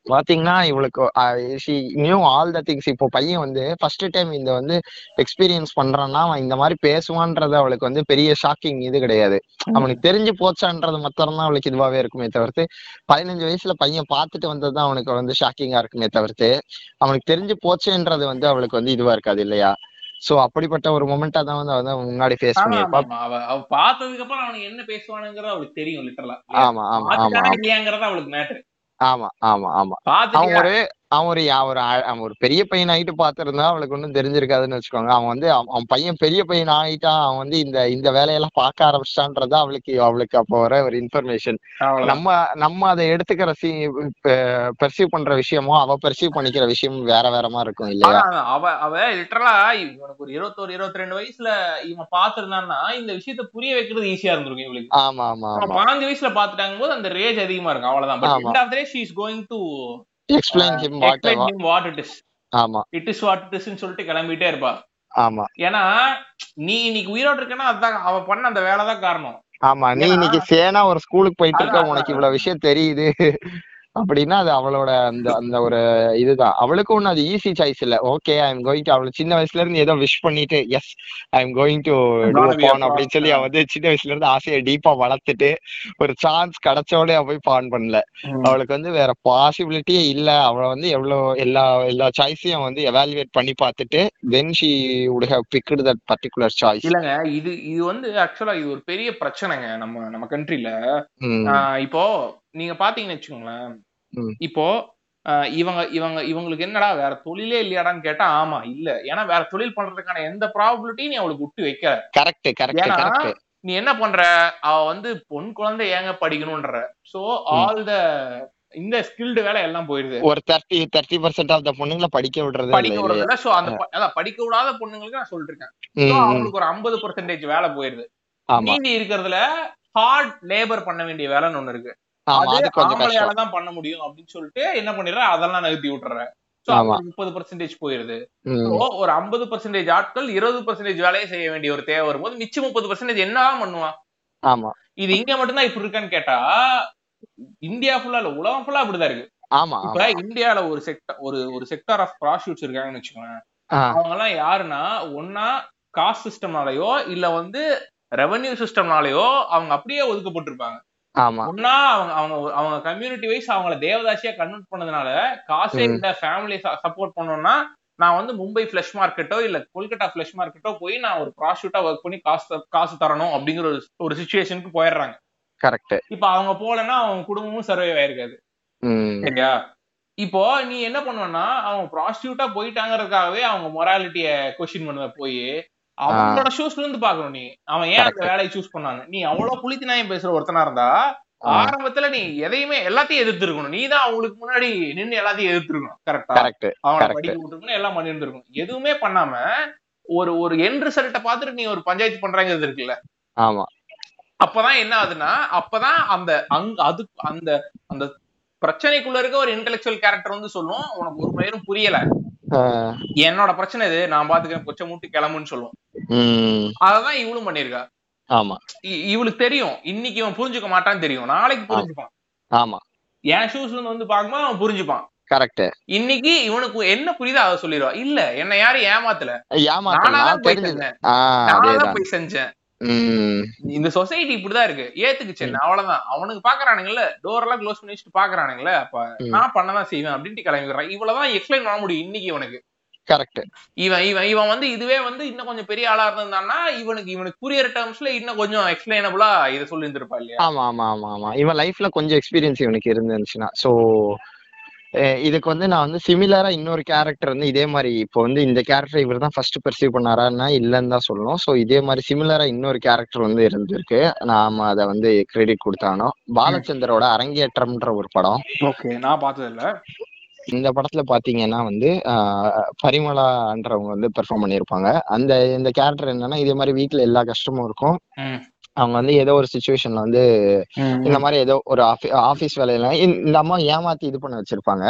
பாத்தீங்கன்னா இவளுக்கு நியூ ஆல் த திங்ஸ் இப்போ பையன் வந்து ஃபர்ஸ்ட் டைம் இந்த வந்து எக்ஸ்பீரியன்ஸ் பண்றான்னா அவன் இந்த மாதிரி பேசுவான்றது அவளுக்கு வந்து பெரிய ஷாக்கிங் இது கிடையாது. அவனுக்கு தெரிஞ்சு போச்சான்றது மாத்திரம் தான் அவளுக்கு இதுவாவே இருக்குமே தவிர்த்து பதினஞ்சு வயசுல பையன் பார்த்துட்டு வந்ததுதான் அவனுக்கு வந்து ஷாக்கிங்கா இருக்குமே தவிர்த்து அவனுக்கு தெரிஞ்சு போச்சுன்றது வந்து அவளுக்கு வந்து இதுவா இருக்காது இல்லையா? சோ அப்படிப்பட்ட ஒரு மொமெண்டா தான் வந்து அவன் முன்னாடி ஃபேஸ் ஆமா, அவ பார்த்ததுக்கு அப்புறம் அவனுக்கு என்ன பேசுவானுங்கிறது அவளுக்கு தெரியும் லிட்டரலா ஆமா ஆமா ஆமா இல்லையாங்கிறது அவளுக்கு மேட்டர் ஆமா ஆமா ஆமா. பாத்துட்டு ஒரு அவன் ஒரு ஒரு ஒரு பெரிய பையன் ஆயிட்டு பாத்திருந்தா அவளுக்கு ஒன்றும் தெரிஞ்சிருக்காதுன்னு வச்சுக்கோங்க. அவன் வந்து அவன் பையன் பெரிய பையன் ஆயிட்டான். அவன் வந்து இந்த இந்த வேலையெல்லாம் பார்க்க ஆரம்பிச்சிட்டான்றதா அவளுக்கு அவளுக்கு அப்போ வர ஒரு இன்ஃபர்மேஷன். நம்ம நம்ம அதை எடுத்துக்கிற சி பெர்சீவ் பண்ற விஷயமும் அவ பெர்சீவ் பண்ணிக்கிற விஷயமும் வேற வேற மாதிரி இருக்கும் இல்லையா? அவ அவ லிட்டரலா இவனுக்கு ஒரு இருபத்தோரு இருபத்தி ரெண்டு வயசுல இவன் பாத்துருந்தான்னா இந்த விஷயத்த புரிய வைக்கிறது ஈஸியா இருந்திருக்கும் இவளுக்கு. ஆமா ஆமா பாஞ்சு வயசுல பாத்துட்டாங்க போது அந்த ரேஜ் அதிகமா இருக்கும். அவ்வளவுதான். But she is going to explain him what him what it is ஆமா. இட் இஸ் வாட் இட் இஸ்னு சொல்லிட்டு கிளம்பிட்டே இருப்பா. ஆமா. ஏன்னா நீ இன்னைக்கு உயிரோடு இருக்கன்னா அதுதான் அவ பண்ண அந்த வேலை தான் காரணம். ஆமா நீ இன்னைக்கு சேனா ஒரு ஸ்கூலுக்கு போயிட்டு இருக்க அதான், உனக்கு அதான். இவ்வளவு விஷயம் தெரியுது. அப்படின்னா அது அவளோட அந்த அந்த ஒரு இதுதான். அவளுக்கு ஒன்றும் அது ஈஸி சாய்ஸ் இல்ல. Okay I am going to அவளை சின்ன வயசுல இருந்து ஏதோ விஷ் பண்ணிட்டு yes I am going to பான் அப்படின்னு சொல்லி அவ வந்து சின்ன வயசுல இருந்து ஆசையை டீப்பா வளர்த்துட்டு ஒரு சான்ஸ் கிடைச்சோடனே அவ போய் பான் பண்ணல. அவளுக்கு வந்து வேற பாசிபிலிட்டியே இல்ல. அவளை வந்து எவ்வளவு எல்லா எல்லா சாய்ஸையும் வந்து எவாலுவேட் பண்ணி பார்த்துட்டு then she would have picked that particular choice இல்லங்க இது இது வந்து ஆக்சுவலா இது ஒரு பெரிய பிரச்சனைங்க நம்ம நம்ம கண்ட்ரில இப்போ நீங்க பாத்தீங்கன்னு வச்சுக்கோங்களேன். இப்போ இவங்க இவங்க இவங்களுக்கு என்னடா வேற தொழிலே இல்லையாடான்னு கேட்டா ஆமா இல்ல. ஏன்னா வேற தொழில் பண்றதுக்கான எந்த ப்ராபபிலிட்டியும் நீ அவளுக்கு விட்டு வைக்கல. கரெக்ட் கரெக்ட் நீ என்ன பண்ற? அவ வந்து பொன் குழந்தை ஏங்க படிக்கணும்ன்ற. சோ ஆல் த இந்த ஸ்கில்டு வேலை எல்லாம் போயிருது. ஒரு thirty thirty percent of the பொண்ணுங்களை படிக்க விடுறது படிக்க விடுறதுல சோ அந்த அதான் படிக்க விடாத பொண்ணுங்களுக்கு நான் ம். அவங்களுக்கு ஒரு ஐம்பது பர்சன்டேஜ் வேலை போயிருது. மீதி இருக்கிறதுல ஹார்ட் லேபர் பண்ண வேண்டிய வேலைன்னு ஒண்ணு இருக்கு. அது ஆம்பளையால தான் பண்ண முடியும் அப்படின்னு சொல்லிட்டு என்ன பண்ணிடுற? அதெல்லாம் நகர்த்தி விட்டுற சோ ஆமா. முப்பது பர்சன்டேஜ் போயிருது. ஒரு ஐம்பது பர்சன்டேஜ் ஆட்கள் இருபது பர்சன்டேஜ் வேலையை செய்ய வேண்டிய ஒரு தேவை வரும்போது மிச்சம் முப்பது பர்சன்டேஜ் என்னதான் பண்ணுவான் ஆமா. இது இங்க மட்டும்தான் இப்படி இருக்கான்னு கேட்டா இந்தியா ஃபுல்லா இல்ல உலகம் ஃபுல்லா அப்படிதான் இருக்கு. ஆமா இப்ப இந்தியால ஒரு செக்டர் ஒரு ஒரு செக்டார் ஆஃப் ப்ராஸ்டியூட்ஸ் இருக்காங்கன்னு வச்சுக்கோங்க அவங்க எல்லாம் யாருன்னா ஒன்னா காஸ்ட் சிஸ்டம்னாலயோ இல்ல வந்து ரெவன்யூ சிஸ்டம்னாலயோ அவங்க அப்படியே ஒதுக்கப்பட்டிருப்பாங்க. ஒன்னா அவங்க அவங்க அவங்க கம்யூனிட்டி வைஸ் அவங்கள தேவதாசியா கன்வெர்ட் பண்ணதுனால காசே. இல்ல ஃபேமிலி சப்போர்ட் பண்ணோம்னா நான் வந்து மும்பை ஃபிளஷ் மார்க்கெட்டோ இல்ல கொல்கட்டா ஃபிளஷ் மார்க்கெட்டோ போய் நான் ஒரு ப்ராஸ்டியூட்டா ஒர்க் பண்ணி காசு காசு தரணும் அப்படிங்கிற ஒரு ஒரு சுச்சுவேஷனுக்கு போயிடுறாங்க. கரெக்ட் இப்ப அவங்க போலன்னா அவங்க குடும்பமும் சர்வே ஆயிருக்காது. சரியா? இப்போ நீ என்ன பண்ணுவனா அவங்க ப்ராஸ்டியூட்டா போயிட்டாங்கறதுக்காகவே அவங்க மொராலிட்டிய கொஸ்டின் பண்ணுவ போய் அவங்களோட ஷூஸ்ல இருந்து பாக்கணும் நீ. அவன் ஏன் அந்த. வேலையை சூஸ் பண்ணாங்க நீ அவ்வளவு புளித்தி நாயம் பேசுற ஒருத்தனா இருந்தா. ஆரம்பத்துல நீ எதையுமே எல்லாத்தையும் எதிர்த்து இருக்கணும் நீ தான் அவங்களுக்கு முன்னாடி நின்னு எல்லாத்தையும் எதிர்த்துருக்கணும். கரெக்டா கரெக்ட் correct. படிக்க விட்டுருக்கணும் எல்லாம் பண்ணி இருந்திருக்கணும் எதுவுமே பண்ணாம ஒரு ஒரு என் ரிசல்ட்ட பார்த்துட்டு நீ ஒரு பஞ்சாயத்து பண்றாங்கிறது இருக்குல்ல. ஆமா. அப்பதான் என்ன ஆகுதுன்னா அப்பதான் அந்த அங்க அது அந்த அந்த பிரச்சனைக்குள்ள இருக்க ஒரு இன்டெலெக்சுவல் கேரக்டர் வந்து சொல்லும் உனக்கு ஒரு மயிரும் புரியல. என்னோட பிரச்சனை இது. நான் பாத்துக்கிறேன். கொச்சை மூட்டி கிளம்புன்னு சொல்லுவோம் அததான் இவளும் பண்ணிருக்கா ஆமா. இவளுக்கு தெரியும். இன்னைக்கு இவன் புரிஞ்சுக்க மாட்டான்னு தெரியும். நாளைக்கு புரிஞ்சுப்பான். ஆமா. என் ஷூஸ்ல இருந்து வந்து பார்க்கும்போது அவன் புரிஞ்சுப்பான். கரெக்ட் இன்னைக்கு இவனுக்கு என்ன புரியுதோ அதை சொல்லிடுவா. இல்ல என்ன யாரும் ஏமாத்தல. ஏமாத்தல. நானா போய் செஞ்சேன். இந்த சொசைட்டி இப்படிதான் இருக்கு. ஏத்துக்குச்சு. அவ்வளவுதான். அவனுக்கு பாக்குறானுங்கல்ல. டோர் எல்லாம் க்ளோஸ் பண்ணி வச்சுட்டு பாக்குறானுங்கல்ல. அப்ப. நான் பண்ணதான் செய்வேன் அப்படின்ட்டு கிளம்பிடுறான் இவ்வளவுதான் எக்ஸ்பிளைன் பண்ண முடியும் இன்னைக்கு இவனுக்கு. கரெக்ட் இவன் இவன் இவன் வந்து இதுவே வந்து இன்னும் கொஞ்சம் பெரிய ஆளா இருந்திருந்தான்னா இவனுக்கு இவனுக்கு புரியற டேர்ம்ஸ்ல இன்னும் கொஞ்சம் எக்ஸ்பிளைனபிளா இதை சொல்லி இருந்திருப்பா இல்லையா? ஆமா ஆமா ஆமா ஆமா. இவன் லைஃப்ல கொஞ்சம் எக்ஸ்பீரியன்ஸ் இவனுக்கு இருந்துச்சுன்னா. சோ இதுக்கு வந்து நான் வந்து சிமிலரா இன்னொரு கேரக்டர் வந்து இதே மாதிரி இப்போ வந்து இந்த கேரக்டர் இவர் தான் ஃபர்ஸ்ட் பெர்சீவ் பண்ணாரான்னா இல்லைன்னு தான் சொல்லணும். ஸோ இதே மாதிரி சிமிலரா இன்னொரு கேரக்டர் வந்து இருந்திருக்கு. நாம அதை வந்து கிரெடிட் கொடுத்தானோ பாலச்சந்தரோட அரங்கேற்றம்ன்ற ஒரு படம். ஓகே நான் பார்த்தது இல்ல. இந்த படத்துல பாத்தீங்கன்னா வந்து பரிமளான்றவங்க வந்து பெர்ஃபார்ம் பண்ணியிருப்பாங்க. அந்த இந்த கேரக்டர் என்னன்னா இதே மாதிரி வீட்ல எல்லா கஷ்டமும் இருக்கும். அவங்க வந்து ஏதோ ஒரு சுச்சுவேஷன்ல வந்து இந்த மாதிரி ஏதோ ஒரு ஆபீஸ் வேலையில இந்த- அம்மா ஏமாத்தி இது பண்ண வச்சிருப்பாங்க.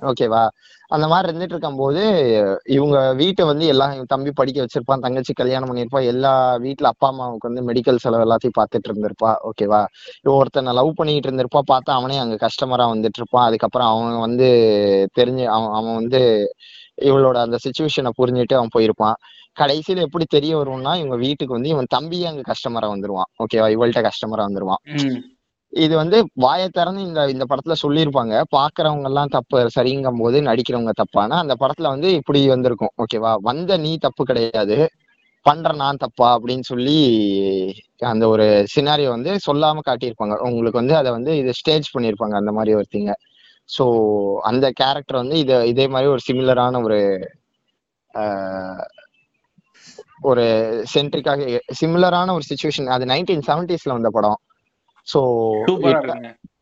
ஓகேவா? அந்த மாதிரி இருந்துட்டு இருக்கும்போது இவங்க வீட்டை வந்து எல்லாம் தம்பி படிக்க வச்சிருப்பான் தங்கச்சி கல்யாணம் பண்ணியிருப்பா எல்லா வீட்ல அப்பா அம்மாவுக்கு வந்து மெடிக்கல் செலவு எல்லாத்தையும் பார்த்துட்டு இருந்திருப்பா. ஓகேவா? ஒருத்தனை லவ் பண்ணிட்டு இருந்திருப்பா பார்த்தா அவனே அங்க கஸ்டமரா வந்துட்டு இருப்பான். அதுக்கப்புறம் அவன் வந்து தெரிஞ்சு அவன் அவன் வந்து இவளோட அந்த சுச்சுவேஷனை புரிஞ்சுட்டு அவன் போயிருப்பான். கடைசியில எப்படி தெரிய வரும்னா இவங்க வீட்டுக்கு வந்து இவன் தம்பியே அங்க கஸ்டமரா வந்துருவான். ஓகேவா இவள்கிட்ட கஸ்டமரா வந்துருவான். இது வந்து வாயை திறந்து இந்த இந்த படத்துல சொல்லியிருப்பாங்க. பாக்குறவங்க எல்லாம் தப்பு சரிங்கும் போது நடிக்கிறவங்க தப்பானா அந்த படத்துல வந்து இப்படி வந்திருக்கும். ஓகேவா வந்த நீ தப்பு கிடையாது. பண்ற நான் தப்பா? அப்படின்னு சொல்லி அந்த ஒரு சினாரியோ வந்து சொல்லாம காட்டியிருப்பாங்க. உங்களுக்கு வந்து அதை வந்து இது ஸ்டேஜ் பண்ணியிருப்பாங்க அந்த மாதிரி ஒரு திங்க ஸோ அந்த கேரக்டர் வந்து இது இதே மாதிரி ஒரு சிமிலரான ஒரு ஒரு சென்ட்ரிக்காக சிமிலரான ஒரு சுச்சுவேஷன் அது நைன்டீன் செவன்டிஸ்ல வந்த படம். ஸோ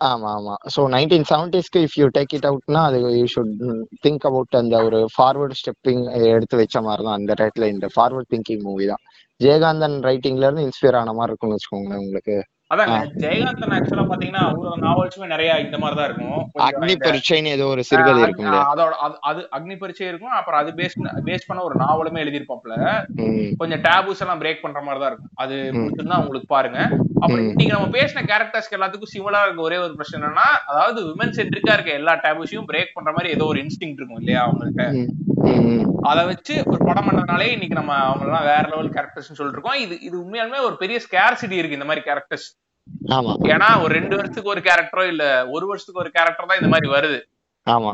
ஆமா ஆமா. ஸோ நைன்டீன் செவன்டிஸ்க்கு இஃப் யூ டேக் இட் அவுட்னா அது யூ ஷுட் திங்க் அபவுட் அந்த ஒரு ஃபார்வர்ட் ஸ்டெப்பிங் எடுத்து வச்ச மாதிரி தான். அந்த டைட்டில் இந்த ஃபார்வர்ட் திங்கிங் மூவி தான். ஜெயகாந்தன் ரைட்டிங்ல இருந்து இன்ஸ்பயர் ஆன மாதிரி இருக்கும்னு வச்சுக்கோங்களேன் உங்களுக்கு. அதாங்க. ஜெயகாந்தன் ஆக்சுவலா பாத்தீங்கன்னா அவரோட நாவல்ஸுமே நிறைய இந்த மாதிரி தான் இருக்கும் அக்னி பரீட்சைன்னு ஏதோ ஒரு சிறுகதை ஆஹ் இருக்கும் இல்லையா? அதோட அது- அக்னி பரீட்சை இருக்கும். அப்புறம் அது பேஸ் பேஸ் பண்ண ஒரு நாவலுமே எழுதியிருப்பாப்ல கொஞ்சம் டேபூஸ் எல்லாம் பிரேக் பண்ற மாதிரி தான் இருக்கும். அது ம். பிடிச்சிருந்தா உங்களுக்கு பாருங்க. அப்புறம். இன்னைக்கு நம்ம பேசின கேரக்டர்ஸ்க்கு எல்லாத்துக்கும் சிமிலரா இருக்க ஒரே ஒரு பிரச்சனை என்னன்னா அதாவது விமன் சென்ட்ரிக்கா இருக்க எல்லா டேபூஸையும் பிரேக் பண்ற மாதிரி ஏதோ ஒரு இன்ஸ்டிங் இருக்கும் இல்லையா அவங்கள்ட்ட. அதை வச்சு ஒரு படம் பண்ணதுனாலே இன்னைக்கு நம்ம அவங்க எல்லாம் வேற லெவல் கேரக்டர்ஸ் சொல்லிட்டு இருக்கோம் இது இது உண்மையாலுமே ஒரு பெரிய ஸ்கேர்சிட்டி இருக்கு இந்த மாதிரி கேரக்டர்ஸ் ஏன்னா ஒரு ரெண்டு வருஷத்துக்கு ஒரு கேரக்டரோ இல்ல ஒரு வருஷத்துக்கு ஒரு கேரக்டர் தான் இந்த மாதிரி வருது. ஆமா.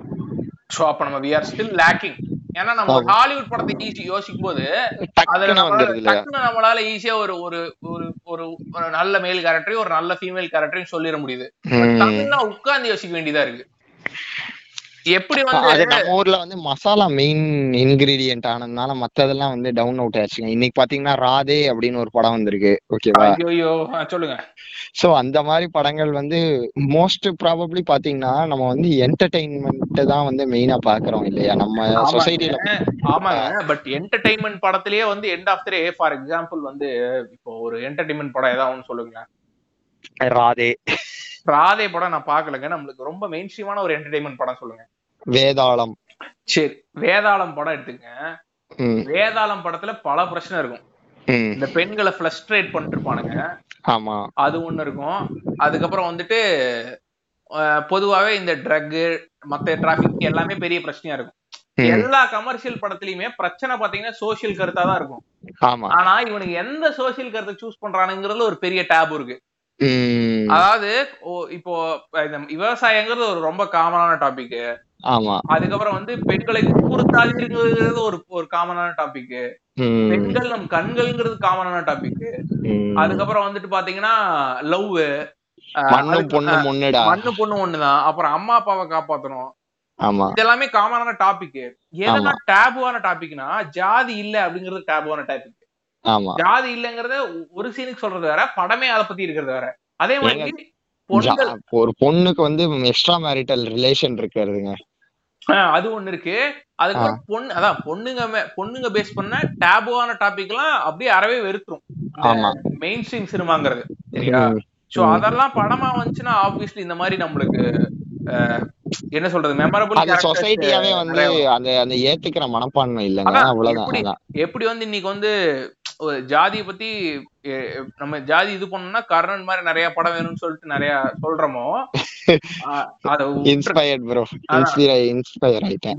சோ அப்ப நம்ம வி ஆர் ஸ்டில் லேக்கிங் ஏன்னா நம்ம. ஹாலிவுட் படத்தை ஈஸி யோசிக்கும் போது அதுல டக்குன்னு நம்மளால ஈஸியா ஒரு ஒரு ஒரு ஒரு நல்ல மேல் கேரக்டரையும் ஒரு நல்ல ஃபீமேல் கேரக்டரையும் சொல்லிட முடியுது. தமிழ்னா உட்கார்ந்து யோசிக்க வேண்டியதா இருக்கு. எப்படி வந்து நம்ம ஊர்ல வந்து மசாலா மெயின் இன்கிரீடியன்ட் ஆனதுனால மத்ததெல்லாம் வந்து டவுன் அவுட் ஆச்சுங்க இன்னைக்கு பாத்தீங்கன்னா ராதே அப்படின்னு ஒரு படம் வந்திருக்கு. ஓகேவா? ஐயோ சொல்லுங்க. சோ அந்த மாதிரி படங்கள் வந்து மோஸ்ட் ப்ராபப்ளி பாத்தீங்கன்னா நம்ம வந்து என்டர்டைன்மெண்ட் தான் வந்து மெயினா பாக்குறோம் இல்லையா? நம்ம சொசைட்டில ஆமாங்க. பட் என்டர்டைன்மெண்ட் படத்திலேயே வந்து end of the day for example வந்து இப்போ ஒரு என்டர்டைன்மெண்ட் படம் ஏதாவது சொல்லுங்க ராதே. ராதே படம் நான் பாக்கலங்க நம்மளுக்கு ரொம்ப மெயின் ஸ்ட்ரீமான ஒரு என்டர்டைன்மெண்ட் படம் சொல்லுங்க. வேதாளம். சரி வேதாளம் படம் எடுத்துங்க. வேதாளம் படத்துல பல பிரச்சனை இருக்கும். இந்த பெண்களை ஃபிளஸ்ட்ரேட் பண்ணிட்டு இருப்பானுங்க. ஆமா. அது ஒண்ணு இருக்கும். அதுக்கப்புறம் வந்துட்டு பொதுவாவே இந்த ட்ரக் மத்த டிராபிக் எல்லாமே பெரிய பிரச்சனையா இருக்கும். எல்லா கமர்ஷியல் படத்துலயுமே பிரச்சனை பாத்தீங்கன்னா சோஷியல் கருத்தா தான் இருக்கும். ஆமா. ஆனா இவனுக்கு எந்த சோஷியல் கருத்தை சூஸ் பண்றானுங்கிறதுல ஒரு பெரிய டேப் இருக்கு. அதாவது ஓ- இப்போ இந்த விவசாயங்கிறது ஒரு ரொம்ப காமனான டாபிக் ஆமா. அதுக்கப்புறம் வந்து பெண்களை துன்புறுத்தாதீங்கிறது ஒரு ஒரு காமனான டாபிக் பெண்கள் நம் கண்கள்ங்கிறது காமனான டாபிக். அதுக்கப்புறம் வந்துட்டு பாத்தீங்கன்னா லவ் மண்ணு பொண்ணு முன்னுடா. மண்ணு பொண்ணு ஒண்ணுதான். அப்புறம் அம்மா அப்பாவை காப்பாத்தணும். ஆமா. இதெல்லாமே காமனான டாபிக் எதெல்லாம் டேபுவான டாபிக்னா ஜாதி இல்ல அப்படிங்கிறது டேபுவான டாபிக் ஜாதி இல்லங்கிறத ஒரு சீனுக்கு சொல்றது வேற படமே அதை பத்தி இருக்கிறது வேற. அதே மாதிரி ஒரு பொண்ணுக்கு வந்து எக்ஸ்ட்ரா மேரிட்டல் ரிலேஷன் இருக்கிறதுங்க. அது ஒண்ணு இருக்கு. அதுக்கப்புறம் பொண்ணு அதான் பொண்ணுங்க பொண்ணுங்க பேஸ் பண்ண டேபுவான டாபிக் எல்லாம் அப்படியே அறவே வெறுத்துரும். ஆமா. மெயின் ஸ்ட்ரீம் சினிமாங்கிறது சோ. அதெல்லாம் படமா வந்துச்சுன்னா ஆப்வியஸ்லி இந்த மாதிரி நம்மளுக்கு என்ன சொல்றது மெமரபிள் சொசைட்டியாவே வந்து அந்த அந்த ஏத்துக்கிற மனப்பான்மை இல்லைங்க அவ்வளவுதான் எப்படி வந்து இன்னைக்கு வந்து ஒரு ஜாதியை பத்தி நம்ம ஜாதி இது பண்ணோம்னா கர்ணன் மாதிரி நிறைய படம் வேணும்னு சொல்லிட்டு நிறைய சொல்றோமோ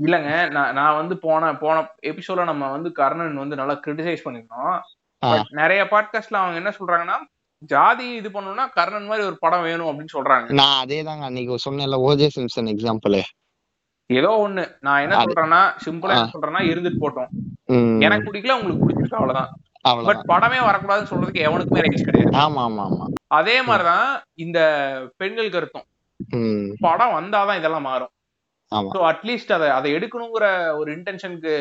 இல்லங்க நான் வந்து போன போன எபிசோட்ல நம்ம வந்து கர்ணன் வந்து நல்லா கிரிட்டிசைஸ் பண்ணிருந்தோம் நிறைய பாட்காஸ்ட்ல அவங்க என்ன சொல்றாங்கன்னா ஜாதி இது பண்ணணும்னா கர்ணன் மாதிரி ஒரு படம் வேணும் அப்படின்னு சொல்றாங்க. நான் அதே தாங்க அன்னைக்கு சொன்னேன்ல ஓஜே சிம்சன் எக்ஸாம்பிள் ஏதோ ஒண்ணு. நான் என்ன சொல்றேன்னா சிம்பிளா. என்ன சொல்றேன்னா இருந்துட்டு போட்டோம். எனக்கு பிடிக்கல உங்களுக்கு பிடிச்சிருக்கு அவ்வளவுதான். பட் படமே வரக்கூடாதுன்னு சொல்றதுக்கு எவனுக்குமே ரைட்ஸ் கிடையாது. ஆமா ஆமா ஆமா அதே மாதிரிதான் இந்த பெண்கள் கருத்தும். படம் வந்தாதான் இதெல்லாம் மாறும். ஸோ அட்லீஸ்ட் அதை அதை எடுக்கணுங்கிற ஒரு இன்டென்ஷனுக்கு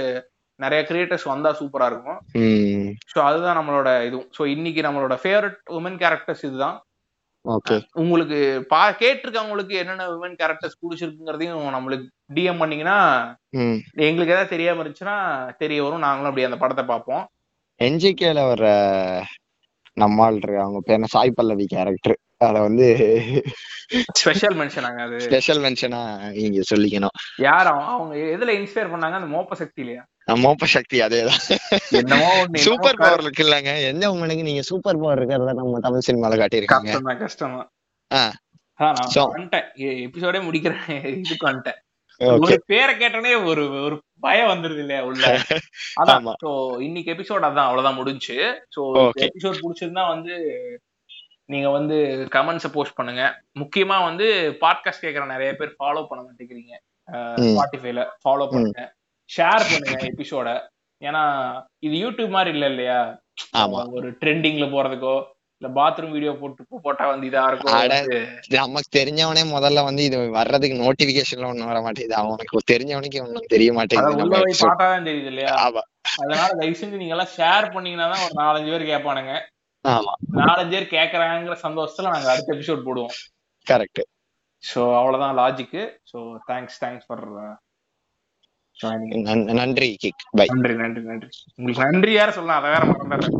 நிறைய கிரியேட்டர்ஸ் வந்தா சூப்பரா இருக்கும். ஸோ அதுதான் நம்மளோட இதுவும் ஸோ இன்னைக்கு நம்மளோட ஃபேவரட் உமன் கேரக்டர்ஸ் இதுதான். ஓகே. உங்களுக்கு பா கேட்டிருக்கவங்களுக்கு என்னென்ன உமன் கேரக்டர்ஸ் பிடிச்சிருக்குங்கிறதையும் நம்மளுக்கு டிஎம் பண்ணீங்கன்னா எங்களுக்கு ஏதாவது தெரியாம இருந்துச்சுன்னா தெரிய வரும். நாங்களும் அப்படி அந்த படத்தை பார்ப்போம். என்ஜிகேல வர நம்மால் இருக்கு அவங்க பேர் சாய் பல்லவி கேரக்டர் அத வந்து ஸ்பெஷல் மென்ஷனாங்க அது. ஸ்பெஷல் மென்ஷனா நீங்க சொல்லிக்கணும். யார் அவங்க எதுல இன்ஸ்பயர் பண்ணாங்க? அந்த மோப்ப சக்தி இல்லையா மோப்ப சக்தி அதேதான் என்னமோ சூப்பர் பவர் இருக்கு இல்லங்க. என்ன உங்களுக்கு நீங்க சூப்பர் பவர் இருக்கிறத நம்ம தமிழ் சினிமால காட்டியிருக்காங்க? கஷ்டம் கஷ்டம் எபிசோடே முடிக்கிறேன். இதுக்கு வந்துட்டேன். ஒரு பேரை கேட்டனே ஒரு ஒரு பயம் வந்துருது இல்லையா உள்ள? அதான். சோ இன்னைக்கு எபிசோட் அதான் அவ்வளவுதான் முடிஞ்சு. சோ. எபிசோட் பிடிச்சிருந்தா வந்து நீங்க வந்து கமெண்ட்ஸ போஸ்ட் பண்ணுங்க. முக்கியமா வந்து பாட்காஸ்ட் கேக்குற நிறைய பேர் ஃபாலோ பண்ண மாட்டேங்கிறீங்க. ஸ்பாட்டிஃபைல ஃபாலோ பண்ணுங்க. ஷேர் பண்ணுங்க எபிசோட ஏன்னா இது யூடியூப் மாதிரி இல்ல இல்லையா? ஒரு ட்ரெண்டிங்ல போறதுக்கோ இல்ல பாத்ரூம் வீடியோ போட்டு போட்டா வந்து இதா இருக்கும் நமக்கு தெரிஞ்சவனே முதல்ல வந்து இது வர்றதுக்கு நோட்டிபிகேஷன்ல ஒண்ணும் வர மாட்டேங்குது. அவனுக்கு தெரிஞ்சவனுக்கு ஒண்ணும் தெரிய மாட்டேங்குது. பார்த்தாதான் தெரியுது இல்லையா? ஆமா. அதனால தயவு செஞ்சு நீங்க எல்லாம் ஷேர் பண்ணீங்கன்னா ஒரு நாலஞ்சு பேர் கேட்பானுங்க. ஆமா. நாலஞ்சு பேர் கேக்குறாங்கிற சந்தோஷத்துல நாங்க அடுத்த எபிசோட் போடுவோம். கரெக்ட் சோ அவ்வளவுதான் logic so thanks thanks for நன்றி கிக் பை நன்றி நன்றி நன்றி. உங்களுக்கு நன்றி யார சொல்லலாம் அதை வேற மறந்துடுறேன்.